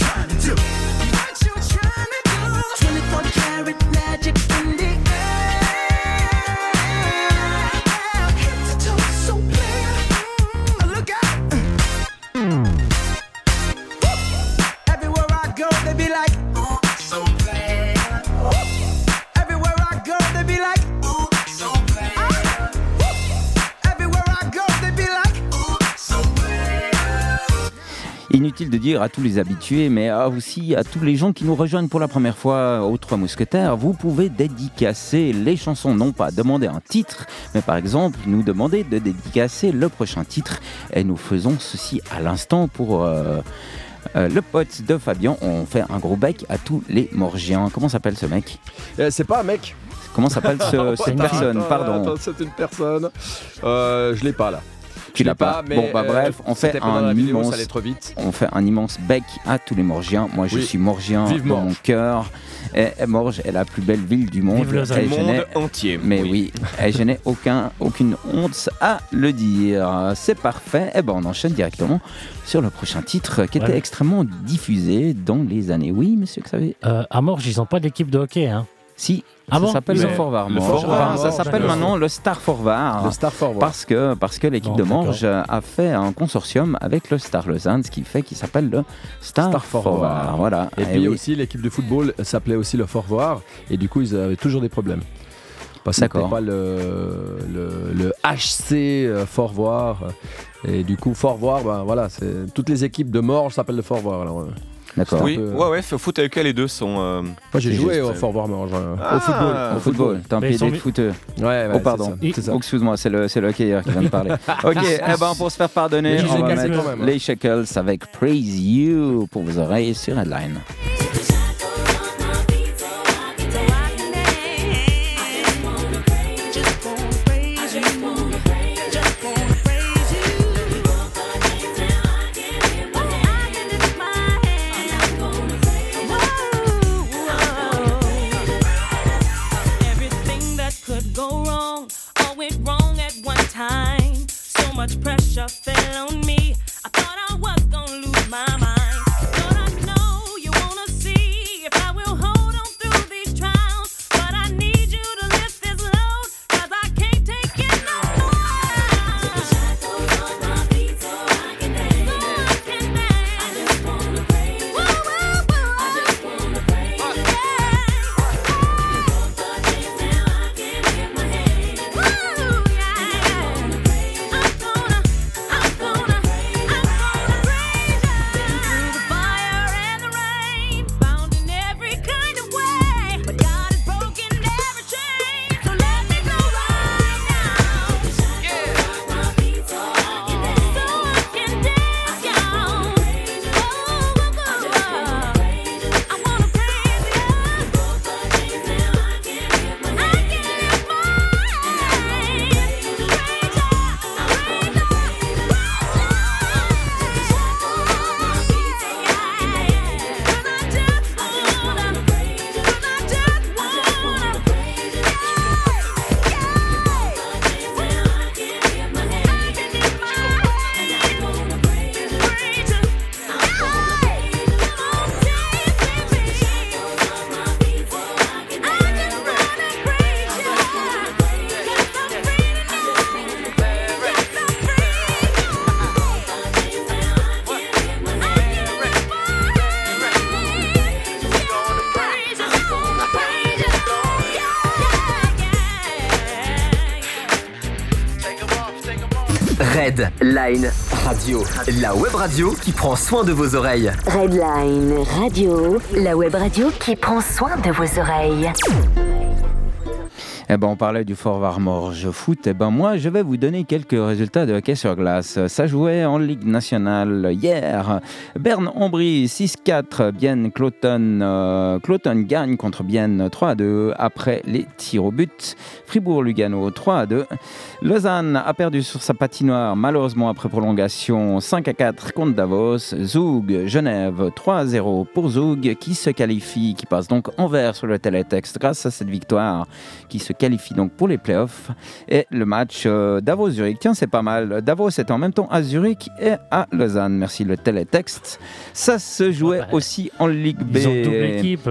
Inutile de dire à tous les habitués, mais aussi à tous les gens qui nous rejoignent pour la première fois aux Trois Mousquetaires, vous pouvez dédicacer les chansons, non pas demander un titre, mais par exemple nous demander de dédicacer le prochain titre. Et nous faisons ceci à l'instant pour euh, euh, le pote de Fabien. On fait un gros bec à tous les Morgiens. Comment s'appelle ce mec? Eh, c'est pas un mec. Comment s'appelle ce- cette personne? Pardon. c'est une personne. Euh, je l'ai pas là. Tu l'as pas. Bon, bah, euh, bref, on fait un vidéo, immense- ça allait trop vite. On fait un immense bec à tous les Morgiens. Moi, je Oui. suis Morgien Vive dans mon cœur. Et et Morges est la plus belle ville du monde. Vive Le monde entier. Mais oui, et je n'ai aucun, aucune honte à le dire. C'est parfait. Et ben, on enchaîne directement sur le prochain titre qui était extrêmement diffusé dans les années. Oui, monsieur Xavier Euh, à Morges, ils n'ont pas d'équipe de hockey. Hein. Si. Ah ça s'appelle le Forvar. le. Forvar, ça s'appelle maintenant le Star Forvar. Le Star Forward. Parce que, parce que l'équipe Bon, de. Morges a fait un consortium avec le Star Lausanne, ce qui fait qu'il s'appelle le Star, Star. Forward. Voilà. Et Eh puis oui. aussi, l'équipe de football s'appelait aussi le Forvoir. Et du coup, ils avaient toujours des problèmes. Parce que c'était pas le, le, le HC euh, Forvoir. Et du coup, Forvoir, ben, voilà, c'est- toutes les équipes de Morges s'appellent le Forvoir. Alors, euh, D'accord. Oui, peu- ouais, ouais, foot avec elle, les deux sont. euh, moi, j'ai C'est joué juste, au euh, Morges. euh, Ah, au football. Au football, t'es un sont de footeux. Ouais, ouais, oh, pardon. Oh, excuse-moi, c'est le, c'est le hockeyeur qui vient de parler. ok, eh ben, pour se faire pardonner, on les va mettre hein. les Shackles avec Praise You pour vos oreilles sur Headline. Redline Radio, la web radio qui prend soin de vos oreilles. Redline Radio, la web radio qui prend soin de vos oreilles. Eh ben, on parlait du Fort Varmorge foot. Eh ben, moi, je vais vous donner quelques résultats de hockey sur glace. Ça jouait en Ligue nationale hier. Berne-Ombry 6-4. Bienne Cloton. euh, Cloton gagne contre Bienne 3-2 après les tirs au but. Fribourg-Lugano 3-2. Lausanne a perdu sur sa patinoire malheureusement après prolongation 5-4 contre Davos. Zoug Genève 3-0 pour Zoug qui se qualifie, qui passe donc envers sur le télétexte grâce à cette victoire qui se qualifie donc pour les playoffs. Et le match euh, Davos-Zurich, tiens, c'est pas mal. Davos est en même temps à Zurich et à Lausanne. Merci le télétexte. Ça se jouait aussi en Ligue B. Ils ont double équipe.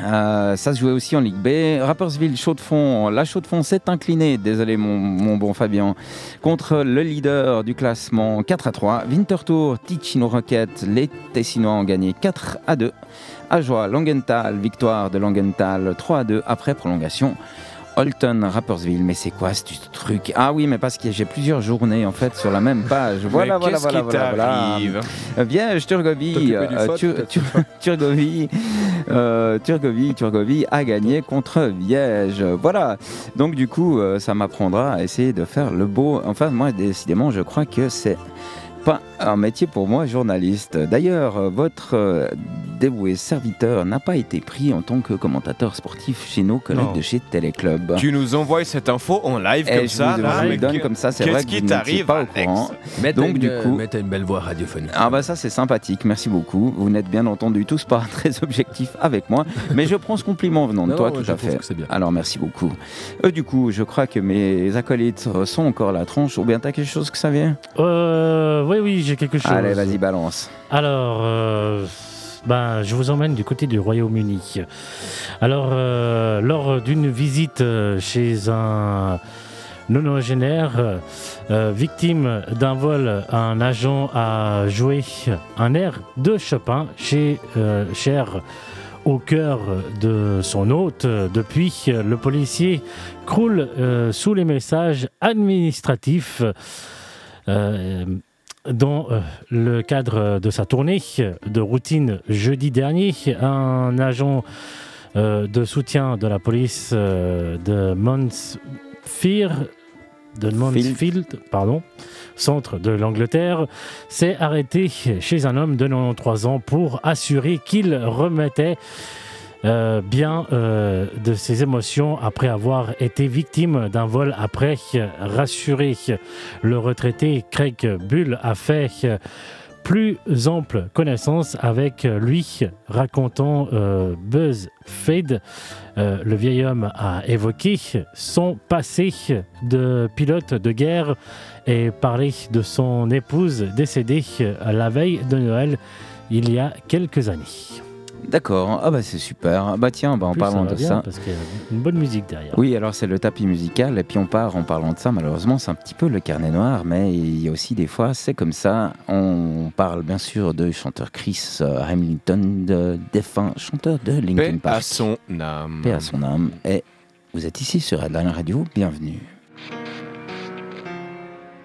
Euh, ça se jouait aussi en Ligue B. Rappersville, Chaux de Fonds. La Chaux de Fonds s'est inclinée, désolé mon, mon bon Fabien, contre le leader du classement 4 à 3. Winterthur, Ticino Rocket. Les Tessinois ont gagné 4 à 2. Ajoie, Langenthal, victoire de Langenthal 3 à 2 après prolongation. Holton, Rappersville, mais c'est quoi ce truc? Ah oui, mais parce que j'ai plusieurs journées en fait sur la même page. Voilà, voilà, voilà, qui voilà, voilà. t'arrive? Euh, Viège, Turgovie, euh, Turgovie, euh, Turgovie, Turgovie a gagné contre Viège. Voilà. Donc du coup, euh, ça m'apprendra à essayer de faire le beau. Enfin, moi, décidément, je crois que c'est pas un métier pour moi, journaliste. D'ailleurs, euh, votre euh, dévoué serviteur n'a pas été pris en tant que commentateur sportif chez nos collègues Non. de chez Téléclub. Tu nous envoies cette info en live Et comme je ça vous, là, je vous mais donne comme ça, c'est qu'est-ce vrai que qui vous n'étiez t'arrive, pas au courant. Mais Donc du coup, mais une belle voix radiophonique. ah bah ça c'est sympathique, merci beaucoup. Vous n'êtes bien entendu tous pas très objectifs avec moi, mais je prends ce compliment venant de Non, toi tout à fait. bien. Alors merci beaucoup. Euh, du coup, je crois que mes acolytes sont encore la tronche. Ou bien t'as quelque chose que ça vient? Euh, oui, oui, j'ai quelque chose. Allez, vas-y, balance. Alors, euh, ben, je vous emmène du côté du Royaume-Uni. Alors, euh, lors d'une visite euh, chez un nonagénaire euh, victime d'un vol, un agent a joué un air de Chopin chez cher au cœur de son hôte. Depuis, le policier croule euh, sous les messages administratifs. euh, dans euh, le cadre de sa tournée de routine jeudi dernier, un agent euh, de soutien de la police euh, de Mansfield, de Mansfield, pardon, centre de l'Angleterre, s'est arrêté chez un homme de 93 ans pour assurer qu'il remettait euh, bien euh, de ses émotions après avoir été victime d'un vol après rassuré. Le retraité Craig Bull a fait plus ample connaissance avec lui, racontant euh, Buzz Fade. Euh, le vieil homme a évoqué son passé de pilote de guerre et parlé de son épouse décédée la veille de Noël il y a quelques années. D'accord, ah bah c'est super. Bah tiens, bah, en plus, parlant ça de bien ça. Parce qu'il y a une bonne musique derrière. Oui, alors c'est le tapis musical, et puis on part en parlant de ça. Malheureusement, c'est un petit peu le carnet noir, mais il y a aussi des fois, c'est comme ça. On parle bien sûr de chanteur Chris euh, Hamilton, de défunt chanteur de Linkin Paix Park. à son âme. Paix à son âme. Et vous êtes ici sur Headline Radio, bienvenue.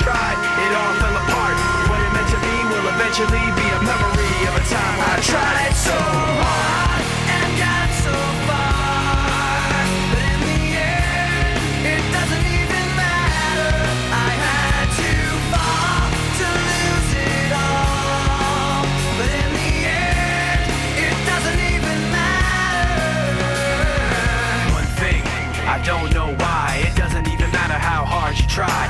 tried, it all fell apart. What it meant to be will eventually be a memory of a time I tried so hard and got so far. But in the end, it doesn't even matter. I had to fall to lose it all. But in the end, it doesn't even matter. One thing, I don't know why. It doesn't even matter how hard you try.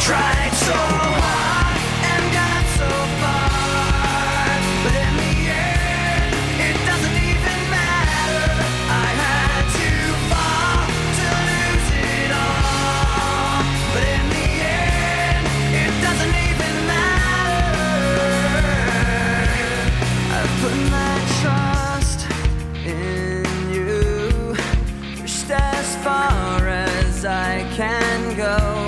tried so hard and got so far. But in the end, it doesn't even matter. I had to lose it all. But in the end, it doesn't even matter. I've put my trust in you, pushed as far as I can go.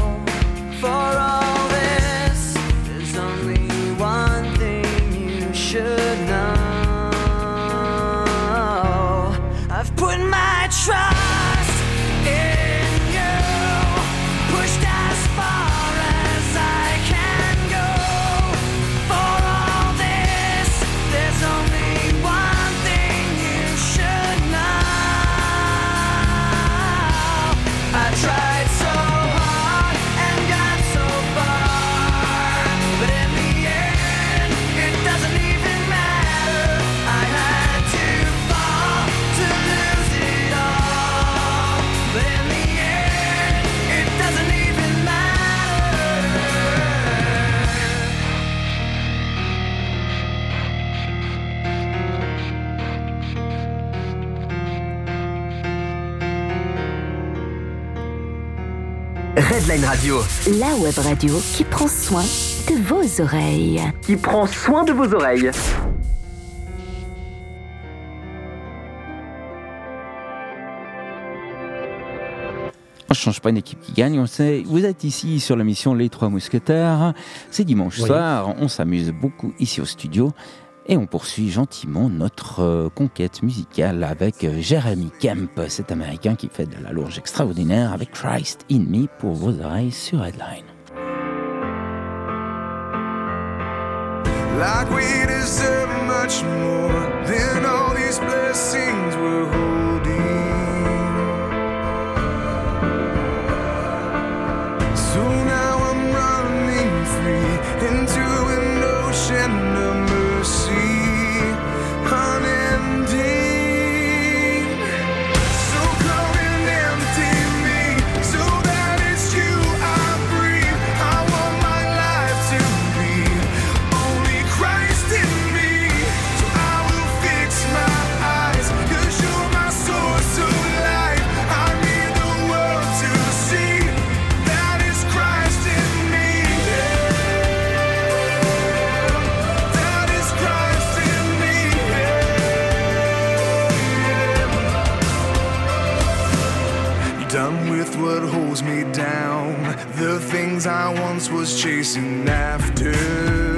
Radio. La web radio qui prend soin de vos oreilles. Qui prend soin de vos oreilles. On ne change pas une équipe qui gagne. On sait, vous êtes ici sur la mission Les Trois Mousquetaires. C'est dimanche Oui. soir. On s'amuse beaucoup ici au studio. Et on poursuit gentiment notre euh, conquête musicale avec euh, Jeremy Kemp, cet Américain qui fait de la lourge extraordinaire avec Christ in Me pour vos oreilles sur Headline. Chasing after.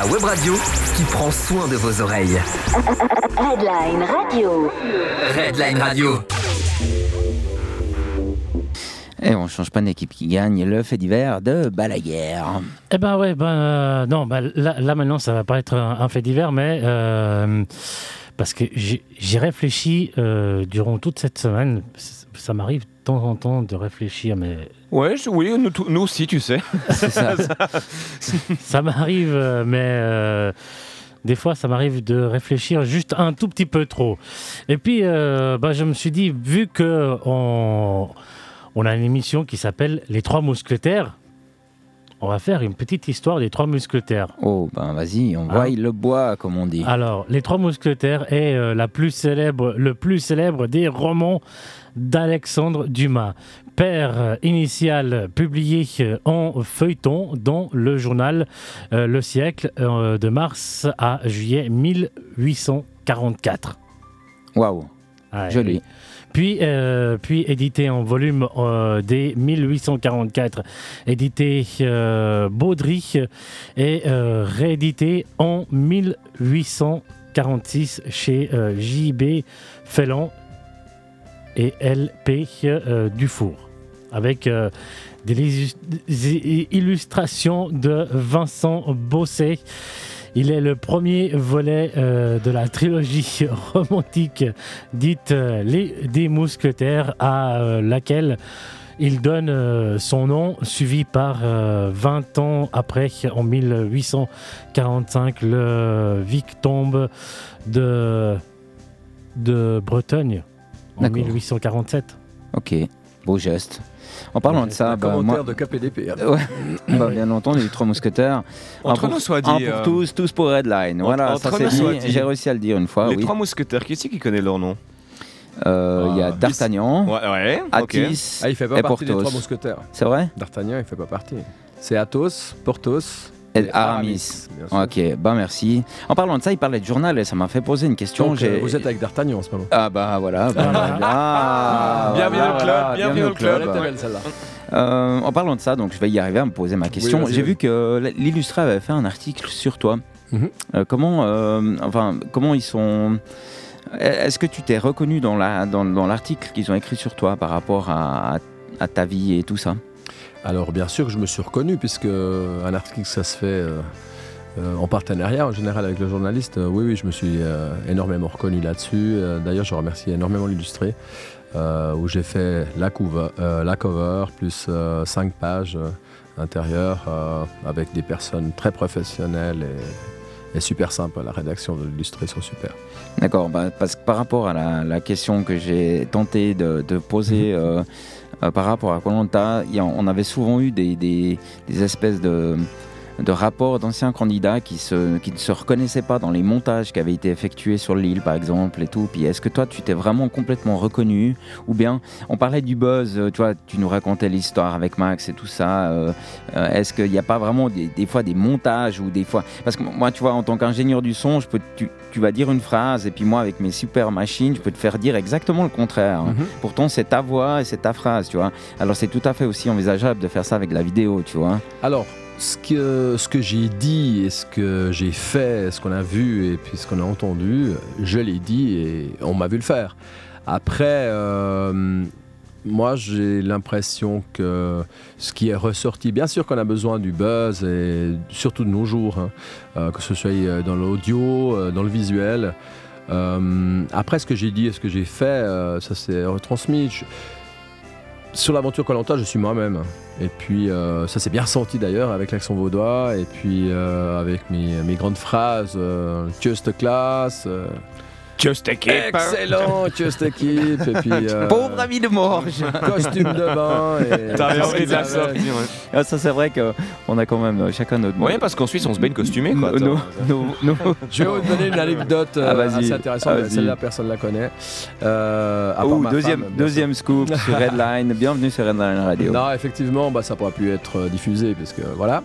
La web radio qui prend soin de vos oreilles. Redline Radio. Redline Radio. Et on change pas d'équipe qui gagne le fait divers de Balaguer. Eh ben ouais, ben euh, non, ben, là, là, maintenant ça va pas être un, un fait divers, mais euh, parce que j'ai réfléchi euh, durant toute cette semaine. Ça m'arrive de temps en temps de réfléchir, mais Ouais, je- oui, nous, tout- nous aussi, tu sais. C'est ça. ça m'arrive, euh, mais euh, des fois, ça m'arrive de réfléchir juste un tout petit peu trop. Et puis, euh, bah, je me suis dit, vu que on, on a une émission qui s'appelle Les Trois Mousquetaires, on va faire une petite histoire des Trois Mousquetaires. Oh, ben vas-y, on voit le bois, comme on dit. Alors, Les Trois Mousquetaires est euh, la plus célèbre, le plus célèbre des romans d'Alexandre Dumas. Père initial publié euh, en feuilleton dans le journal euh, Le Siècle euh, de mars à juillet 1844. Waouh, Ouais, joli. Puis, euh, puis édité en volume euh, dès 1844, édité euh, Baudry et réédité en 1846 chez J.B. Felland et L.P. euh, Dufour, avec euh, des illus- des illustrations de Vincent Bosset. Il est le premier volet euh, de la trilogie romantique dite Les des Mousquetaires, à laquelle il donne son nom, suivi par euh, 20 ans après, en 1845, le Victombe de, de Bretagne, en D'accord. 1847. Ok, beau geste. En parlant de ça, Un bah, commentaire moi... de KPDP. hein. Ouais, bah, bien entendu, les trois mousquetaires. Entre Un pour- nous soit un dit, pour euh, tous, tous pour Redline. Voilà, entre ça c'est nous soit dit. dit. J'ai réussi à le dire une fois. les oui. trois mousquetaires, qui c'est qui connaît leur nom? Euh, Il y a Ah, D'Artagnan, Ouais, ouais. Athis Ah, il fait pas et partie des Porthos. trois mousquetaires. C'est vrai? D'Artagnan, il fait pas partie. C'est Athos, Porthos Aramis. Ok, bah merci. En parlant de ça, il parlait de journal et ça m'a fait poser une question. Donc, euh, vous êtes avec D'Artagnan en ce moment. Ah bah voilà. bah, bah, ah, Bienvenue voilà, au club, voilà, bienvenue au club. Elle était belle celle-là. Euh, en parlant de ça, donc je vais y arriver à me poser ma question. J'ai vu que l'illustré avait fait un article sur toi. Mhm. Euh, comment, enfin, comment ils sont. Est-ce que tu t'es reconnu dans la dans, dans l'article qu'ils ont écrit sur toi par rapport à, à ta vie et tout ça? Alors bien sûr que je me suis reconnu puisque un article ça se fait euh, euh, en partenariat en général avec le journaliste. Euh, oui oui je me suis euh, énormément reconnu là-dessus. Euh, D'ailleurs je remercie énormément l'illustré euh, où j'ai fait la cover, euh, la cover plus 5 pages euh, intérieures euh, avec des personnes très professionnelles et, super sympas. La rédaction de l'illustré sont super. D'accord, bah, parce que par rapport à la, la question que j'ai tenté de, de poser euh, euh, par rapport à Colanta, on avait souvent eu des espèces de, de rapports d'anciens candidats qui, se, qui ne se reconnaissaient pas dans les montages qui avaient été effectués sur l'île, par exemple, et tout. Puis est-ce que toi, tu t'es vraiment complètement reconnu? Ou bien, on parlait du buzz, euh, tu vois, tu nous racontais l'histoire avec Max et tout ça. euh, euh, est-ce qu'il n'y a pas vraiment des, des fois des montages ou des fois... Parce que moi, tu vois, en tant qu'ingénieur du son, je peux, tu, tu vas dire une phrase et puis moi, avec mes super machines, je peux te faire dire exactement le contraire. Mhm. Pourtant, c'est ta voix et c'est ta phrase, tu vois. Alors, c'est tout à fait aussi envisageable de faire ça avec la vidéo, tu vois. Alors, ce que, ce que j'ai dit et ce que j'ai fait, ce qu'on a vu et puis ce qu'on a entendu, je l'ai dit et on m'a vu le faire. Après, euh, moi j'ai l'impression que ce qui est ressorti, bien sûr qu'on a besoin du buzz et surtout de nos jours, hein, euh, que ce soit euh, dans l'audio, dans le visuel. Après, ce que j'ai dit et ce que j'ai fait, ça s'est retransmis. Sur l'aventure Colanta, je suis moi-même. Et puis, euh, ça s'est bien ressenti d'ailleurs avec l'accent vaudois et puis euh, avec mes, grandes phrases euh, Just class. Just équipe. Excellent, Just. Et puis, euh, Pauvre ami de Morge costume de bain. Et, envie de la sortir, ouais. Ah, Ça, c'est vrai qu'on a quand même euh, chacun notre... Ouais, parce qu'en Suisse, on se baigne costumé, quoi. nos- nos- Je vais vous donner une anecdote euh, Ah, vas-y. assez intéressante, Ah, celle-là personne ne la connaît. Euh, à part Oh, ma deuxième, femme, bien deuxième scoop sur Redline. Bienvenue sur Redline Radio. Non, effectivement, bah, ça pourra plus être euh, diffusé parce que voilà.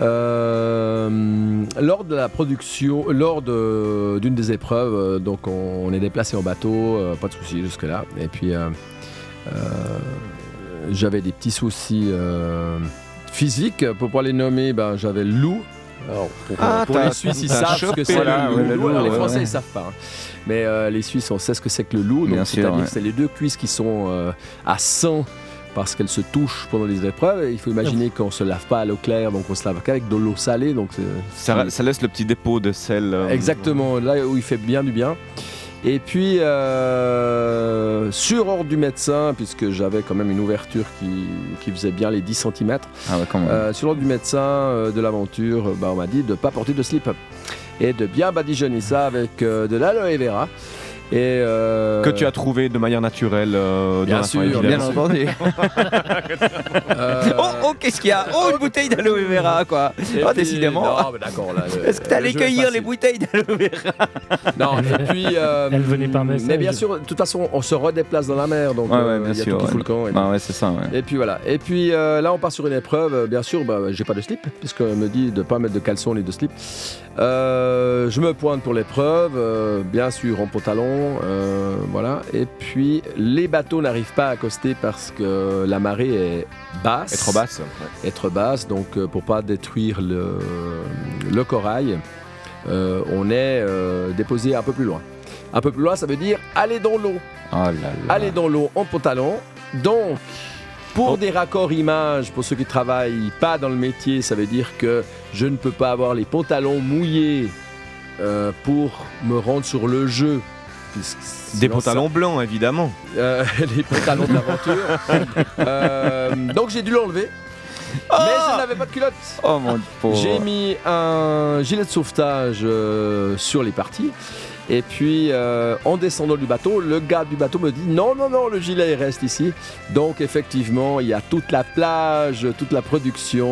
Euh, lors de la production, lors de- d'une des épreuves, euh, donc on, on est déplacé en bateau, euh, pas de souci jusque là. Et puis euh, j'avais des petits soucis physiques. Pour pas les nommer, ben, j'avais le loup. Alors, pour, Ah, pour les Suisses, ils savent ce que c'est le, loup. le loup, Alors, les Français, ouais. ils savent pas. hein. Mais les Suisses, on sait ce que c'est que le loup. Donc, c'est-à-dire ouais. que c'est les deux cuisses qui sont à 100 parce qu'elles se touchent pendant les épreuves. Et il faut imaginer qu'on se lave pas à l'eau claire, donc on se lave qu'avec de l'eau salée. Donc Ça, ça laisse le petit dépôt de sel. euh, Exactement, là où il fait bien du bien. Et puis, euh, sur ordre du médecin, puisque j'avais quand même une ouverture qui, qui faisait bien les 10 cm, Ah ouais, quand même. sur ordre du médecin euh, de l'aventure, euh, bah, on m'a dit de ne pas porter de slip et de bien badigeonner ça avec euh, de l'aloe vera. Et, euh, Que tu as trouvé de manière naturelle euh, Bien dans la sûr, fin, bien entendu. euh, oh, oh, qu'est-ce qu'il y a Oh, une bouteille d'aloe vera, quoi. et Oh, puis- décidément. Non, mais d'accord, là, euh, Est-ce que t'allais cueillir les bouteilles d'aloe vera Non, et puis. euh, Elle venait par message. Mais bien sûr, de toute façon, on se redéplace dans la mer, donc Ouais, ouais, euh, il y a sûr, tout qui ouais. fout le camp. et- Ah ouais, c'est ça, ouais. Et puis voilà. Et puis euh, là, on part sur une épreuve. Bien sûr, bah, j'ai pas de slip, puisqu'on me dit de pas mettre de caleçon ni de slip. Euh, je me pointe pour l'épreuve, euh, bien sûr en pantalon, euh, voilà. Et puis les bateaux n'arrivent pas à accoster parce que la marée est basse. Trop basse. ouais. Trop basse, donc euh, pour pas détruire le, le corail, euh, on est euh, déposé un peu plus loin. Un peu plus loin, ça veut dire aller dans l'eau Oh là là. aller dans l'eau en pantalon. Donc, pour des raccords images, pour ceux qui travaillent pas dans le métier, ça veut dire que je ne peux pas avoir les pantalons mouillés euh, pour me rendre sur le jeu. Des pantalons blancs, évidemment. euh, les pantalons d'aventure. Euh, donc j'ai dû l'enlever. Mais je n'avais pas de culotte. Oh mon pauvre. J'ai mis un gilet de sauvetage euh, sur les parties. Et puis, euh, en descendant du bateau, le gars du bateau me dit non, non, non, le gilet il reste ici. Donc, effectivement, il y a toute la plage, toute la production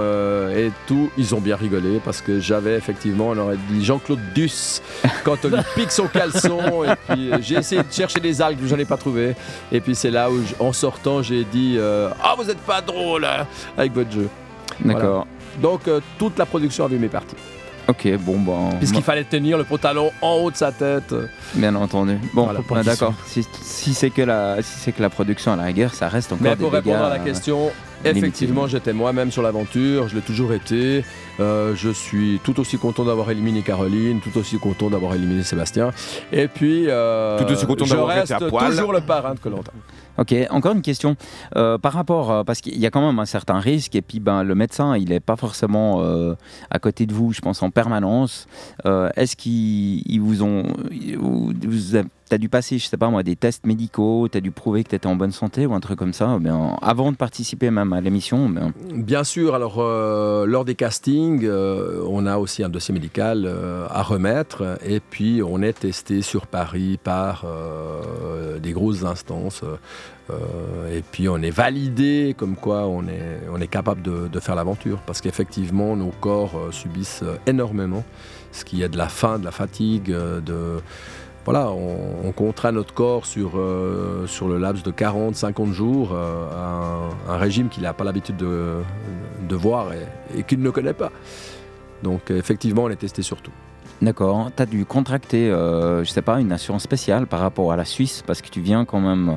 euh, et tout. Ils ont bien rigolé parce que j'avais effectivement, on aurait dit Jean-Claude Duss quand on lui pique son caleçon. Et puis, euh, j'ai essayé de chercher des algues, j'en ai pas trouvé. Et puis, c'est là où, en sortant, j'ai dit euh, Ah, vous êtes pas drôle hein, avec votre jeu. D'accord. Donc toute la production avait mes parties. Ok, bon, bon. Puisqu'il fallait tenir le pantalon en haut de sa tête. Bien entendu. Bon, Voilà, d'accord. Si, si c'est que la, si c'est que la production à la rigueur, ça reste encore Mais des pour répondre dégâts, à la question, effectivement, j'étais moi-même sur l'aventure, je l'ai toujours été. Euh, je suis tout aussi content d'avoir éliminé Caroline, tout aussi content d'avoir éliminé Sébastien. Et puis, euh, Tout aussi content je d'avoir reste été à poil. toujours le parrain de Colanta. Ok, encore une question. Euh, par rapport, euh, parce qu'il y a quand même un certain risque, et puis ben, le médecin, il n'est pas forcément euh, à côté de vous, je pense, en permanence. Est-ce qu'ils ils vous ont. T'as dû passer, je sais pas moi, des tests médicaux, t'as dû prouver que t'étais en bonne santé ou un truc comme ça, bien, avant de participer même à l'émission. Bien? Sûr, alors euh, lors des castings, euh, on a aussi un dossier médical euh, à remettre et puis on est testé sur Paris par des grosses instances et puis on est validé comme quoi on est, on est capable de, de faire l'aventure parce qu'effectivement nos corps subissent énormément, ce qui est de la faim, de la fatigue, de... Voilà, on, on contraint notre corps sur, euh, sur le laps de 40-50 jours euh, à un, un régime qu'il n'a pas l'habitude de, de voir et, et qu'il ne connaît pas. Donc effectivement, on est testé sur tout. D'accord. Tu as dû contracter, euh, je sais pas, une assurance spéciale par rapport à la Suisse, parce que tu viens quand même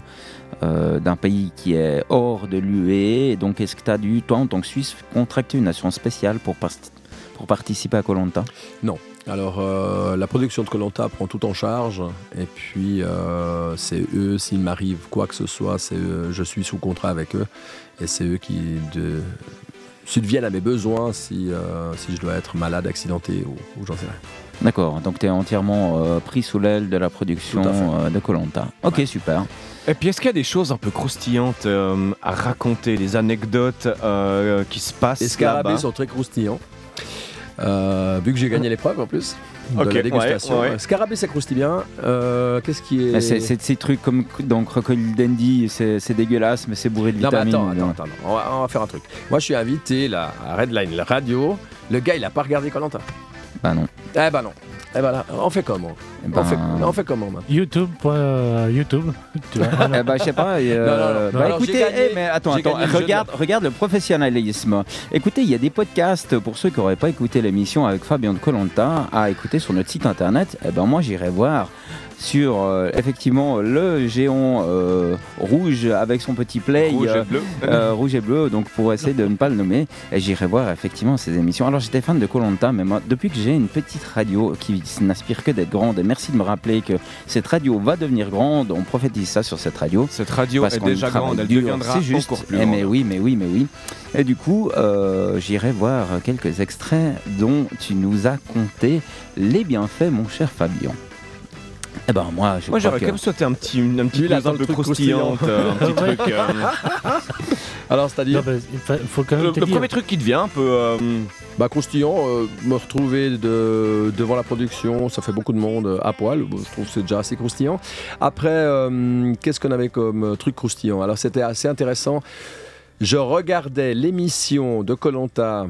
euh, d'un pays qui est hors de l'UE. Donc, est-ce que tu as dû, toi, en tant que Suisse, contracter une assurance spéciale pour, pour participer à Colanta Non. Alors, euh, la production de Colanta prend tout en charge. Et puis, euh, c'est eux, s'il m'arrive quoi que ce soit, c'est eux, je suis sous contrat avec eux. Et c'est eux qui de, subviennent à mes besoins si, euh, si je dois être malade, accidenté ou, ou j'en sais rien. D'accord. Donc, tu es entièrement euh, pris sous l'aile de la production euh, de Colanta. Ok, super. Et puis, est-ce qu'il y a des choses un peu croustillantes euh, à raconter, des anecdotes euh, qui se passent Les scarabées sont très croustillants. Euh, vu que j'ai gagné l'épreuve en plus de Ok, la dégustation. ouais, ouais. Scarabée, ça croustille bien. Euh, Qu'est-ce qui est. Mais C'est ces trucs comme dans Crocodile Dandy, c'est dégueulasse, mais c'est bourré de Non, vitamines. attends, attends, attends. On, va, on va faire un truc. Moi, je suis invité là, à Redline, la radio. Le gars, il a pas regardé Colanta. Bah non. Eh ben non. Eh ben là, on fait comment Eh ben- on, fait, on fait comment man YouTube. euh, YouTube. Tu vois, ah. Eh ben, je sais pas. et, euh, Non, non, non. bah, Alors, écoutez, gagné- eh, mais attends, attends, de regarde, regarde le professionnalisme. Écoutez, il y a des podcasts pour ceux qui n'auraient pas écouté l'émission avec Fabien de Colanta à écouter sur notre site internet. Eh ben moi, j'irai voir sur euh, effectivement le géant euh, rouge avec son petit play Rouge et euh, bleu. rouge et bleu donc pour essayer de ne pas le nommer et j'irai voir effectivement ces émissions alors j'étais fan de Colanta mais moi depuis que j'ai une petite radio qui n'aspire que d'être grande et merci de me rappeler que cette radio va devenir grande on prophétise ça sur cette radio Cette radio parce est déjà grande, elle dur, deviendra juste. encore plus Eh, mais oui, mais oui, mais oui. Et du coup, j'irai voir quelques extraits dont tu nous as conté les bienfaits, mon cher Fabien. Eh ben moi, je Moi crois j'aurais que... quand même souhaité un petit, un petit Lui, il plus attend un le peu truc croustillante, croustillant. euh, un petit Ouais. truc. euh, Alors, c'est-à-dire Non, bah, il fa- faut quand même Le, te le dire. premier truc qui te vient un peu. euh, Bah croustillant, euh, me retrouver de, devant la production, ça fait beaucoup de monde euh, à poil, Bon, je trouve que c'est déjà assez croustillant. Après, euh, qu'est-ce qu'on avait comme euh, truc croustillant? Alors c'était assez intéressant. Je regardais l'émission de Colanta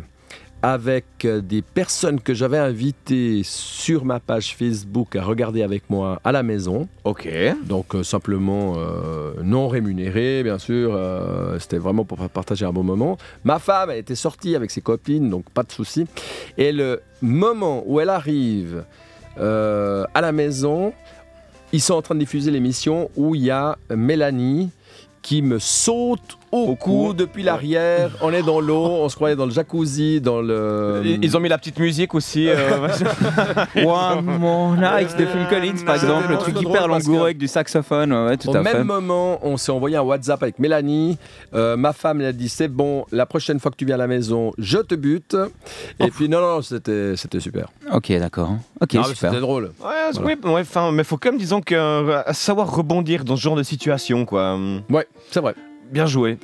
avec euh, des personnes que j'avais invitées sur ma page Facebook à regarder avec moi à la maison. Ok. Donc euh, simplement euh, non rémunéré, bien sûr. euh, C'était vraiment pour partager un bon moment. Ma femme elle était sortie avec ses copines, donc pas de souci. Et le moment où elle arrive à la maison, ils sont en train de diffuser l'émission où il y a Mélanie qui me saute au, cou depuis l'arrière. On est dans l'eau, on se croyait dans le jacuzzi, dans le. Ils ont mis la petite musique aussi. euh, One More Night de Phil Collins, par exemple, le truc hyper langoureux avec du saxophone, ouais, ouais, tout Au à même fait. moment, on s'est envoyé un WhatsApp avec Mélanie. Euh, ma femme elle a dit c'est bon, la prochaine fois que tu viens à la maison, je te bute. Et puis non, non, c'était c'était super. Ok, d'accord. Ok, super. C'était drôle. Ouais, Voilà. oui, ouais, enfin, mais faut quand même, disons, que, euh, savoir rebondir dans ce genre de situation, quoi. Ouais, c'est vrai. Bien joué.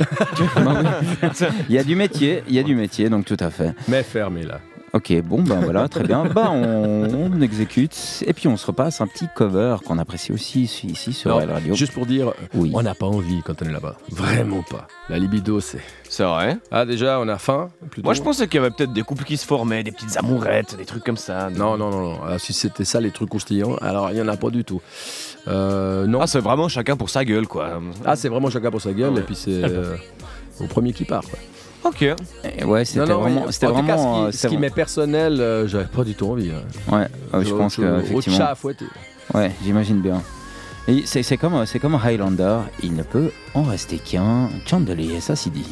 Il y a du métier, il y a du métier, donc tout à fait. Mais fermé là. Ok, bon, ben voilà, très bien. Bah, on, on exécute et puis on se repasse un petit cover qu'on apprécie aussi ici, ici sur Alors, la radio. Juste pour dire, Oui. on n'a pas envie quand on est là-bas. Vraiment pas. La libido, c'est. C'est vrai. Ah, déjà, on a faim. Plutôt. Moi, je pensais qu'il y avait peut-être des couples qui se formaient, des petites amourettes, des trucs comme ça. Non, non, non, non. Ah, si c'était ça, les trucs croustillants, alors il n'y en a pas du tout. Euh, non. Ah, c'est vraiment chacun pour sa gueule, quoi. Ah, c'est vraiment chacun pour sa gueule, Ouais. et puis c'est euh, au premier qui part. quoi. Ok. Et ouais, c'était Non, non, vraiment. C'était en tout cas, ce euh, qui, ce c'était qui m'est personnel, euh, j'avais pas du tout envie. hein. Ouais, euh, je pense que effectivement. chat à fouetter. Ouais, j'imagine bien. Et c'est c'est comme, c'est comme Highlander, il ne peut en rester qu'un. Chandelier, ça s'y dit.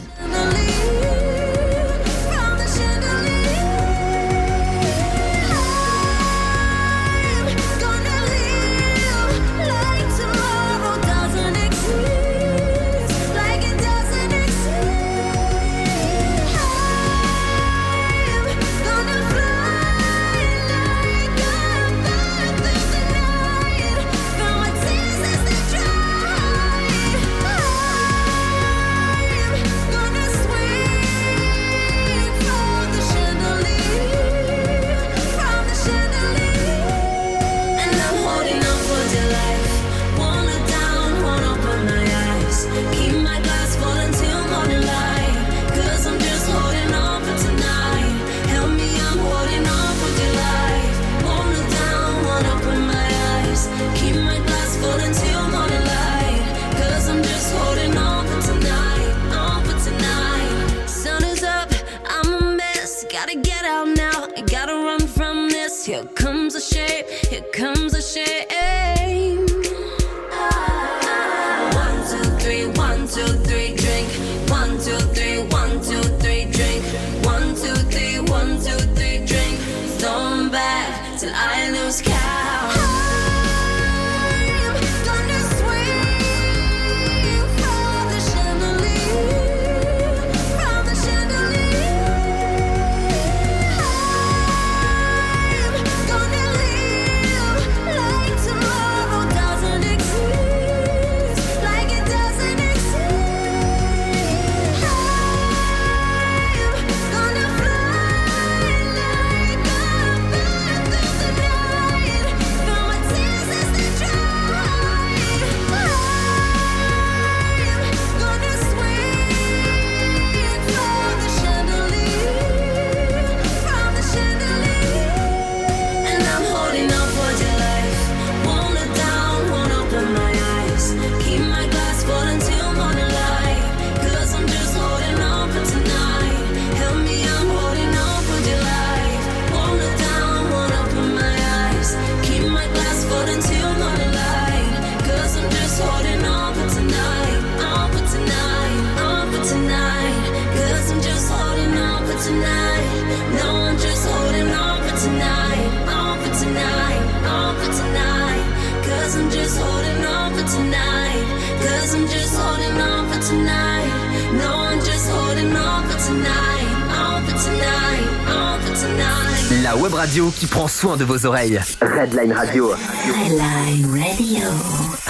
La web radio qui prend soin de vos oreilles. Redline Radio. Redline Radio.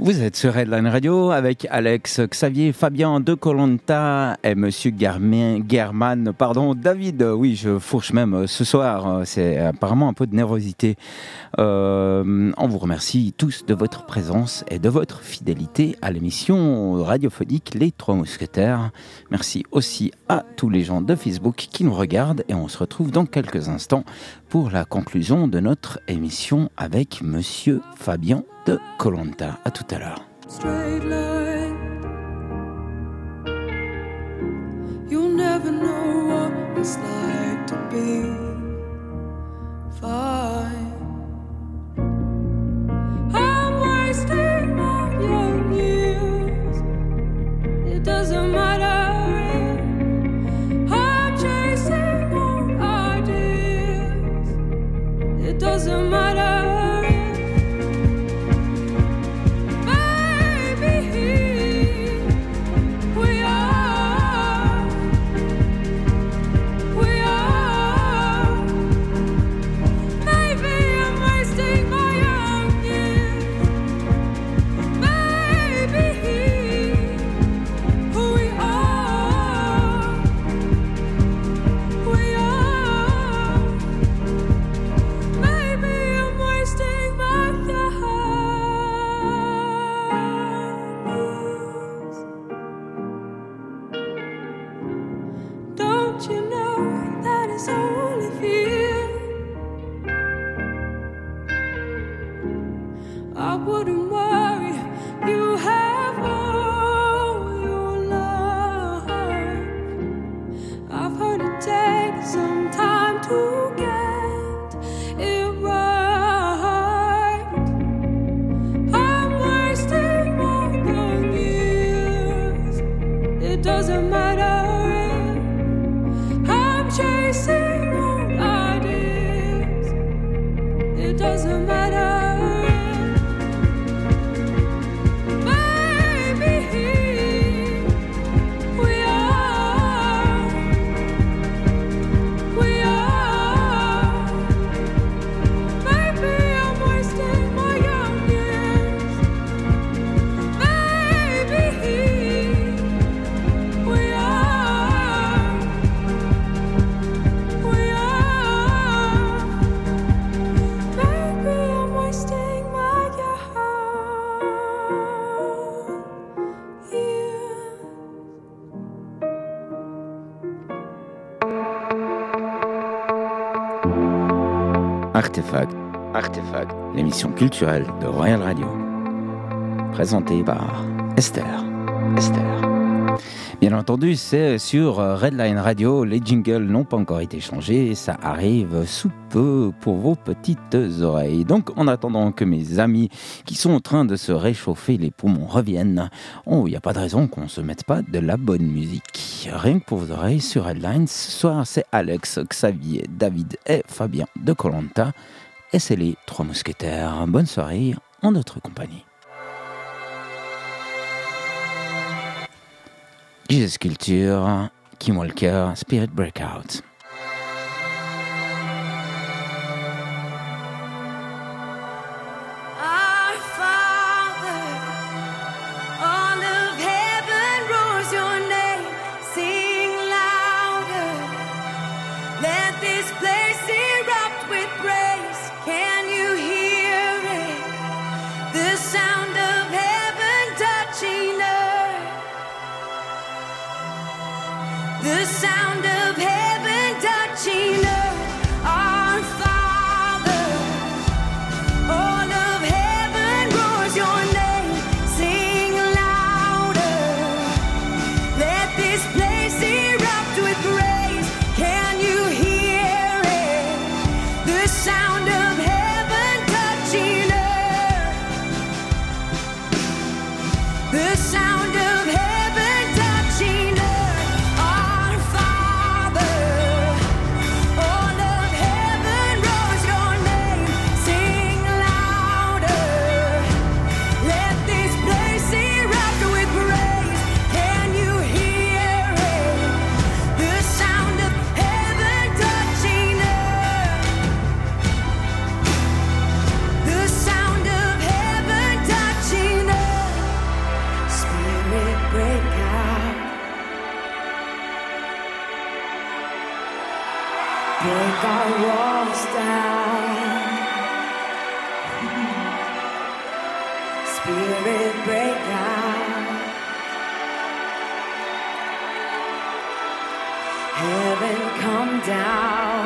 Vous êtes sur Redline Radio avec Alex, Xavier, Fabien de Colanta et Monsieur Germain, German, pardon, David. Oui, je fourche même ce soir. C'est apparemment un peu de nervosité. Euh, on vous remercie tous de votre présence et de votre fidélité à l'émission radiophonique Les Trois Mousquetaires. Merci aussi à tous les gens de Facebook qui nous regardent et on se retrouve dans quelques instants pour la conclusion de notre émission avec Monsieur Fabien de Colanta. À tout à l'heure. straight line. L'émission culturelle de Royal Radio. Présentée par Esther. Esther. Bien entendu, c'est sur Redline Radio. Les jingles n'ont pas encore été changés. Ça arrive sous peu pour vos petites oreilles. Donc, en attendant que mes amis qui sont en train de se réchauffer les poumons reviennent, oh, il n'y a pas de raison qu'on ne se mette pas de la bonne musique. Rien que pour vos oreilles sur Redline, ce soir, c'est Alex, Xavier, David et Fabien de Colanta. Et c'est les trois mousquetaires. Bonne soirée en notre compagnie. Jesus Culture, Kim Walker, Spirit Breakout. Heaven come down.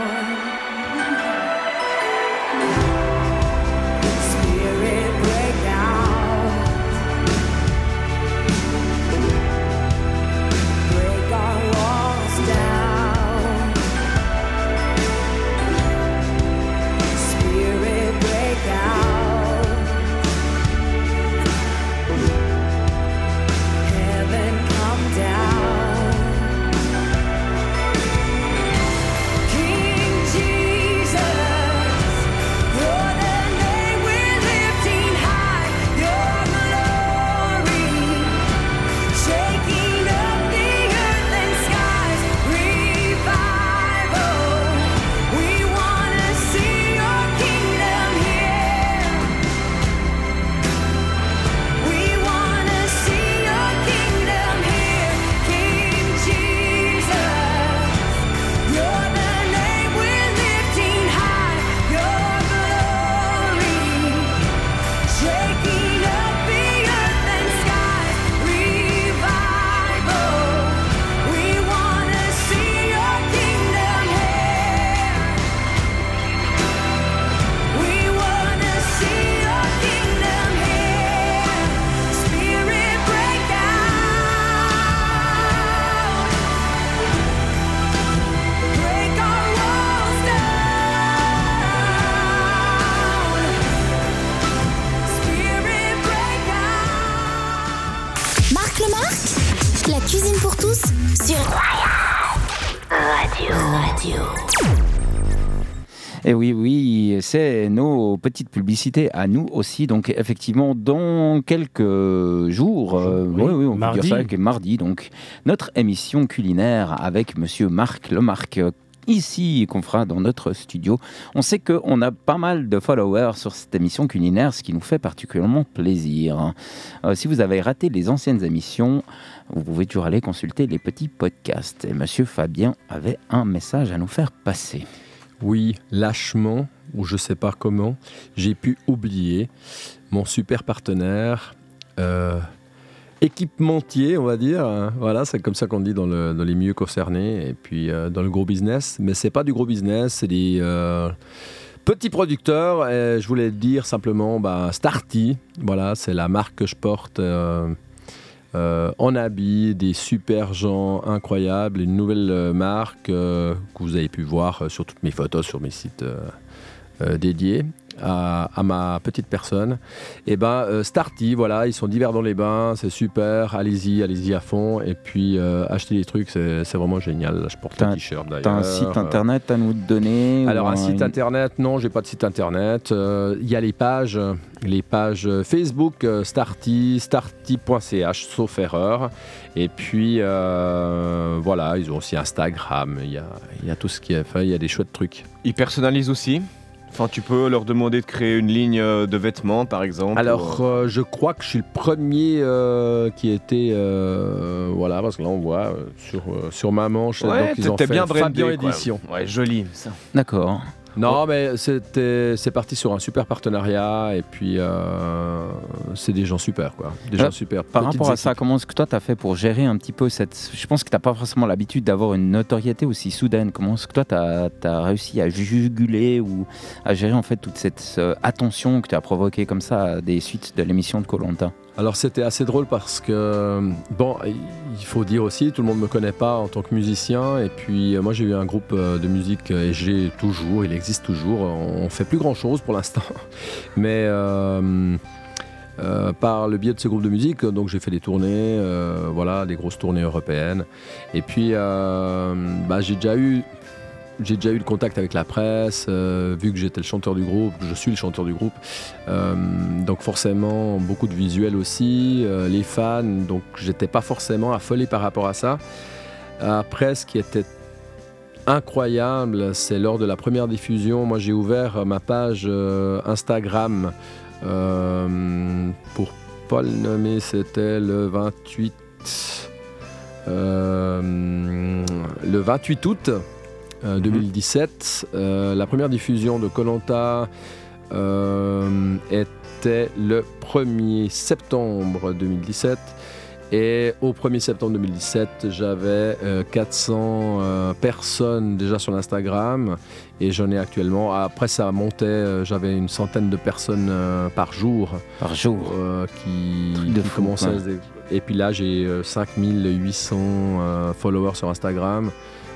Et Eh oui, oui, c'est nos petites publicités à nous aussi. Donc, effectivement, dans quelques jours, euh, Oui, oui, oui, on peut mardi. dire ça, mardi, donc, notre émission culinaire avec monsieur Marc Lemarc. Ici, qu'on fera dans notre studio. On sait qu'on a pas mal de followers sur cette émission culinaire, ce qui nous fait particulièrement plaisir. Euh, si vous avez raté les anciennes émissions, vous pouvez toujours aller consulter les petits podcasts. Et monsieur Fabien avait un message à nous faire passer. Oui, lâchement, ou je sais pas comment, j'ai pu oublier mon super partenaire, euh, équipementier, on va dire. hein. Voilà, c'est comme ça qu'on dit dans, le- dans les milieux concernés, et puis euh, dans le gros business. Mais c'est pas du gros business, c'est des euh, petits producteurs. Je voulais dire simplement, bah, Starty, voilà, c'est la marque que je porte. Euh, en habit, des super gens incroyables, une nouvelle euh, marque euh, que vous avez pu voir sur toutes mes photos sur mes sites dédiés à, à ma petite personne. Et ben euh, Starty, voilà, ils sont divers dans les bains, c'est super, allez-y, allez-y à fond. Et puis euh, acheter des trucs, c'est vraiment génial. Là, je porte un t-shirt d'ailleurs. T'as un site internet à nous donner Alors un site une- internet, non, j'ai pas de site internet. Euh, Il y a les pages, les pages Facebook euh, Starty, starty.ch, sauf erreur. Et puis euh, voilà, ils ont aussi Instagram. Il y a, il y a tout ce qui est, enfin, il y a des chouettes trucs. Ils personnalisent aussi. Enfin, tu peux leur demander de créer une ligne euh, de vêtements, par exemple. Alors, ou, euh, euh, je crois que je suis le premier euh, qui était, euh, voilà, parce que là on voit sur sur ma manche. Ouais, donc ils ont t'es fait bien brandé, Fabien quoi. Édition. Ouais, joli. Ça. D'accord. Non, mais c'est parti sur un super partenariat et puis euh, c'est des gens super, quoi. Des Euh, gens super. Par rapport à ça, comment est-ce que toi tu as fait pour gérer un petit peu cette. Je pense que tu n'as pas forcément l'habitude d'avoir une notoriété aussi soudaine. Comment est-ce que toi tu as, réussi à juguler ou à gérer en fait toute cette euh, attention que tu as provoquée comme ça à des suites de l'émission de Colanta Alors c'était assez drôle parce que, bon, il faut dire aussi, tout le monde ne me connaît pas en tant que musicien. Et puis euh, moi j'ai eu un groupe euh, de musique euh, et j'ai toujours, il existe toujours. On fait plus grand chose pour l'instant. Mais par le biais de ce groupe de musique, donc j'ai fait des tournées, voilà, des grosses tournées européennes. Et puis bah, j'ai déjà eu j'ai déjà eu le contact avec la presse, euh, vu que j'étais le chanteur du groupe, je suis le chanteur du groupe. Euh, donc forcément, beaucoup de visuels aussi, euh, les fans, donc j'étais pas forcément affolé par rapport à ça. Après, ce qui était incroyable, c'est lors de la première diffusion, moi j'ai ouvert ma page Instagram pour pas le nommer, c'était le 28 euh, le 28 août euh, 2017. Euh, la première diffusion de Colanta était le 1er septembre 2017. Et au 1er septembre 2017, j'avais euh, 400 euh, personnes déjà sur l'Instagram et j'en ai actuellement. Après, ça montait, euh, j'avais une centaine de personnes euh, par jour. Par jour Qui, de fou, commençaient Et puis là, j'ai euh, 5800 euh, followers sur Instagram.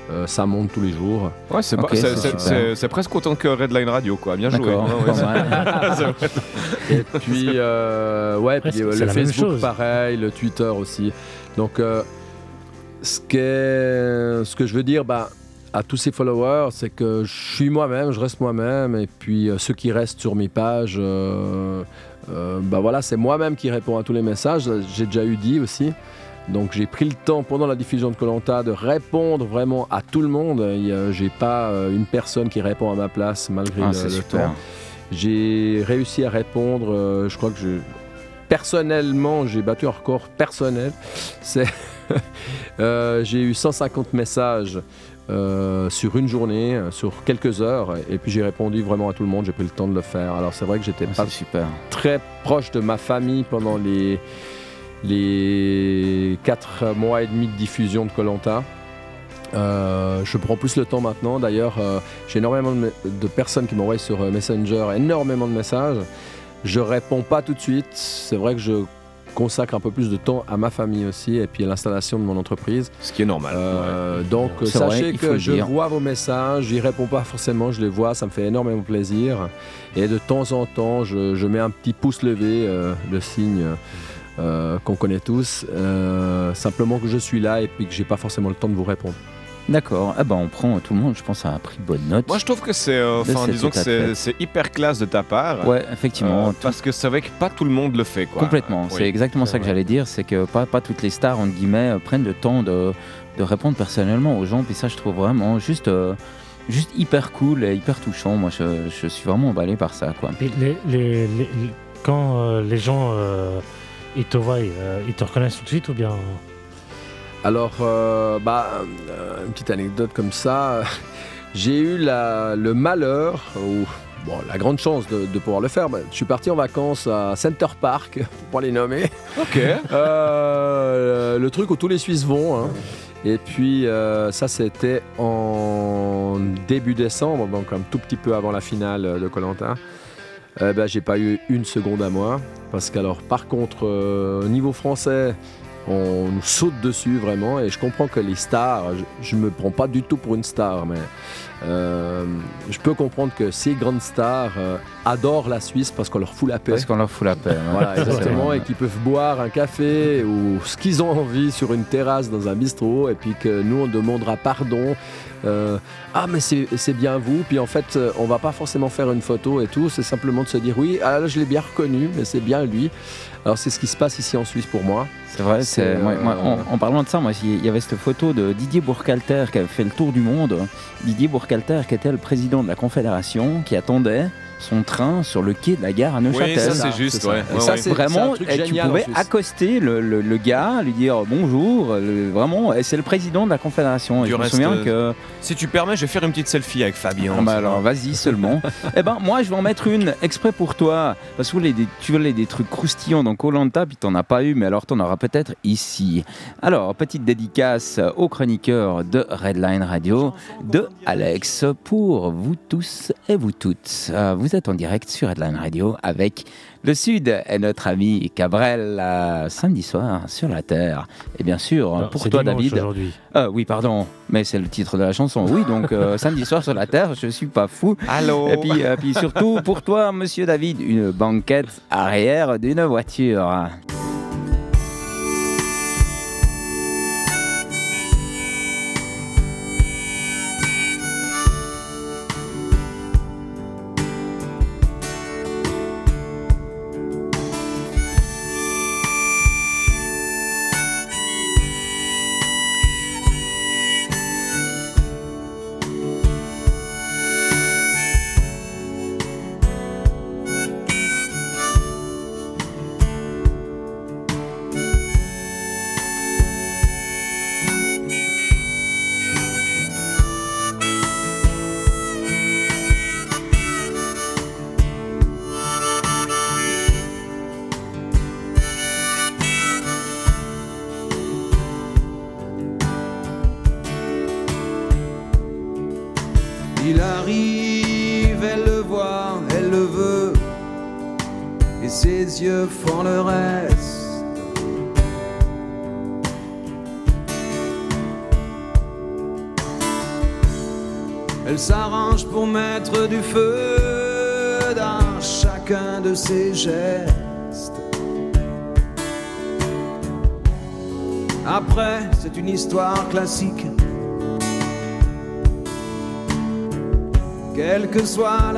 Euh, ça monte tous les jours. Ouais, c'est presque autant que Redline Radio, quoi. Bien joué. Ouais. Et puis, euh, ouais, puis, euh, le Facebook pareil, le Twitter aussi. Donc, euh, ce, ce que je veux dire bah, à tous ces followers, c'est que je suis moi-même, je reste moi-même. Et puis, euh, ceux qui restent sur mes pages, euh, euh, bah voilà, c'est moi-même qui réponds à tous les messages. J'ai déjà eu dit aussi. Donc j'ai pris le temps pendant la diffusion de Colanta de répondre vraiment à tout le monde. A- J'ai pas euh, une personne qui répond à ma place malgré Ah, le, le temps. J'ai réussi à répondre. euh, je crois que je personnellement j'ai battu un record personnel. Euh, j'ai eu 150 messages. euh, sur une journée, euh, sur quelques heures, et puis j'ai répondu vraiment à tout le monde. J'ai pris le temps de le faire. Alors c'est vrai que j'étais pas super. très proche de ma famille pendant les les quatre mois et demi de diffusion de Colanta. je prends plus le temps maintenant. D'ailleurs, euh, j'ai énormément de, personnes qui m'envoient sur euh, Messenger énormément de messages. Je réponds pas tout de suite. C'est vrai que je consacre un peu plus de temps à ma famille aussi et puis à l'installation de mon entreprise. Ce qui est normal. Euh, Donc euh, vrai, sachez que je dire. vois vos messages, j'y réponds pas forcément, je les vois, ça me fait énormément plaisir. Et de temps en temps, je, je mets un petit pouce levé, euh, le signe euh, qu'on connaît tous, euh, simplement que je suis là et puis que j'ai pas forcément le temps de vous répondre. D'accord. Ah ben on prend tout le monde, je pense, a pris bonne note. Moi, je trouve que c'est, euh, enfin, disons que c'est, hyper classe de ta part. Ouais, effectivement. Euh, parce que c'est vrai que pas tout le monde le fait, quoi. Complètement, Oui. c'est exactement ça que j'allais dire, c'est que pas, pas toutes les stars, entre guillemets, euh, prennent le temps de, de répondre personnellement aux gens, puis ça je trouve vraiment juste, euh, juste hyper cool et hyper touchant, moi je, je suis vraiment emballé par ça. Quoi. Les- les- les- les- quand euh, les gens euh, ils te voient, euh, ils te reconnaissent tout de suite ou bien? Alors, euh, bah, euh, une petite anecdote comme ça. J'ai eu la- le malheur, ou bon, la grande chance de, de pouvoir le faire. Bah, je suis parti en vacances à Center Park, pour pas les nommer. Ok. Euh, le truc où tous les Suisses vont. hein. Et puis, euh, ça, c'était en début décembre, donc un tout petit peu avant la finale de Colanta. Eh ben, j'ai pas eu une seconde à moi. Parce qu'alors, par contre, euh, au niveau français, on nous saute dessus vraiment. Et je comprends que les stars, je, je me prends pas du tout pour une star, mais euh, je peux comprendre que ces grandes stars euh, adorent la Suisse parce qu'on leur fout la paix. Parce qu'on leur fout la paix. ouais. Voilà, exactement, et qu'ils peuvent boire un café ou ce qu'ils ont envie sur une terrasse dans un bistrot, et puis que nous on demandera pardon. Euh, ah mais c'est bien vous, puis en fait euh, on va pas forcément faire une photo et tout, c'est simplement de se dire oui, ah là je l'ai bien reconnu, mais c'est bien lui. Alors c'est ce qui se passe ici en Suisse pour moi. C'est vrai, c'est, euh, en, en parlant de ça, moi, il y avait cette photo de Didier Bourcalter qui avait fait le tour du monde. Didier Bourcalter qui était le président de la Confédération, qui attendait son train sur le quai de la gare à Neuchâtel. ça, c'est juste, ouais. Et Ouais, ça, ouais. c'est vraiment, C'est un truc et tu pouvais accoster le, le- le gars, lui dire bonjour, le- vraiment, et c'est le président de la Confédération. Et je me souviens euh, que Si tu permets, je vais faire une petite selfie avec Fabien. ah bah alors vas-y seulement. eh ben moi je vais en mettre une exprès pour toi parce que des, tu voulais des trucs croustillants dans Colanta puis t'en as pas eu mais alors t'en auras peut-être ici. Alors petite dédicace au chroniqueur de Redline Radio de Alex pour vous tous et vous toutes. Euh, Vous êtes en direct sur Redline Radio avec le Sud et notre ami Cabrel euh, samedi soir sur la Terre. Et bien sûr Non, pour toi David. aujourd'hui. Euh, oui, pardon, mais c'est le titre de la chanson. Oui, donc euh, samedi soir sur la Terre, je suis pas fou. Allô Et puis, euh, puis surtout pour toi, monsieur David, une banquette arrière d'une voiture.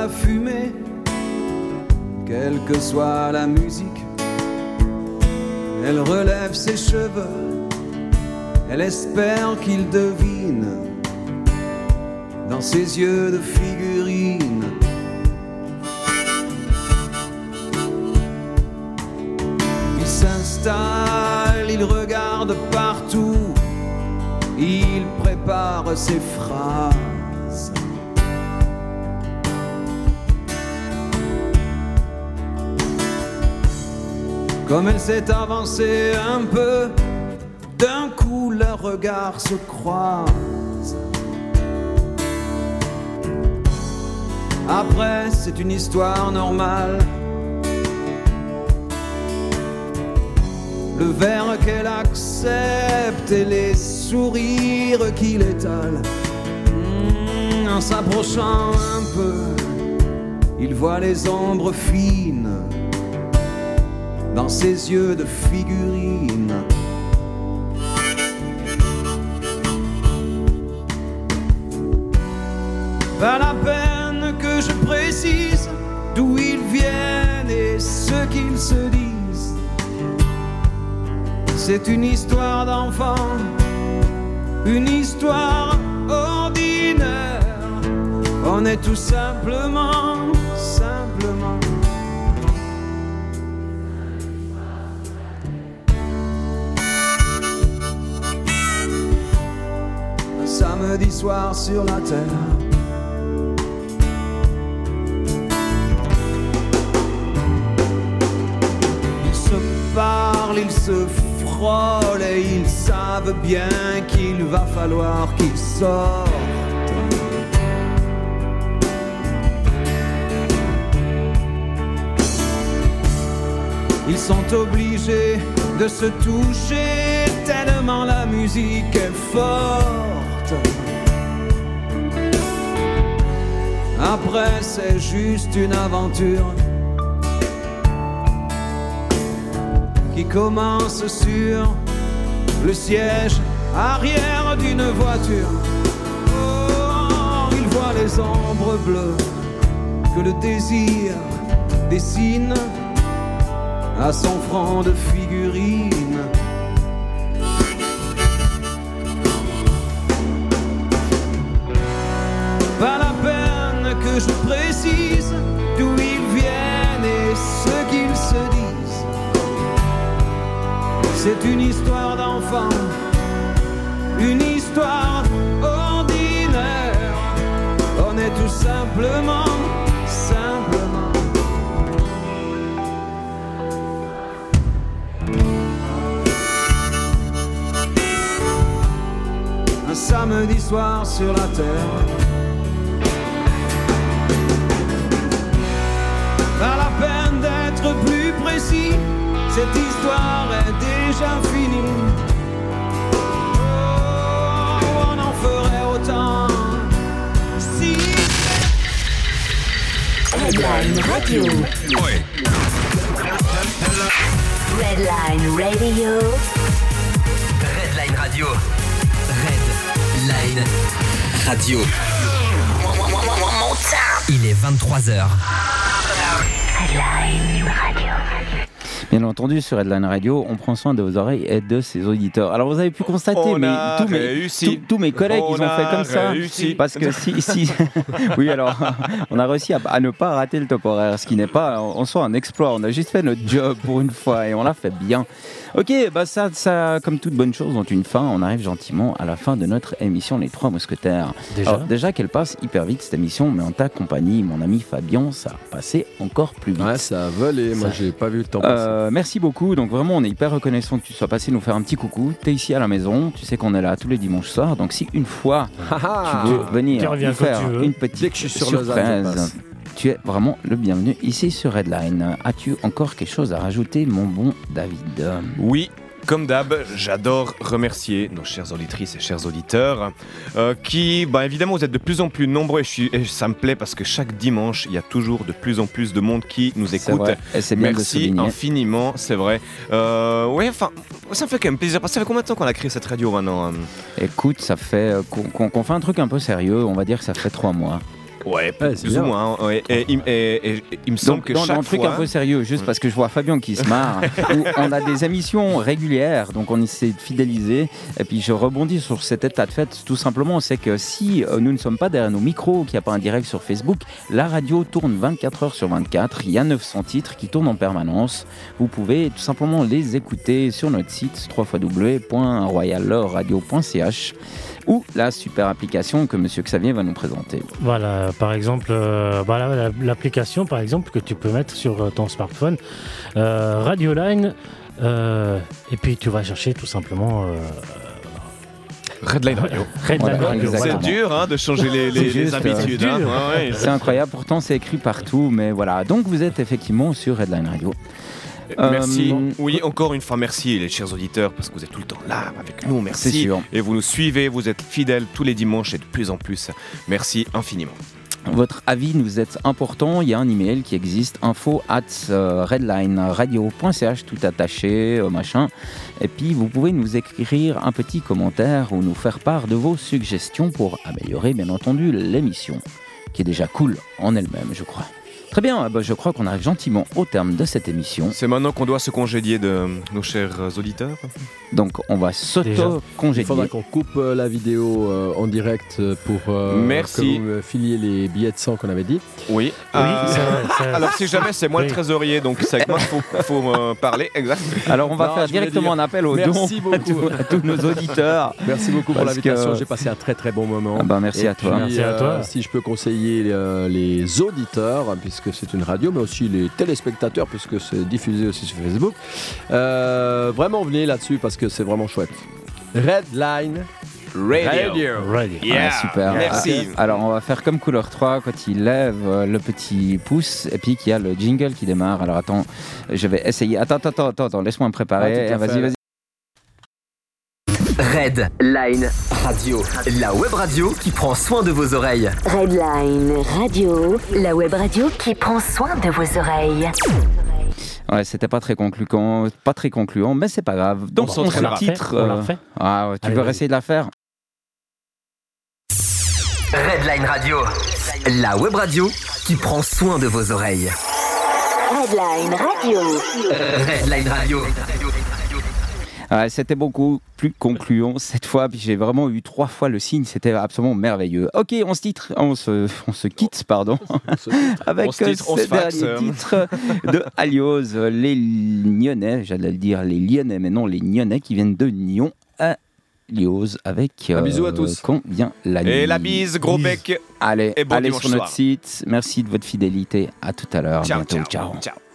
La fumée, quelle que soit la musique, elle relève ses cheveux, elle espère qu'il devine dans ses yeux de figurine. Il s'installe, il regarde partout, il prépare ses phrases. Comme elle s'est avancée un peu, d'un coup leurs regards se croisent. Après, c'est une histoire normale. Le verre qu'elle accepte et les sourires qu'il étale. Hmm, en s'approchant un peu, il voit les ombres fines ses yeux de figurine. Pas la peine que je précise d'où ils viennent et ce qu'ils se disent. C'est une histoire d'enfant, une histoire ordinaire. On est tout simplement. Sur la terre. Ils se parlent, ils se frôlent et ils savent bien qu'il va falloir qu'ils sortent. Ils sont obligés de se toucher tellement la musique est forte. Après, c'est juste une aventure qui commence sur le siège arrière d'une voiture. Il voit les ombres bleues que le désir dessine à son front de figurine. Simplement, simplement. Un samedi soir sur la terre. Pas la peine d'être plus précis, cette histoire est déjà finie. Oh, on en ferait autant Redline Radio. Redline Radio. Redline Radio. Redline Radio. Il est 23h. Redline Radio. Bien entendu, sur Headline Radio, on prend soin de vos oreilles et de ses auditeurs. Alors, vous avez pu constater, On mais tous mes, tous- tous mes collègues, On ils ont fait comme ça. réussi. Parce que si, si, oui, alors, on a réussi à, à ne pas rater le top horaire, ce qui n'est pas en soi un exploit. On a juste fait notre job pour une fois et on l'a fait bien. Ok, bah ça, ça, comme toute bonne chose, ont une fin. On arrive gentiment à la fin de notre émission Les Trois Mousquetaires. Déjà Alors, déjà qu'elle passe hyper vite cette émission, mais en ta compagnie, mon ami Fabien, ça a passé encore plus plus vite. Ouais, ça a volé. Moi, Ça- j'ai pas vu le temps passer. Euh, merci beaucoup. Donc vraiment, on est hyper reconnaissant que tu sois passé nous faire un petit coucou. T'es ici à la maison. Tu sais qu'on est là tous les dimanches soirs. Donc si une fois Ah, tu veux Tu venir reviens nous faire tu veux. une petite Dès que je suis sur Lausanne, je surprise, tu es vraiment le bienvenu ici sur Redline. As-tu encore quelque chose à rajouter, mon bon David? Oui, comme d'hab, j'adore remercier nos chères auditrices et chers auditeurs euh, qui, bah, évidemment, vous êtes de plus en plus nombreux et, je suis- et ça me plaît parce que chaque dimanche, il y a toujours de plus en plus de monde qui nous écoute. et Merci infiniment, c'est vrai. Euh, ouais, enfin, ça me fait quand même plaisir. parce que Ça fait combien de temps qu'on a créé cette radio maintenant hein Écoute, ça fait euh, qu'on fait un truc un peu sérieux. On va dire que ça fait trois mois. Ouais, Ouais, plus bien. ou moins. hein, ouais. Et, il- et- et- et il me semble Donc, que dans, chaque dans un truc fois... un peu sérieux, juste parce que je vois Fabien qui se marre, où on a des émissions régulières, donc on essaie de fidéliser. Et puis je rebondis sur cet état de fait, tout simplement, c'est que si euh, nous ne sommes pas derrière nos micros, qu'il n'y a pas un direct sur Facebook, la radio tourne 24 heures sur 24. Il y a 900 titres qui tournent en permanence. Vous pouvez tout simplement les écouter sur notre site www.royalradio.ch ou la super application que Monsieur Xavier va nous présenter. Voilà, par exemple, euh, l'application par exemple que tu peux mettre sur euh, ton smartphone, euh, Radioline, euh, et puis tu vas chercher tout simplement euh, Redline Radio. Radio. C'est dur hein, de changer les, habitudes. hein. dur. Ouais, ouais. C'est incroyable, pourtant c'est écrit partout, mais voilà. Donc vous êtes effectivement sur Redline Radio. Euh, Merci. Oui, encore une fois, merci les chers auditeurs parce que vous êtes tout le temps là avec nous. Merci. sûr. Et vous nous suivez, vous êtes fidèles tous les dimanches et de plus en plus. Merci infiniment. Votre avis nous est important. Il y a un email qui existe info at euh, redlineradio.ch, tout attaché, euh, machin. Et puis vous pouvez nous écrire un petit commentaire ou nous faire part de vos suggestions pour améliorer, bien entendu, l'émission, qui est déjà cool en elle-même, je crois. Très bien, ben, je crois qu'on arrive gentiment au terme de cette émission. C'est maintenant qu'on doit se congédier de nos chers auditeurs. Donc on va Il faudra s'auto-congédier. qu'on coupe euh, la vidéo euh, en direct euh, pour euh, Merci. que vous me filiez les billets de sang qu'on avait dit. Oui. Euh, c'est vrai, alors si jamais c'est moi Oui. le trésorier, donc c'est avec moi qu'il faut, faut, euh, parler. Exact. Alors on va Non, faire directement dire un appel aux merci dons à beaucoup. tous, à tous nos auditeurs. Merci beaucoup pour l'invitation. que- J'ai passé un très très bon moment. Ah ben, merci Et à toi. puis, Merci à euh, toi. Si je peux conseiller euh, les auditeurs, puisque c'est une radio, mais aussi les téléspectateurs, puisque c'est diffusé aussi sur Facebook, euh, vraiment venez là-dessus parce que c'est vraiment chouette. Redline Radio. Radio. Yeah. Ah, super. Merci. Alors, on va faire comme couleur 3 quand il lève euh, le petit pouce et puis qu'il y a le jingle qui démarre. Alors, attends, je vais essayer. Attends, attends, attends, attends, laisse-moi me Ah, préparer. tout à vas-y, vas-y. Redline Radio, la web radio qui prend soin de vos oreilles. Redline Radio, la web radio qui prend soin de vos oreilles. Ouais, c'était pas très concluant, pas très concluant, mais c'est pas grave. Donc, On on, titre. euh, Ah, ouais, tu Allez, veux vas-y. essayer de la faire Redline Radio, la web radio qui prend soin de vos oreilles. Redline Radio. Redline Radio. Ouais, C'était beaucoup plus concluant cette fois, puis j'ai vraiment eu trois fois le signe, c'était absolument merveilleux. Ok, on se titre, on se, on se quitte, pardon, avec ce dernier euh. titre de Alios, les Lyonnais, j'allais dire les Lyonnais, mais non les Lyonnais qui viennent de Nyon à avec Un bisou à tous. Vient la nuit. Et la bise, gros bec. Allez, et bon allez sur notre soir. site. Merci de votre fidélité. À tout à l'heure. Ciao, Bientôt. ciao, ciao. ciao.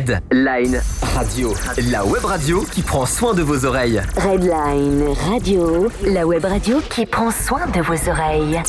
Redline Radio, la web radio qui prend soin de vos oreilles. Redline Radio, la web radio qui prend soin de vos oreilles.